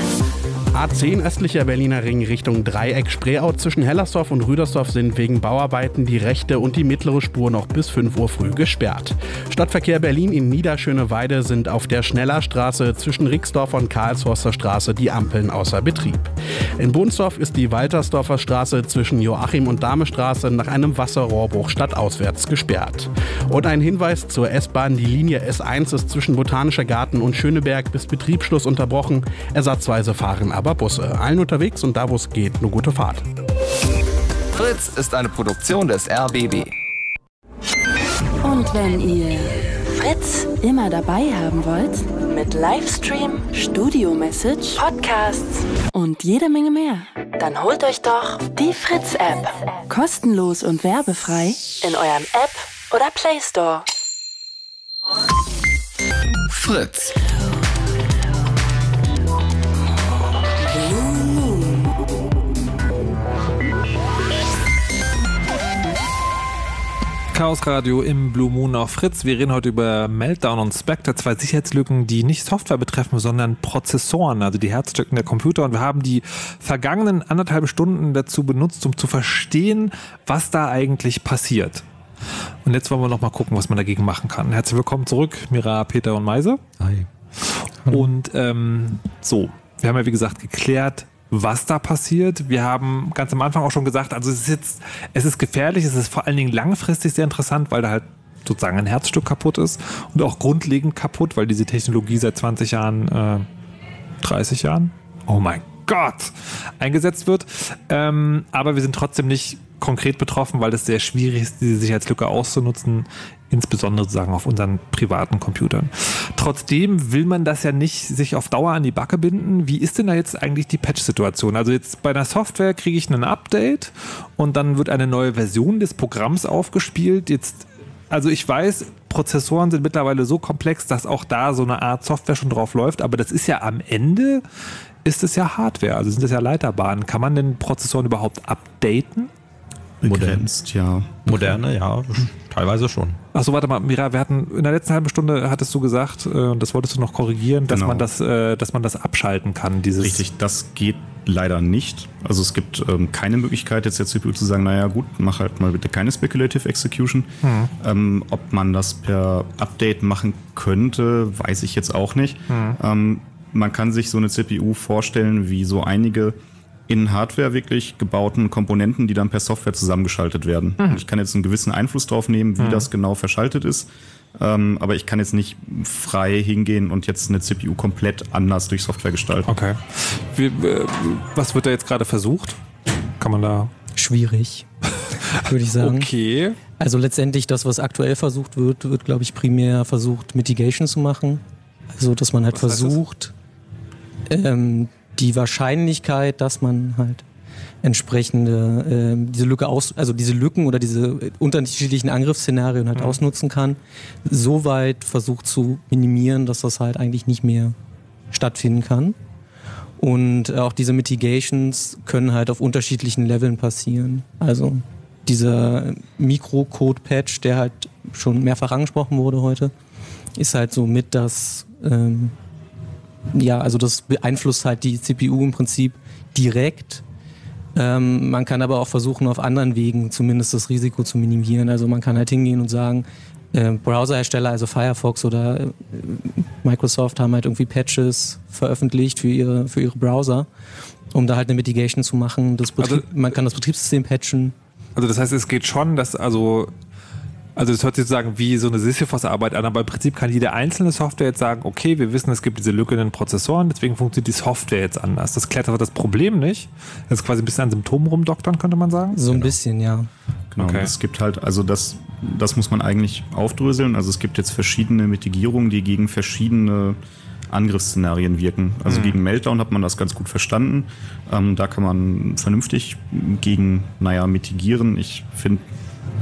A10 östlicher Berliner Ring Richtung Dreieck Spreeau zwischen Hellersdorf und Rüdersdorf sind wegen Bauarbeiten die rechte und die mittlere Spur noch bis 5 Uhr früh gesperrt. Stadtverkehr Berlin in Niederschöneweide sind auf der Schnellerstraße zwischen Rixdorf und Karlshorster Straße die Ampeln außer Betrieb. In Bohnsdorf ist die Waltersdorfer Straße zwischen Joachim und Damestraße nach einem Wasserrohrbruch stadtauswärts gesperrt. Und ein Hinweis zur S-Bahn, die Linie S1 ist zwischen Botanischer Garten und Schöneberg bis Betriebsschluss unterbrochen. Ersatzweise fahren aber Busse. Allen unterwegs und da wo es geht, nur gute Fahrt. Fritz ist eine Produktion des RBB. Und wenn ihr Fritz immer dabei haben wollt, mit Livestream, Studio-Message, Podcasts und jede Menge mehr, dann holt euch doch die Fritz-App. Kostenlos und werbefrei in eurem App oder Play Store. Fritz. Chaos Radio im Blue Moon auf Fritz. Wir reden heute über Meltdown und Spectre, zwei Sicherheitslücken, die nicht Software betreffen, sondern Prozessoren, also die Herzstücken der Computer. Und wir haben die vergangenen anderthalb Stunden dazu benutzt, um zu verstehen, was da eigentlich passiert. Und jetzt wollen wir noch mal gucken, was man dagegen machen kann. Herzlich willkommen zurück, Mira, Peter und Meise. Hi. Und ähm, so, wir haben ja wie gesagt geklärt, was da passiert. Wir haben ganz am Anfang auch schon gesagt, also es ist jetzt, es ist gefährlich, es ist vor allen Dingen langfristig sehr interessant, weil da halt sozusagen ein Herzstück kaputt ist und auch grundlegend kaputt, weil diese Technologie seit 20 Jahren, äh, 30 Jahren, oh mein Gott, eingesetzt wird. Ähm, aber wir sind trotzdem nicht konkret betroffen, weil es sehr schwierig ist, diese Sicherheitslücke auszunutzen, insbesondere sozusagen auf unseren privaten Computern. Trotzdem will man das ja nicht sich auf Dauer an die Backe binden. Wie ist denn da jetzt eigentlich die Patch-Situation? Also jetzt bei einer Software kriege ich ein Update und dann wird eine neue Version des Programms aufgespielt. Jetzt also ich weiß, Prozessoren sind mittlerweile so komplex, dass auch da so eine Art Software schon drauf läuft, aber das ist ja am Ende ist es ja Hardware, also sind es ja Leiterbahnen. Kann man denn Prozessoren überhaupt updaten? Begrenzt, ja. Moderne, ja, teilweise schon. Achso, warte mal, Mira, wir hatten in der letzten halben Stunde hattest du gesagt, äh, und das wolltest du noch korrigieren, dass Genau. man das, äh, dass man das abschalten kann, dieses. Richtig, das geht leider nicht. Also es gibt ähm, keine Möglichkeit, jetzt der CPU zu sagen, naja gut, mach halt mal bitte keine Speculative Execution. Hm. Ähm, ob man das per Update machen könnte, weiß ich jetzt auch nicht. Hm. Ähm, man kann sich so eine CPU vorstellen wie so einige in Hardware wirklich gebauten Komponenten, die dann per Software zusammengeschaltet werden. Mhm. Ich kann jetzt einen gewissen Einfluss drauf nehmen, wie Mhm. das genau verschaltet ist. Ähm, aber ich kann jetzt nicht frei hingehen und jetzt eine CPU komplett anders durch Software gestalten. Okay. Wie, äh, was wird da jetzt gerade versucht? Kann man da. Schwierig, würde ich sagen. Okay. Also letztendlich das, was aktuell versucht wird, wird, glaube ich, primär versucht, Mitigation zu machen. Also, dass man halt Was heißt das? versucht, ähm, die Wahrscheinlichkeit, dass man halt entsprechende ähm, diese Lücke aus, also diese Lücken oder diese äh, unterschiedlichen Angriffsszenarien halt Mhm. ausnutzen kann, so weit versucht zu minimieren, dass das halt eigentlich nicht mehr stattfinden kann. Und auch diese Mitigations können halt auf unterschiedlichen Leveln passieren. Also dieser Mikrocode-Patch, der halt schon mehrfach angesprochen wurde heute, ist halt so mit das, ähm, ja, also das beeinflusst halt die CPU im Prinzip direkt. Ähm, man kann aber auch versuchen, auf anderen Wegen zumindest das Risiko zu minimieren. Also man kann halt hingehen und sagen, äh, Browserhersteller, also Firefox oder äh, Microsoft haben halt irgendwie Patches veröffentlicht für ihre, für ihre Browser, um da halt eine Mitigation zu machen. Das Betrieb, man kann das Betriebssystem patchen. Also das heißt, es geht schon, dass also also das hört sich sozusagen wie so eine Sisyphos-Arbeit an, aber im Prinzip kann jede einzelne Software jetzt sagen, okay, wir wissen, es gibt diese Lücke in den Prozessoren, deswegen funktioniert die Software jetzt anders. Das klärt aber das Problem nicht. Das ist quasi ein bisschen an Symptomen rumdoktern, könnte man sagen. So ein bisschen, ja. Genau, Okay. es gibt halt, also das, das muss man eigentlich aufdröseln. Also es gibt jetzt verschiedene Mitigierungen, die gegen verschiedene Angriffsszenarien wirken. Also Mhm. gegen Meltdown hat man das ganz gut verstanden. Ähm, da kann man vernünftig gegen, naja, mitigieren. Ich finde,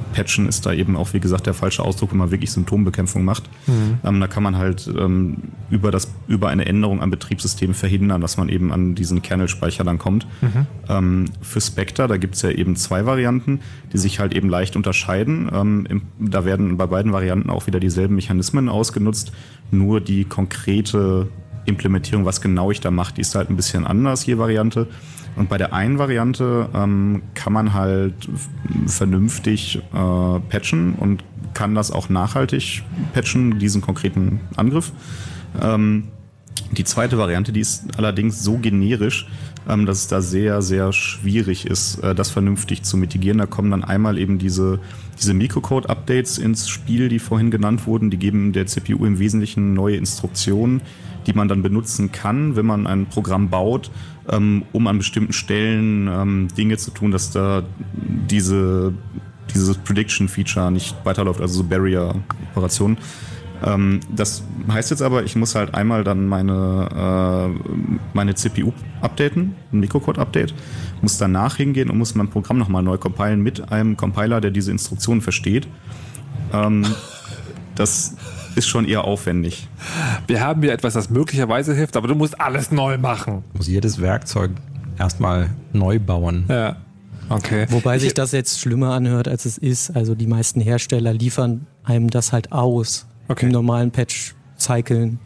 Patchen ist da eben auch, wie gesagt, der falsche Ausdruck, wenn man wirklich Symptombekämpfung macht. Mhm. Ähm, da kann man halt ähm, über, das, über eine Änderung am Betriebssystem verhindern, dass man eben an diesen Kernelspeicher dann kommt. Mhm. Ähm, für Spectre, da gibt es ja eben zwei Varianten, die sich halt eben leicht unterscheiden. Ähm, im, da werden bei beiden Varianten auch wieder dieselben Mechanismen ausgenutzt, nur die konkrete Implementierung, was genau ich da mache, die ist halt ein bisschen anders, je Variante. Und bei der einen Variante ähm, kann man halt vernünftig äh, patchen und kann das auch nachhaltig patchen, diesen konkreten Angriff. Ähm, die zweite Variante, die ist allerdings so generisch, ähm, dass es da sehr, sehr schwierig ist, äh, das vernünftig zu mitigieren. Da kommen dann einmal eben diese, diese Mikrocode-Updates ins Spiel, die vorhin genannt wurden. Die geben der CPU im Wesentlichen neue Instruktionen, die man dann benutzen kann, wenn man ein Programm baut, ähm, um an bestimmten Stellen ähm, Dinge zu tun, dass da diese, dieses Prediction-Feature nicht weiterläuft, also so Barrier-Operationen. Ähm, das heißt jetzt aber, ich muss halt einmal dann meine, äh, meine CPU updaten, ein Mikrocode-Update, muss danach hingehen und muss mein Programm nochmal neu compilen mit einem Compiler, der diese Instruktionen versteht. Ähm, das ist schon eher aufwendig. Wir haben hier etwas, das möglicherweise hilft, aber du musst alles neu machen. Muss jedes Werkzeug erstmal neu bauen. Ja. Okay. Wobei sich das jetzt schlimmer anhört, als es ist. Also die meisten Hersteller liefern einem das halt aus. Im normalen Patch-Cyclen.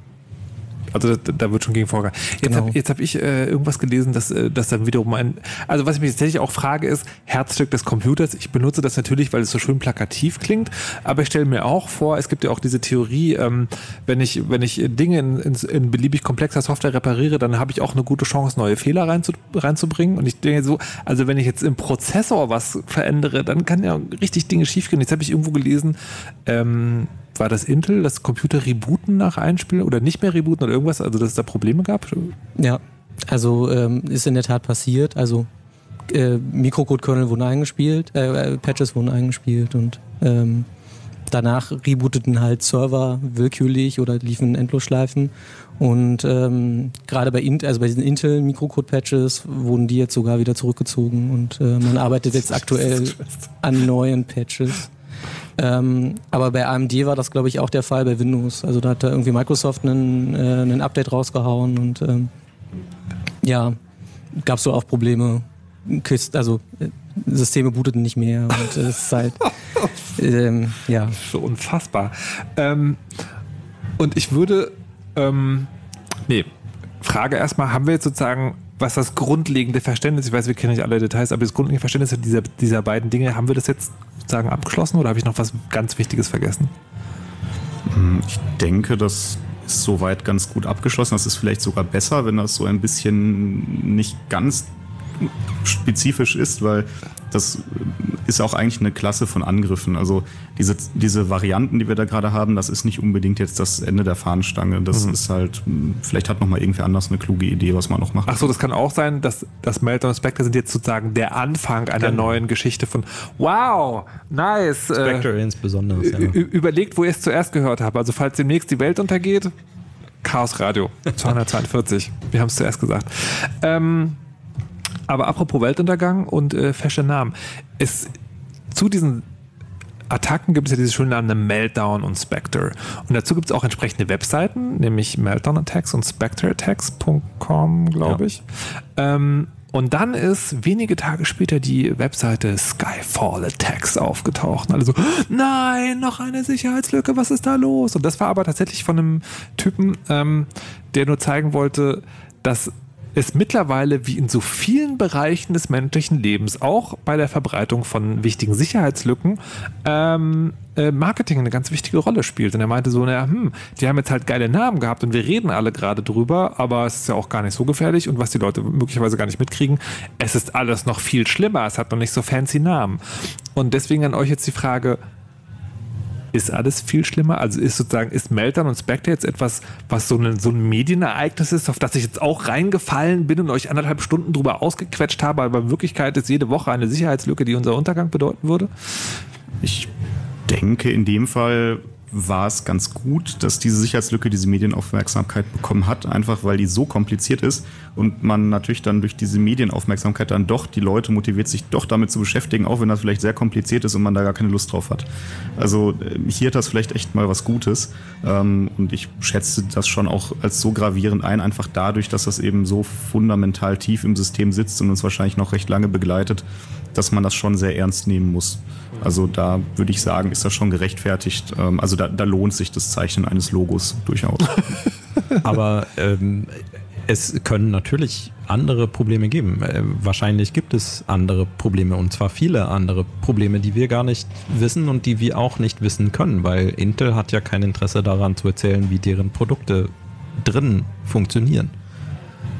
Also da, da wird schon gegen vorgegangen. Jetzt Genau. habe hab ich äh, irgendwas gelesen, dass, äh, dass dann wiederum ein. Also was ich mich tatsächlich auch frage, ist Herzstück des Computers. Ich benutze das natürlich, weil es so schön plakativ klingt, aber ich stelle mir auch vor, es gibt ja auch diese Theorie, ähm, wenn ich wenn ich Dinge in, in, in beliebig komplexer Software repariere, dann habe ich auch eine gute Chance, neue Fehler reinzu, reinzubringen. Und ich denke so, also wenn ich jetzt im Prozessor was verändere, dann kann ja richtig Dinge schiefgehen. Jetzt habe ich irgendwo gelesen, ähm, war das Intel, das Computer rebooten nach Einspielen oder nicht mehr rebooten oder irgendwas, also dass es da Probleme gab? Ja. Also ähm, ist in der Tat passiert. Also äh, Mikrocode-Kernel wurden eingespielt, äh, Patches wurden eingespielt und ähm, danach rebooteten halt Server willkürlich oder liefen Endlosschleifen. Und ähm, gerade bei, Int also bei diesen Intel Mikrocode-Patches wurden die jetzt sogar wieder zurückgezogen und äh, man arbeitet jetzt aktuell an neuen Patches. Ähm, aber bei AMD war das, glaube ich, auch der Fall bei Windows. Also da hat da irgendwie Microsoft einen, äh, einen Update rausgehauen und ähm, ja, gab es so auch Probleme. Also äh, Systeme booteten nicht mehr und es ist halt ähm, ja. So unfassbar. Ähm, und ich würde, ähm, nee, Frage erstmal, haben wir jetzt sozusagen, was das grundlegende Verständnis, ich weiß, wir kennen nicht alle Details, aber das grundlegende Verständnis dieser, dieser beiden Dinge, haben wir das jetzt sozusagen abgeschlossen oder habe ich noch was ganz Wichtiges vergessen? Hm, ich denke, das ist soweit ganz gut abgeschlossen. Das ist vielleicht sogar besser, wenn das so ein bisschen nicht ganz spezifisch ist, weil das ist auch eigentlich eine Klasse von Angriffen. Also diese, diese Varianten, die wir da gerade haben, das ist nicht unbedingt jetzt das Ende der Fahnenstange. Das mhm. ist halt, vielleicht hat noch mal irgendwer anders eine kluge Idee, was man noch macht. Ach so, das kann auch sein, dass das Meltdown und Spectre sind jetzt sozusagen der Anfang einer genau. neuen Geschichte von Wow, nice. Äh, Spectre äh, insbesondere. Ja. Überlegt, wo ihr es zuerst gehört habt. Also falls demnächst die Welt untergeht, Chaos Radio 242. Wir haben es zuerst gesagt. Ähm, aber apropos Weltuntergang und äh, fesche Namen. Es, zu diesen Attacken gibt es ja diese schönen Namen Meltdown und Spectre. Und dazu gibt es auch entsprechende Webseiten, nämlich Meltdown Attacks und SpectreAttacks.com, glaube ich. Ähm, und dann ist wenige Tage später die Webseite Skyfall Attacks aufgetaucht. Und alle so, nein, noch eine Sicherheitslücke, was ist da los? Und das war aber tatsächlich von einem Typen, ähm, der nur zeigen wollte, dass es mittlerweile wie in so vielen Bereichen des menschlichen Lebens, auch bei der Verbreitung von wichtigen Sicherheitslücken, ähm, äh, Marketing eine ganz wichtige Rolle spielt. Und er meinte so, naja, hm, die haben jetzt halt geile Namen gehabt und wir reden alle gerade drüber, aber es ist ja auch gar nicht so gefährlich und was die Leute möglicherweise gar nicht mitkriegen, es ist alles noch viel schlimmer, es hat noch nicht so fancy Namen. Und deswegen an euch jetzt die Frage, ist alles viel schlimmer? Also ist sozusagen, ist Meltdown und Spectre jetzt etwas, was so ein, so ein Medienereignis ist, auf das ich jetzt auch reingefallen bin und euch anderthalb Stunden drüber ausgequetscht habe, aber in Wirklichkeit ist jede Woche eine Sicherheitslücke, die unser Untergang bedeuten würde? Ich denke, in dem Fall war es ganz gut, dass diese Sicherheitslücke diese Medienaufmerksamkeit bekommen hat, einfach weil die so kompliziert ist und man natürlich dann durch diese Medienaufmerksamkeit dann doch die Leute motiviert, sich doch damit zu beschäftigen, auch wenn das vielleicht sehr kompliziert ist und man da gar keine Lust drauf hat. Also äh, hier hat das vielleicht echt mal was Gutes ähm, und ich schätze das schon auch als so gravierend ein, einfach dadurch, dass das eben so fundamental tief im System sitzt und uns wahrscheinlich noch recht lange begleitet, dass man das schon sehr ernst nehmen muss. Also da würde ich sagen, ist das schon gerechtfertigt. Ähm, also da, da lohnt sich das Zeichnen eines Logos durchaus. Aber ähm, es können natürlich andere Probleme geben. Äh, wahrscheinlich gibt es andere Probleme und zwar viele andere Probleme, die wir gar nicht wissen und die wir auch nicht wissen können, weil Intel hat ja kein Interesse daran zu erzählen, wie deren Produkte drin funktionieren.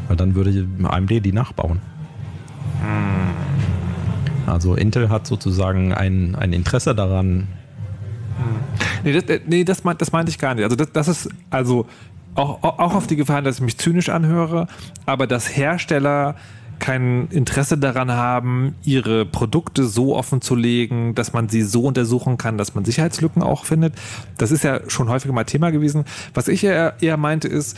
Weil dann würde AMD die nachbauen. Hm. Also Intel hat sozusagen ein, ein Interesse daran. Nee, das, nee, das, meint, das meinte ich gar nicht. Also das, das ist also auch, auch auf die Gefahr, dass ich mich zynisch anhöre, aber dass Hersteller kein Interesse daran haben, ihre Produkte so offen zu legen, dass man sie so untersuchen kann, dass man Sicherheitslücken auch findet. Das ist ja schon häufiger mal Thema gewesen. Was ich eher, eher meinte ist,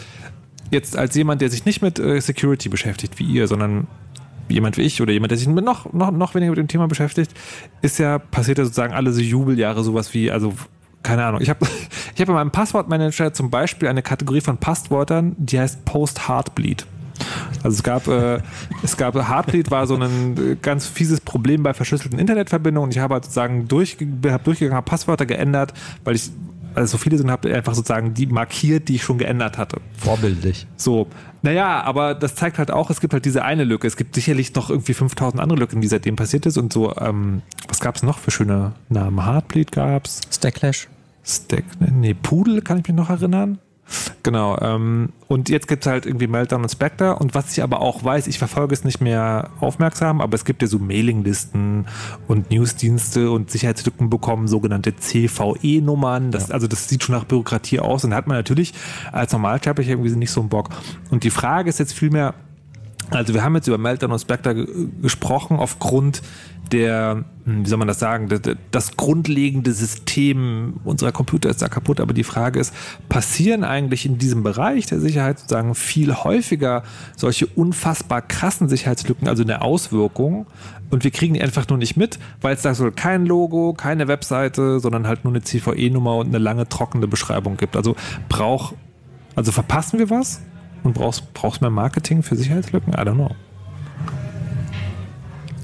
jetzt als jemand, der sich nicht mit äh, Security beschäftigt wie ihr, sondern jemand wie ich oder jemand, der sich noch, noch, noch weniger mit dem Thema beschäftigt, ist ja, passiert ja sozusagen alle so Jubeljahre sowas wie, also keine Ahnung. Ich habe ich hab in meinem Passwortmanager zum Beispiel eine Kategorie von Passwörtern, die heißt Post-Heartbleed. Also es gab, äh, es gab Heartbleed war so ein äh, ganz fieses Problem bei verschlüsselten Internetverbindungen. Ich habe halt sozusagen durch, hab durchgegangen, habe Passwörter geändert, weil ich also so viele sind, habe einfach sozusagen die markiert, die ich schon geändert hatte. Vorbildlich. So. Naja, aber das zeigt halt auch, es gibt halt diese eine Lücke. Es gibt sicherlich noch irgendwie 5000 andere Lücken, die seitdem passiert ist und so. Ähm, was gab es noch für schöne Namen? Heartbleed gab's. Stacklash. Stack, nee, Pudel kann ich mich noch erinnern. Genau. Ähm, und jetzt gibt es halt irgendwie Meltdown und Spectre. Und was ich aber auch weiß, ich verfolge es nicht mehr aufmerksam, aber es gibt ja so Mailinglisten und Newsdienste und Sicherheitslücken bekommen sogenannte CVE-Nummern. Das, ja. Also das sieht schon nach Bürokratie aus. Und da hat man natürlich als Normalsterblicher irgendwie nicht so einen Bock. Und die Frage ist jetzt vielmehr, Also wir haben jetzt über Meltdown und Spectre gesprochen aufgrund der, hm, wie soll man das sagen, das, grundlegende System unserer Computer ist da kaputt. Aber die Frage ist, passieren eigentlich in diesem Bereich der Sicherheit sozusagen viel häufiger solche unfassbar krassen Sicherheitslücken, also eine Auswirkung, und wir kriegen die einfach nur nicht mit, weil es da so kein Logo, keine Webseite, sondern halt nur eine CVE-Nummer und eine lange trockene Beschreibung gibt. Also braucht, also verpassen wir was und brauchst, brauchst mehr Marketing für Sicherheitslücken? I don't know.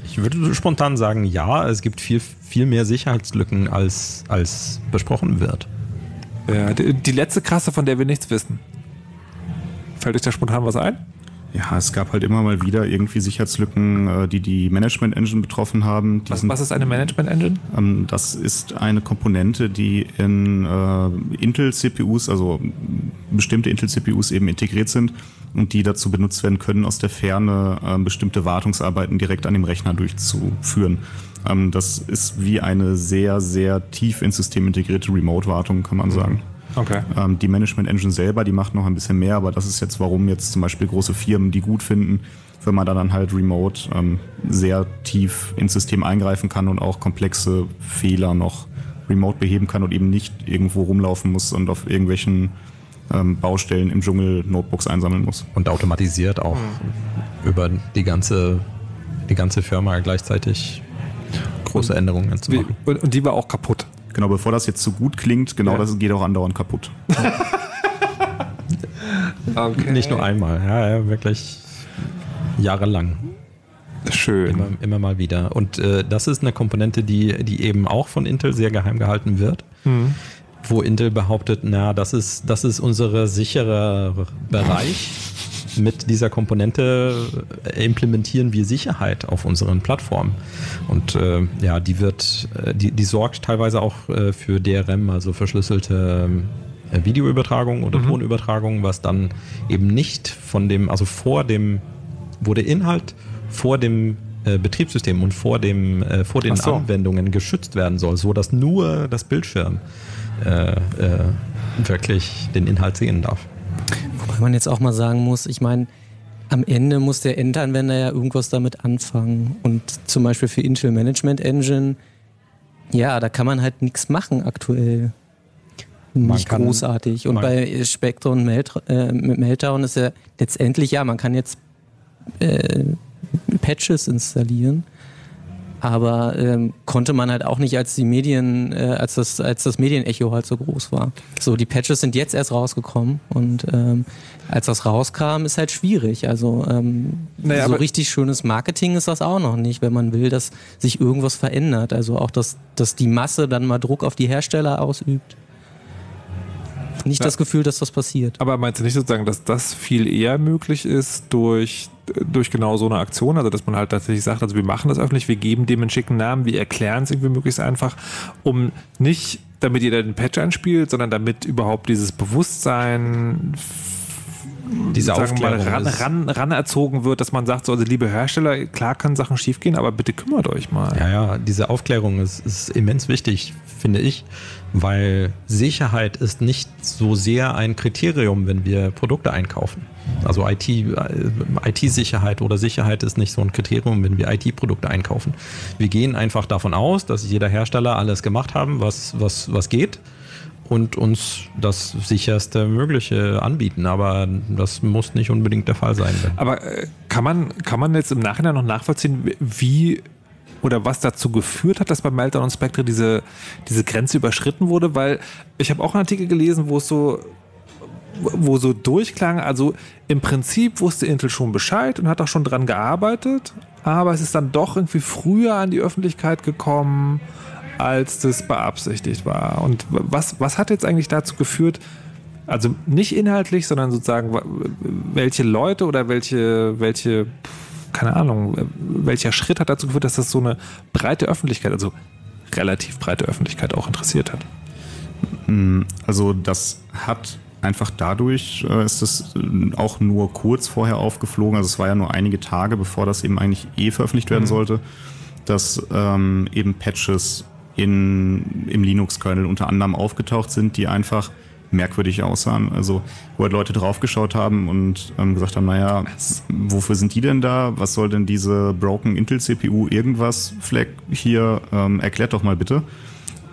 Ich würde spontan sagen, ja, es gibt viel, viel mehr Sicherheitslücken, als, als besprochen wird. Ja, die, die letzte krasse, von der wir nichts wissen. Fällt euch da spontan was ein? Ja, es gab halt immer mal wieder irgendwie Sicherheitslücken, äh, die die Management Engine betroffen haben. Was, was, ist eine Management Engine? Ähm, das ist eine Komponente, die in äh, Intel CPUs, also bestimmte Intel CPUs eben integriert sind und die dazu benutzt werden können, aus der Ferne äh, bestimmte Wartungsarbeiten direkt an dem Rechner durchzuführen. Ähm, das ist wie eine sehr, sehr tief ins System integrierte Remote-Wartung, kann man mhm. sagen. Okay. Ähm, die Management Engine selber, die macht noch ein bisschen mehr, aber das ist jetzt, warum jetzt zum Beispiel große Firmen die gut finden, wenn man da dann halt remote ähm, sehr tief ins System eingreifen kann und auch komplexe Fehler noch remote beheben kann und eben nicht irgendwo rumlaufen muss und auf irgendwelchen ähm, Baustellen im Dschungel Notebooks einsammeln muss. Und automatisiert auch mhm. über die ganze, die ganze Firma gleichzeitig große Änderungen zu machen. Und die war auch kaputt. Genau, bevor das jetzt zu gut klingt, genau ja. das geht auch andauernd kaputt. okay. Nicht nur einmal, ja, ja wirklich jahrelang. Schön. Immer, immer, mal wieder. Und äh, das ist eine Komponente, die, die eben auch von Intel sehr geheim gehalten wird. Mhm. Wo Intel behauptet, na, das ist, das ist unser sicherer Bereich mit dieser Komponente äh, implementieren wir Sicherheit auf unseren Plattformen. Und äh, ja, die wird, äh, die, die sorgt teilweise auch äh, für DRM, also verschlüsselte Videoübertragung oder mhm. Tonübertragung, was dann eben nicht von dem, also vor dem, wo der Inhalt vor dem äh, Betriebssystem und vor dem äh, vor den so. Anwendungen geschützt werden soll, so dass nur das Bildschirm äh, wirklich den Inhalt sehen darf. Wobei man jetzt auch mal sagen muss, ich meine, am Ende muss der Endanwender ja irgendwas damit anfangen. Und zum Beispiel für Intel Management Engine, ja, da kann man halt nichts machen aktuell. Nicht kann, großartig. Und bei Spectre und Melt, äh, Meltdown ist ja letztendlich, ja, man kann jetzt äh, Patches installieren aber ähm, konnte man halt auch nicht, als die Medien, äh, als das, als das Medienecho halt so groß war. So, die Patches sind jetzt erst rausgekommen und ähm, als das rauskam, ist halt schwierig. Also ähm, naja, so richtig schönes Marketing ist das auch noch nicht, wenn man will, dass sich irgendwas verändert. Also auch, dass, dass die Masse dann mal Druck auf die Hersteller ausübt. Nicht ja. das Gefühl, dass das passiert. Aber meinst du nicht sozusagen, dass das viel eher möglich ist durch durch genau so eine Aktion, also dass man halt tatsächlich sagt, also wir machen das öffentlich, wir geben dem einen schicken Namen, wir erklären es irgendwie möglichst einfach, um nicht, damit jeder den Patch einspielt, sondern damit überhaupt dieses Bewusstsein diese Aufklärung mal, ran, ran, ran, erzogen wird, dass man sagt, so, also liebe Hersteller, klar können Sachen schiefgehen, aber bitte kümmert euch mal. Ja, ja, diese Aufklärung ist, ist immens wichtig, finde ich, weil Sicherheit ist nicht so sehr ein Kriterium, wenn wir Produkte einkaufen. Also IT-Sicherheit äh, IT oder Sicherheit ist nicht so ein Kriterium, wenn wir IT-Produkte einkaufen. Wir gehen einfach davon aus, dass jeder Hersteller alles gemacht haben, was, was, was geht und uns das sicherste Mögliche anbieten. Aber das muss nicht unbedingt der Fall sein. Aber äh, kann, man, kann man jetzt im Nachhinein noch nachvollziehen, wie oder was dazu geführt hat, dass bei Meltdown und Spectre diese, diese Grenze überschritten wurde? Weil ich habe auch einen Artikel gelesen, wo es so wo so durchklang, also im Prinzip wusste Intel schon Bescheid und hat auch schon dran gearbeitet, aber es ist dann doch irgendwie früher an die Öffentlichkeit gekommen, als das beabsichtigt war. Und was, was hat jetzt eigentlich dazu geführt, also nicht inhaltlich, sondern sozusagen, welche Leute oder welche, welche, keine Ahnung, welcher Schritt hat dazu geführt, dass das so eine breite Öffentlichkeit, also relativ breite Öffentlichkeit auch interessiert hat? Hm, also das hat einfach dadurch äh, ist es äh, auch nur kurz vorher aufgeflogen. Also es war ja nur einige Tage, bevor das eben eigentlich eh veröffentlicht werden mhm. sollte, dass ähm, eben Patches in, im Linux-Kernel unter anderem aufgetaucht sind, die einfach merkwürdig aussahen. Also wo halt Leute draufgeschaut haben und ähm, gesagt haben, naja, wofür sind die denn da? Was soll denn diese Broken Intel CPU irgendwas Flag hier? Ähm, erklärt doch mal bitte.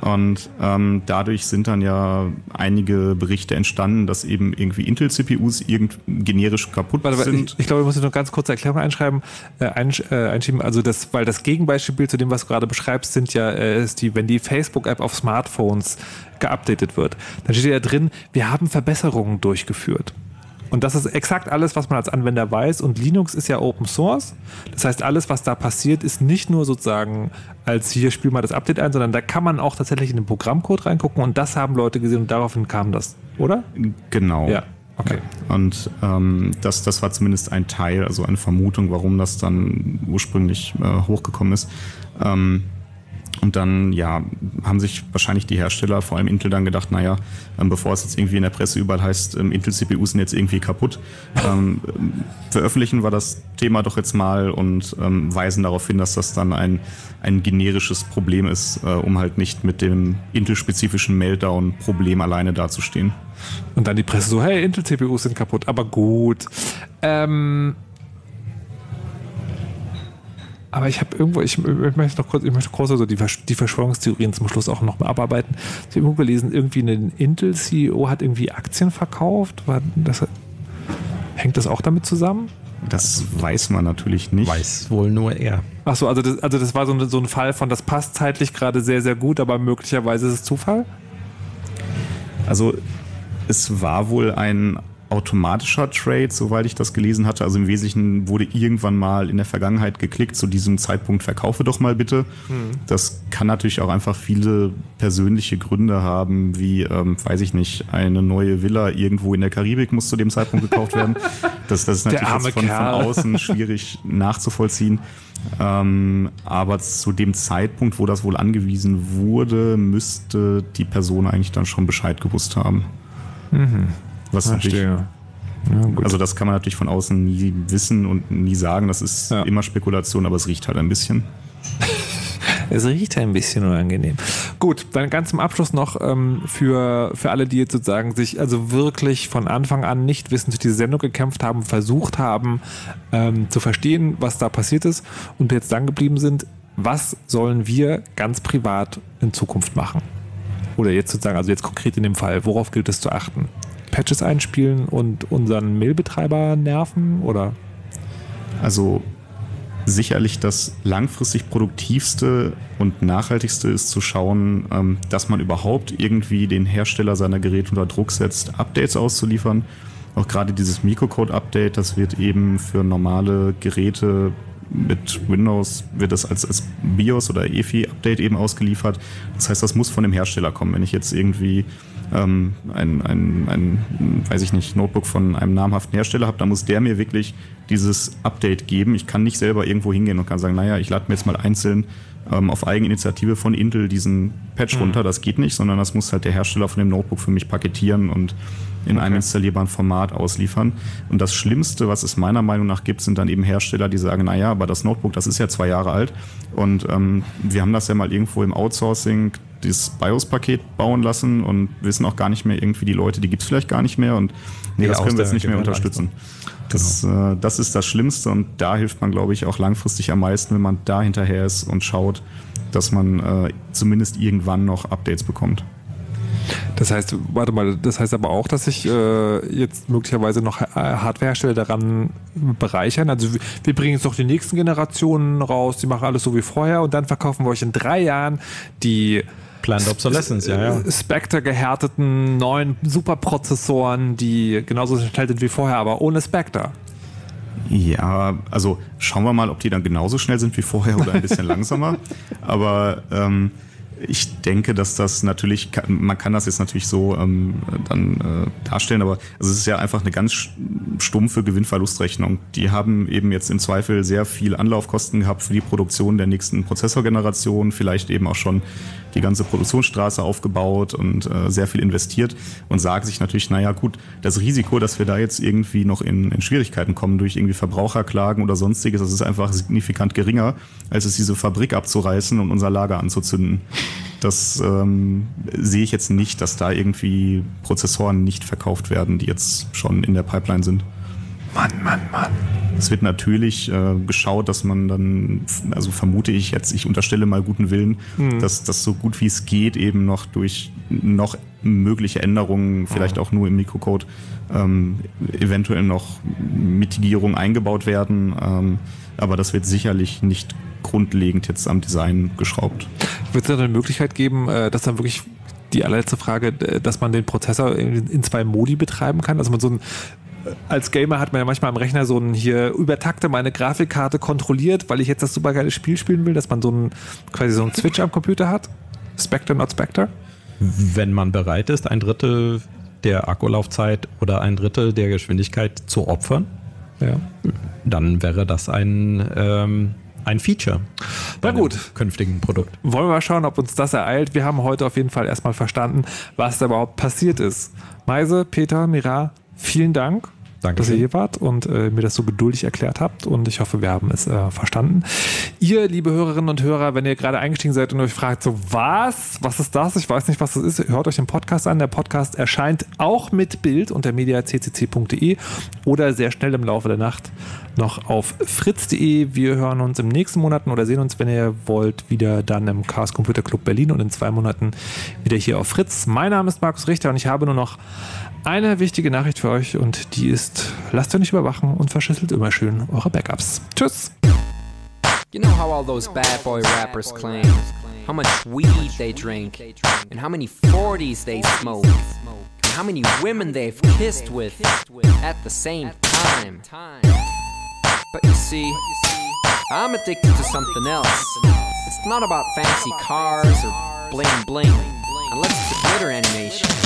Und ähm, dadurch sind dann ja einige Berichte entstanden, dass eben irgendwie Intel-CPUs irgend generisch kaputt Warte, sind. Ich, ich glaube, ich muss noch ganz kurze Erklärung einschreiben, äh, einsch, äh, einschieben. Also das, weil das Gegenbeispiel zu dem, was du gerade beschreibst, sind ja, äh, ist die, wenn die Facebook-App auf Smartphones geupdatet wird, dann steht ja drin, wir haben Verbesserungen durchgeführt. Und das ist exakt alles, was man als Anwender weiß. Und Linux ist ja Open Source. Das heißt, alles, was da passiert, ist nicht nur sozusagen als hier spiel mal das Update ein, sondern da kann man auch tatsächlich in den Programmcode reingucken. Und das haben Leute gesehen und daraufhin kam das, oder? Genau. Ja. Okay. Und ähm, das, das war zumindest ein Teil, also eine Vermutung, warum das dann ursprünglich äh, hochgekommen ist. Ähm, und dann, ja, haben sich wahrscheinlich die Hersteller, vor allem Intel, dann gedacht, naja, ähm, bevor es jetzt irgendwie in der Presse überall heißt, ähm, Intel-CPUs sind jetzt irgendwie kaputt, ähm, veröffentlichen wir das Thema doch jetzt mal und ähm, weisen darauf hin, dass das dann ein, ein generisches Problem ist, äh, um halt nicht mit dem Intel-spezifischen Meltdown-Problem alleine dazustehen. Und dann die Presse so, hey, Intel-CPUs sind kaputt, aber gut. Ähm, aber ich habe irgendwo, ich, ich, möchte noch kurz, ich möchte kurz also die, die Verschwörungstheorien zum Schluss auch noch mal abarbeiten. Ich habe irgendwo gelesen, irgendwie ein Intel-CEO hat irgendwie Aktien verkauft. War das, hängt das auch damit zusammen? Das weiß man natürlich nicht. Weiß wohl nur er. Achso, also das, also das war so, eine, so ein Fall von, das passt zeitlich gerade sehr, sehr gut, aber möglicherweise ist es Zufall? Also es war wohl ein automatischer Trade, soweit ich das gelesen hatte. Also im Wesentlichen wurde irgendwann mal in der Vergangenheit geklickt, zu diesem Zeitpunkt verkaufe doch mal bitte. Mhm. Das kann natürlich auch einfach viele persönliche Gründe haben, wie, ähm, weiß ich nicht, eine neue Villa irgendwo in der Karibik muss zu dem Zeitpunkt gekauft werden. Das, das ist natürlich von, von, außen schwierig nachzuvollziehen. Ähm, aber zu dem Zeitpunkt, wo das wohl angewiesen wurde, müsste die Person eigentlich dann schon Bescheid gewusst haben. Mhm. Was natürlich, ja, also das kann man natürlich von außen nie wissen und nie sagen. Das ist ja. immer Spekulation, aber es riecht halt ein bisschen. Es riecht ein bisschen unangenehm. Gut, dann ganz zum Abschluss noch ähm, für, für alle, die jetzt sozusagen sich also wirklich von Anfang an nicht wissen, durch diese Sendung gekämpft haben, versucht haben ähm, zu verstehen, was da passiert ist und jetzt dann geblieben sind. Was sollen wir ganz privat in Zukunft machen? Oder jetzt sozusagen, also jetzt konkret in dem Fall, worauf gilt es zu achten? Patches einspielen und unseren Mailbetreiber nerven oder? Also sicherlich das langfristig produktivste und nachhaltigste ist zu schauen, ähm, dass man überhaupt irgendwie den Hersteller seiner Geräte unter Druck setzt, Updates auszuliefern. Auch gerade dieses Microcode-Update, das wird eben für normale Geräte mit Windows wird das als, als BIOS oder EFI-Update eben ausgeliefert. Das heißt, das muss von dem Hersteller kommen. Wenn ich jetzt irgendwie ähm, ein, ein, ein, weiß ich nicht, Notebook von einem namhaften Hersteller habe, dann muss der mir wirklich dieses Update geben. Ich kann nicht selber irgendwo hingehen und kann sagen, naja, ich lade mir jetzt mal einzeln ähm, auf Eigeninitiative von Intel diesen Patch mhm. runter. Das geht nicht, sondern das muss halt der Hersteller von dem Notebook für mich paketieren und in okay. einem installierbaren Format ausliefern. Und das Schlimmste, was es meiner Meinung nach gibt, sind dann eben Hersteller, die sagen, naja, aber das Notebook, das ist ja zwei Jahre alt und ähm, wir haben das ja mal irgendwo im Outsourcing dieses BIOS-Paket bauen lassen und wissen auch gar nicht mehr irgendwie die Leute, die gibt es vielleicht gar nicht mehr und nee, ja, das können wir jetzt nicht mehr unterstützen. Das, genau. äh, das ist das Schlimmste und da hilft man, glaube ich, auch langfristig am meisten, wenn man da hinterher ist und schaut, dass man äh, zumindest irgendwann noch Updates bekommt. Das heißt, warte mal, das heißt aber auch, dass sich äh, jetzt möglicherweise noch Hardwarehersteller daran bereichern. Also wir bringen jetzt noch die nächsten Generationen raus, die machen alles so wie vorher und dann verkaufen wir euch in drei Jahren die Planned Obsolescence, ja, ja. Spectre gehärteten neuen Superprozessoren, die genauso schnell sind wie vorher, aber ohne Spectre. Ja, also schauen wir mal, ob die dann genauso schnell sind wie vorher oder ein bisschen langsamer. Aber ähm, ich denke, dass das natürlich, man kann das jetzt natürlich so ähm, dann äh, darstellen, aber es ist ja einfach eine ganz stumpfe Gewinnverlustrechnung. Die haben eben jetzt im Zweifel sehr viel Anlaufkosten gehabt für die Produktion der nächsten Prozessorgeneration, vielleicht eben auch schon die ganze Produktionsstraße aufgebaut und äh, sehr viel investiert und sagen sich natürlich, naja gut, das Risiko, dass wir da jetzt irgendwie noch in, in Schwierigkeiten kommen durch irgendwie Verbraucherklagen oder sonstiges, das ist einfach signifikant geringer, als es diese Fabrik abzureißen und unser Lager anzuzünden. Das ähm, sehe ich jetzt nicht, dass da irgendwie Prozessoren nicht verkauft werden, die jetzt schon in der Pipeline sind. Mann, Mann, Mann. Es wird natürlich äh, geschaut, dass man dann, also vermute ich jetzt, ich unterstelle mal guten Willen, mhm. dass das so gut wie es geht eben noch durch noch mögliche Änderungen, vielleicht auch nur im Mikrocode, ähm, eventuell noch Mitigierung eingebaut werden. Ähm, aber das wird sicherlich nicht grundlegend jetzt am Design geschraubt. Wird es da eine Möglichkeit geben, äh, dass dann wirklich die allerletzte Frage, dass man den Prozessor in zwei Modi betreiben kann? Also man so ein als Gamer hat man ja manchmal am Rechner so ein hier übertakte meine Grafikkarte kontrolliert, weil ich jetzt das super geile Spiel spielen will, dass man so ein quasi so ein Switch am Computer hat. Spectre, not Spectre. Wenn man bereit ist, ein Drittel der Akkulaufzeit oder ein Drittel der Geschwindigkeit zu opfern, ja. dann wäre das ein, ähm, ein Feature. Na gut. Künftigen Produkt. Wollen wir mal schauen, ob uns das ereilt. Wir haben heute auf jeden Fall erstmal verstanden, was da überhaupt passiert ist. Meise, Peter, Mira, vielen Dank. Danke dass ihr hier wart und äh, mir das so geduldig erklärt habt. Und ich hoffe, wir haben es äh, verstanden. Ihr, liebe Hörerinnen und Hörer, wenn ihr gerade eingestiegen seid und euch fragt, so was? Was ist das? Ich weiß nicht, was das ist. Hört euch den Podcast an. Der Podcast erscheint auch mit Bild unter mediaccc.de oder sehr schnell im Laufe der Nacht noch auf fritz.de. Wir hören uns im nächsten Monaten oder sehen uns, wenn ihr wollt, wieder dann im Chaos Computer Club Berlin und in zwei Monaten wieder hier auf Fritz. Mein Name ist Markus Richter und ich habe nur noch eine wichtige Nachricht für euch und die ist, lasst euch nicht überwachen und verschlüsselt immer schön eure Backups. Tschüss. You know how all those bad boy rappers claim how much weed they drink and how many 40s they smoke and how many women they've kissed with at the same time. But you see, I'm addicted to something else. It's not about fancy cars or bling bling, unless it's a glitter animation.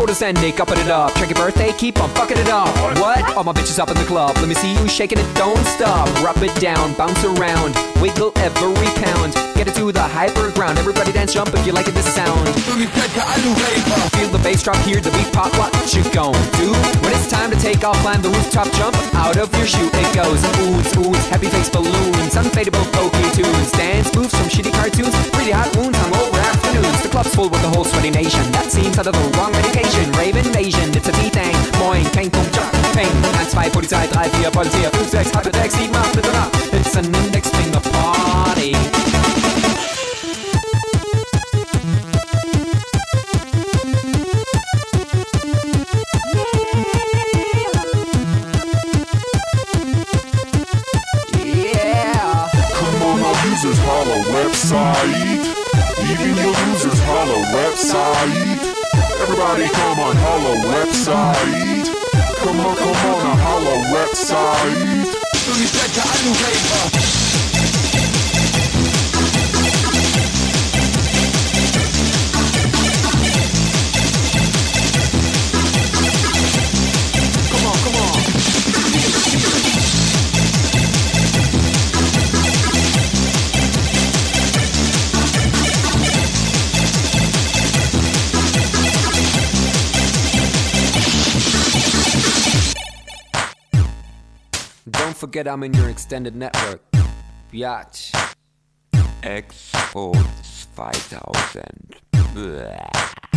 orders ending, upping it up. Check your birthday, keep on fucking it up. What? All my bitches up in the club. Let me see you shaking it, don't stop. Rub it down, bounce around, wiggle every pound. Get it to the hyper ground. Everybody dance, jump if you like it, this sound. Feel the bass drop, hear the beat pop. What you gon' do? When it's time to take off, climb the rooftop, jump out of your shoe. It goes oohs, oohs, happy face balloons, unfadable pokey tunes, dance moves from shitty cartoons, really hot wounds, hungover afternoons. The club's full with the whole sweaty nation. That seems out of the wrong medication. Rave invasion, it's a D-Thing. Moin, kein Punkt, Job, Peng. 1, 2, Polizei, 3, 4, Polizei, 5, 6, halbe 6, 7, 8, bitte nach. It's an index finger party. Yeah. Come on, our holla website. Even your users holla website. Everybody come on holla website. Come on, come on, a holla website. Forget I'm in your extended network. Biatch. Expo 2000. Bäh.